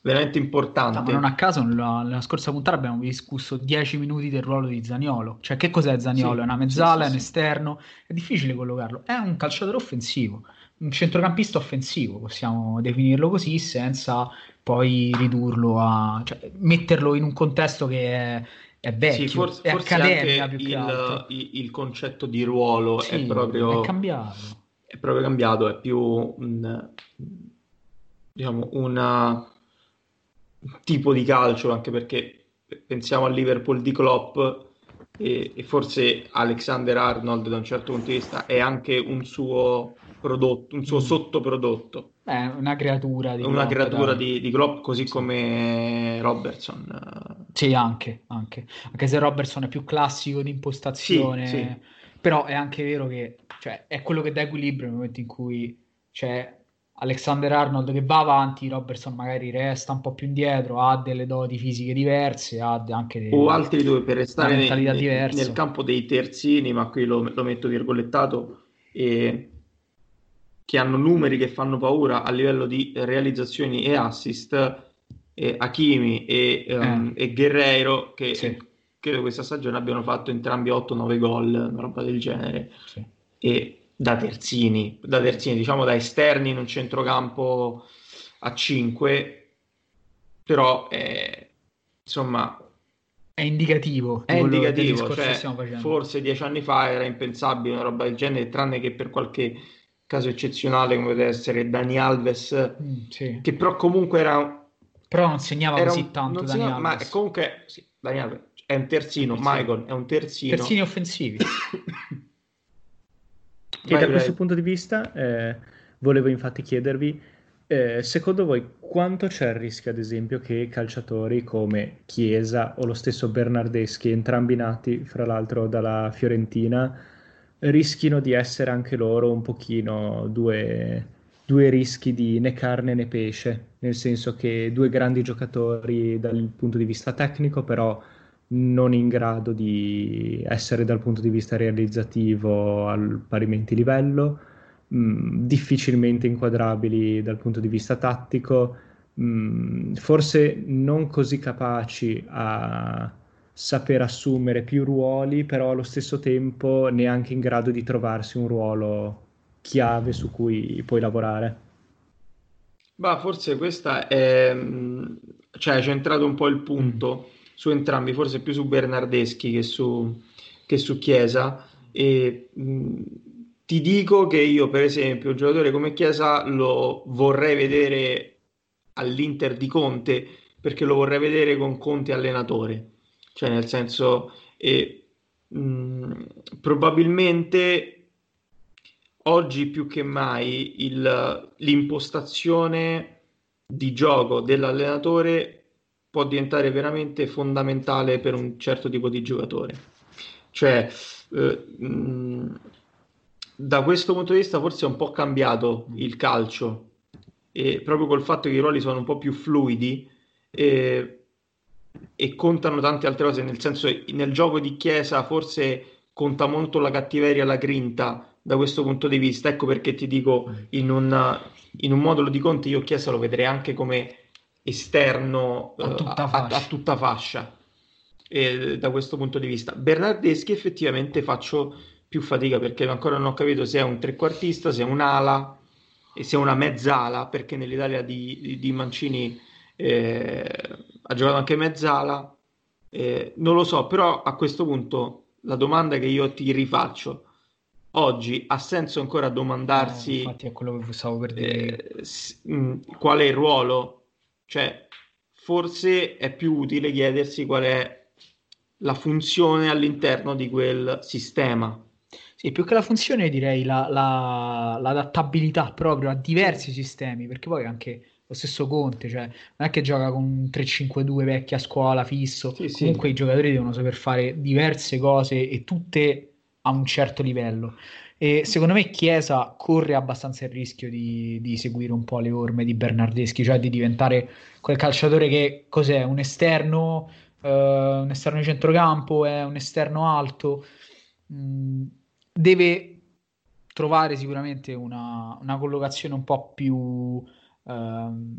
veramente importante. No, ma non a caso nella, nella scorsa puntata abbiamo discusso 10 minuti del ruolo di Zaniolo. Cioè, che cos'è Zaniolo? Sì, È una mezzala, sì, è un esterno? È difficile collocarlo. È un calciatore offensivo, un centrocampista offensivo, possiamo definirlo così, senza poi ridurlo a... cioè, metterlo in un contesto che è, è vecchio, Sì, forse, è forse anche il, il- concetto di ruolo è Sì, proprio... è cambiato. è proprio cambiato, è più un, diciamo, una- un tipo di calcio, anche perché pensiamo al Liverpool di Klopp e, e forse Alexander Arnold da un certo punto di vista è anche un suo prodotto, un suo Mm. sottoprodotto, È una creatura di una Klopp, creatura di, di Klopp così come Robertson. Sì, anche, anche. Anche se Robertson è più classico di impostazione, Sì, sì. però è anche vero che cioè, è quello che dà equilibrio nel momento in cui c'è Alexander Arnold che va avanti, Robertson magari resta un po' più indietro, ha delle doti fisiche diverse, ha anche dei- o altri due per restare diversa. nel campo dei terzini, ma qui lo, lo metto virgolettato, e che hanno numeri che fanno paura a livello di realizzazioni e assist, e Hakimi e, ehm, e Guerreiro, che Sì. credo questa stagione abbiano fatto entrambi 8-9 gol, una roba del genere, Sì. e da terzini, da terzini, diciamo da esterni in un centrocampo a 5, però eh, insomma È indicativo di è indicativo, cioè, forse dieci anni fa era impensabile una roba del genere, tranne che per qualche caso eccezionale come poteva essere Dani Alves, Mm, sì. che però comunque era, Però non segnava era così un- tanto Dani ma Alves. comunque sì, Dani Alves è un terzino, Terzino. Michael è un terzino. Terzini offensivi. E Vai, da vai. questo punto di vista eh, volevo infatti chiedervi, eh, secondo voi quanto c'è il rischio, ad esempio, che calciatori come Chiesa o lo stesso Bernardeschi, entrambi nati fra l'altro dalla Fiorentina, rischino di essere anche loro un pochino due, due rischi di né carne né pesce, nel senso che due grandi giocatori dal punto di vista tecnico, però non in grado di essere dal punto di vista realizzativo al parimenti livello, mh, difficilmente inquadrabili dal punto di vista tattico, mh, forse non così capaci a saper assumere più ruoli, però allo stesso tempo neanche in grado di trovarsi un ruolo chiave su cui puoi lavorare. Ma forse questa è, mh, cioè, hai centrato un po' il punto su entrambi, forse più su Bernardeschi che su, che su Chiesa. E mh, ti dico che io, per esempio, un giocatore come Chiesa lo vorrei vedere all'Inter di Conte perché lo vorrei vedere con Conte allenatore, cioè nel senso, e, mh, probabilmente oggi più che mai il- l'impostazione di gioco dell'allenatore può diventare veramente fondamentale per un certo tipo di giocatore. Cioè, eh, mh, da questo punto di vista forse è un po' cambiato il calcio, e proprio col fatto che i ruoli sono un po' più fluidi e, e contano tante altre cose, nel senso nel gioco di Chiesa forse conta molto la cattiveria e la grinta da questo punto di vista. Ecco perché ti dico, in un, in un modulo di Conte io Chiesa lo vedrei anche come esterno a tutta uh, fascia. A, a tutta fascia eh, da questo punto di vista. Bernardeschi effettivamente faccio più fatica perché ancora non ho capito se è un trequartista, se è un'ala e se è una mezzala, perché nell'Italia di, di, di Mancini eh, ha giocato anche mezzala. Eh, non lo so, però a questo punto la domanda che io ti rifaccio oggi ha senso ancora domandarsi no, infatti è quello che stavo per dire eh, s- mh, qual è il ruolo cioè forse è più utile chiedersi qual è la funzione all'interno di quel sistema sì, più che la funzione direi la, la, l'adattabilità proprio a diversi sistemi perché poi anche lo stesso Conte, cioè non è che gioca con un 3-5-2 vecchia scuola fisso, Sì, sì. comunque i giocatori devono saper fare diverse cose e tutte a un certo livello. E secondo me Chiesa corre abbastanza il rischio di, di seguire un po' le orme di Bernardeschi, cioè di diventare quel calciatore che cos'è? Un esterno, eh, un esterno di centrocampo, è un esterno alto. Mm, deve trovare sicuramente una, una collocazione un po' più ehm,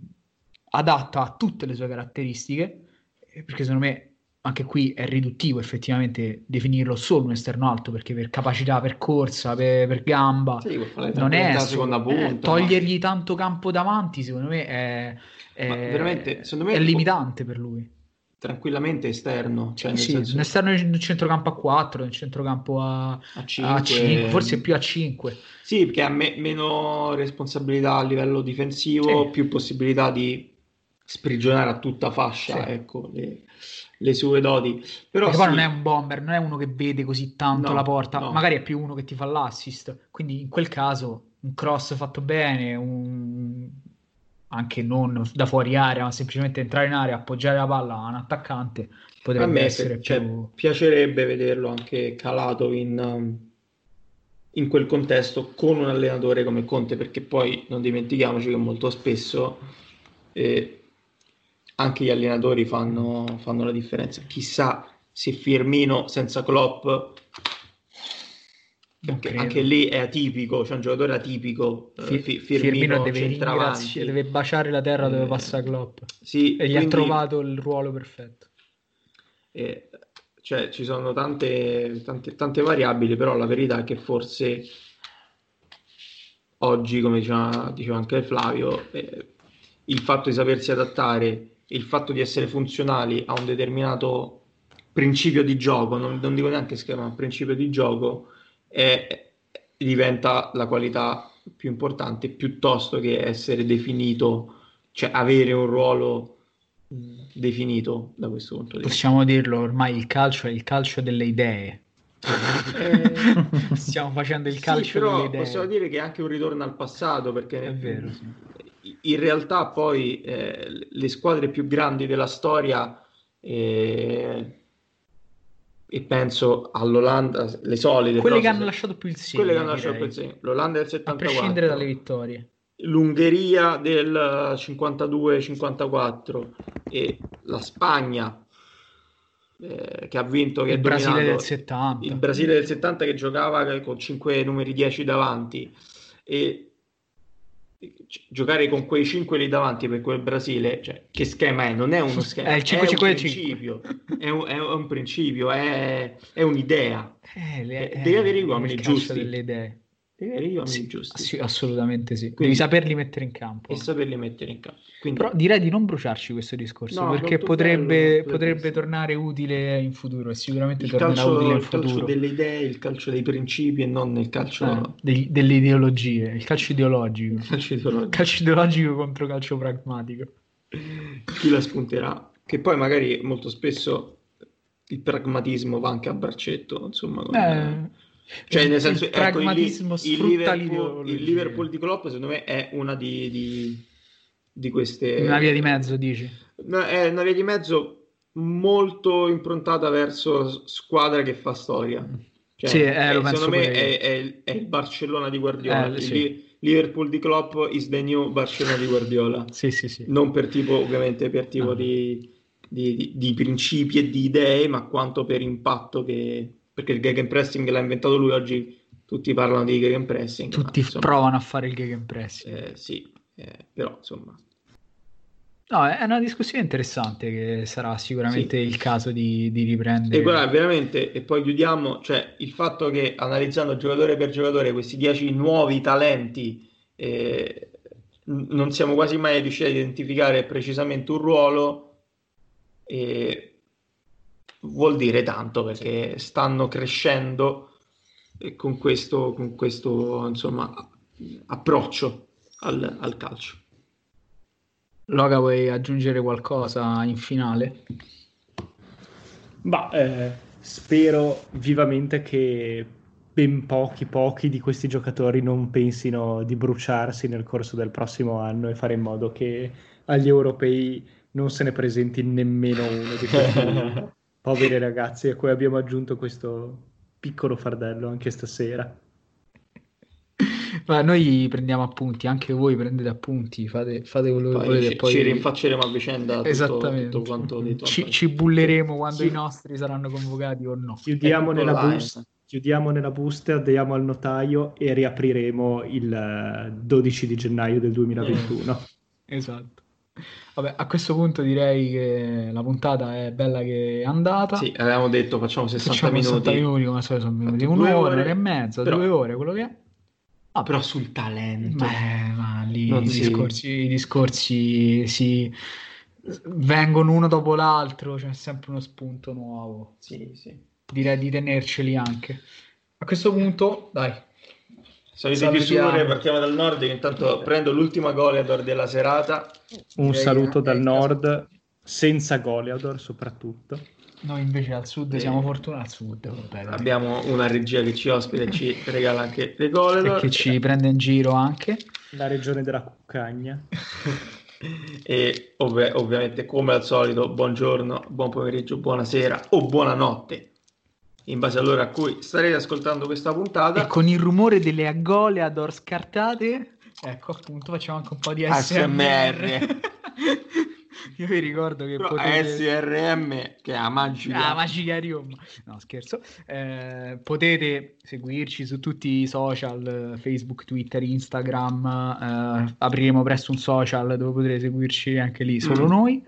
adatta a tutte le sue caratteristiche, eh, perché secondo me anche qui è riduttivo effettivamente definirlo solo un esterno alto, perché per capacità, per corsa, per, per gamba, Sì, non è seconda eh, punta, togliergli tanto campo davanti, secondo me è, è- Ma veramente, secondo me è limitante per lui. Tranquillamente esterno cioè Sì, senso un esterno nel centrocampo a 4, nel centrocampo a, a a 5, forse più a 5. Sì, perché ha me- meno responsabilità a livello difensivo, Sì. più possibilità di sprigionare a tutta fascia, Sì. ecco, le, le sue doti. Però sì, non è un bomber, non è uno che vede così tanto No, la porta, no. magari è più uno che ti fa l'assist. Quindi in quel caso un cross fatto bene, un... anche non da fuori area, ma semplicemente entrare in area, appoggiare la palla a un attaccante, a potrebbe me essere cioè, più... piacerebbe vederlo anche calato in, um, in quel contesto con un allenatore come Conte, perché poi non dimentichiamoci che molto spesso eh, anche gli allenatori fanno, fanno la differenza. Chissà se Firmino senza Klopp, Credo. anche lì è atipico, c'è un giocatore atipico, eh, Fi- Fi- Firmino, Firmino, deve deve baciare la terra dove Eh, passa Klopp Sì, e gli ha quindi- trovato il ruolo perfetto. Eh, cioè, ci sono tante, tante, tante variabili, però la verità è che forse oggi, come diceva, diceva anche Flavio, eh, il fatto di sapersi adattare, il fatto di essere funzionali a un determinato principio di gioco, non, non dico neanche schema, ma principio di gioco, è- diventa la qualità più importante piuttosto che essere definito, cioè avere un ruolo definito da questo punto di vista. Possiamo dirlo, ormai il calcio è il calcio delle idee. Eh, Stiamo facendo il Sì, calcio però delle idee. possiamo dire che è anche un ritorno al passato perché È vero, sì. in realtà poi eh, le squadre più grandi della storia eh, e penso all'Olanda, le solide, Quelle che hanno se- lasciato più il segno, quelle che hanno lasciato più il segno. l'Olanda del A 74, prescindere dalle vittorie. l'Ungheria del 52-54 e la Spagna eh, che ha vinto, che Il Brasile dominato, del 70. il Brasile del 70 che giocava con 5 numeri 10 davanti e giocare con quei 5 lì davanti per quel Brasile, cioè, che schema è? Non è uno schema, È il è un 5-5-5. principio, è un, è un principio, è, è un'idea. Eh, le- Eh, devi avere gli il uomini giusti. delle idee. Sì, giusti sì, assolutamente sì. Quindi- Devi saperli mettere in campo. e saperli mettere in campo. Quindi, Però direi di non bruciarci questo discorso No, perché potrebbe, bello, potrebbe tornare utile in futuro e sicuramente il tornerà calcio, utile in il calcio futuro. delle idee, il calcio dei principi e non il calcio, Eh, degli- delle ideologie, il calcio ideologico. il calcio ideologico. calcio ideologico contro calcio pragmatico. chi la spunterà. Che poi magari molto spesso il pragmatismo va anche a braccetto, insomma. con- Eh, cioè, il- nel senso, il ecco, il, pragmatismo il sfrutta Liverpool, il Liverpool di Klopp, secondo me, è una di, di, di queste... Una via di mezzo, dici? No, è una via di mezzo molto improntata verso squadra che fa storia. Cioè, Sì, eh, lo è- penso secondo me è, è il- è il Barcellona di Guardiola. Eh, Il sì. Li- Liverpool di Klopp is the new Barcellona di Guardiola. Sì, sì, sì. Non per tipo, ovviamente, per tipo No. di, di- di- di principi e di idee, ma quanto per impatto che... Perché il gegenpressing l'ha inventato lui, oggi tutti parlano di gegenpressing. ma, Tutti insomma, provano a fare il gegenpressing. eh, sì, eh, però insomma... No, è una discussione interessante che sarà sicuramente sì. il caso di, di, riprendere. E guarda, veramente, e poi chiudiamo, cioè il fatto che analizzando giocatore per giocatore questi dieci nuovi talenti eh, non siamo quasi mai riusciti a identificare precisamente un ruolo, eh, vuol dire tanto perché stanno crescendo con questo, con questo insomma, approccio al, al calcio. Loga, vuoi aggiungere qualcosa in finale? Ma eh, spero vivamente che ben pochi, pochi di questi giocatori non pensino di bruciarsi nel corso del prossimo anno e fare in modo che agli europei non se ne presenti nemmeno uno di questi poveri ragazzi a cui abbiamo aggiunto questo piccolo fardello anche stasera. Ma noi prendiamo appunti, anche voi prendete appunti, fate, fate quello che volete. Ci, poi ci rinfacceremo a vicenda tutto, Esattamente. tutto quanto detto. Ci, ci bulleremo quando sì. i nostri saranno convocati o no. Chiudiamo nella, busta, chiudiamo nella busta, diamo al notaio e riapriremo il 12 di gennaio del 2021. Eh. Esatto. Vabbè, a questo punto direi che la puntata è bella che è andata. Sì, avevamo detto facciamo 60 facciamo minuti. 60 minuti, come sono venuti un'ora, un'ora e mezza, però... due ore, quello che è. Ah, però sul talento. Beh, ma lì i, si... discorsi, i discorsi si vengono uno dopo l'altro, c'è sempre uno spunto nuovo. Sì, sì. Direi di tenerceli anche. A questo punto, dai. Solite chiusure, partiamo dal nord, che intanto prendo l'ultima Goleador della serata. Un Direi saluto dal nord, senza Goleador soprattutto. Noi invece al sud e... siamo fortunati al sud. Vabbè, Abbiamo una regia che ci ospita e ci regala anche le gole. E che ci prende in giro anche. La regione della cuccagna. e ov- ovviamente come al solito buongiorno, buon pomeriggio, buonasera o buonanotte in base all'ora a cui starete ascoltando questa puntata. E con il rumore delle agole ad or scartate, ecco appunto facciamo anche un po' di ASMR. ASMR. Io vi ricordo che Però potete... SRM, che è la magica. Ah, magica Riom. No, scherzo. Eh, potete seguirci su tutti i social, Facebook, Twitter, Instagram. Eh, apriremo presto un social dove potrete seguirci anche lì, solo mm. noi.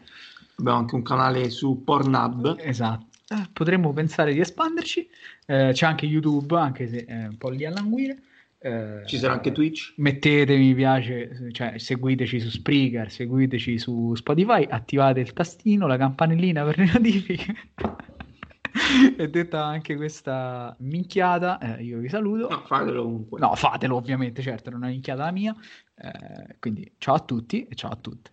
Abbiamo anche un canale su Pornhub. Esatto. Eh, potremmo pensare di espanderci. Eh, c'è anche YouTube, anche se è un po' lì a languire. Eh, Ci sarà anche Twitch. Mettete mi piace, cioè seguiteci su Spreaker, seguiteci su Spotify, attivate il tastino, la campanellina per le notifiche. e detta anche questa minchiata, eh, io vi saluto. No, fatelo comunque. No, fatelo ovviamente, certo, non è una minchiata mia. Eh, quindi ciao a tutti e ciao a tutte.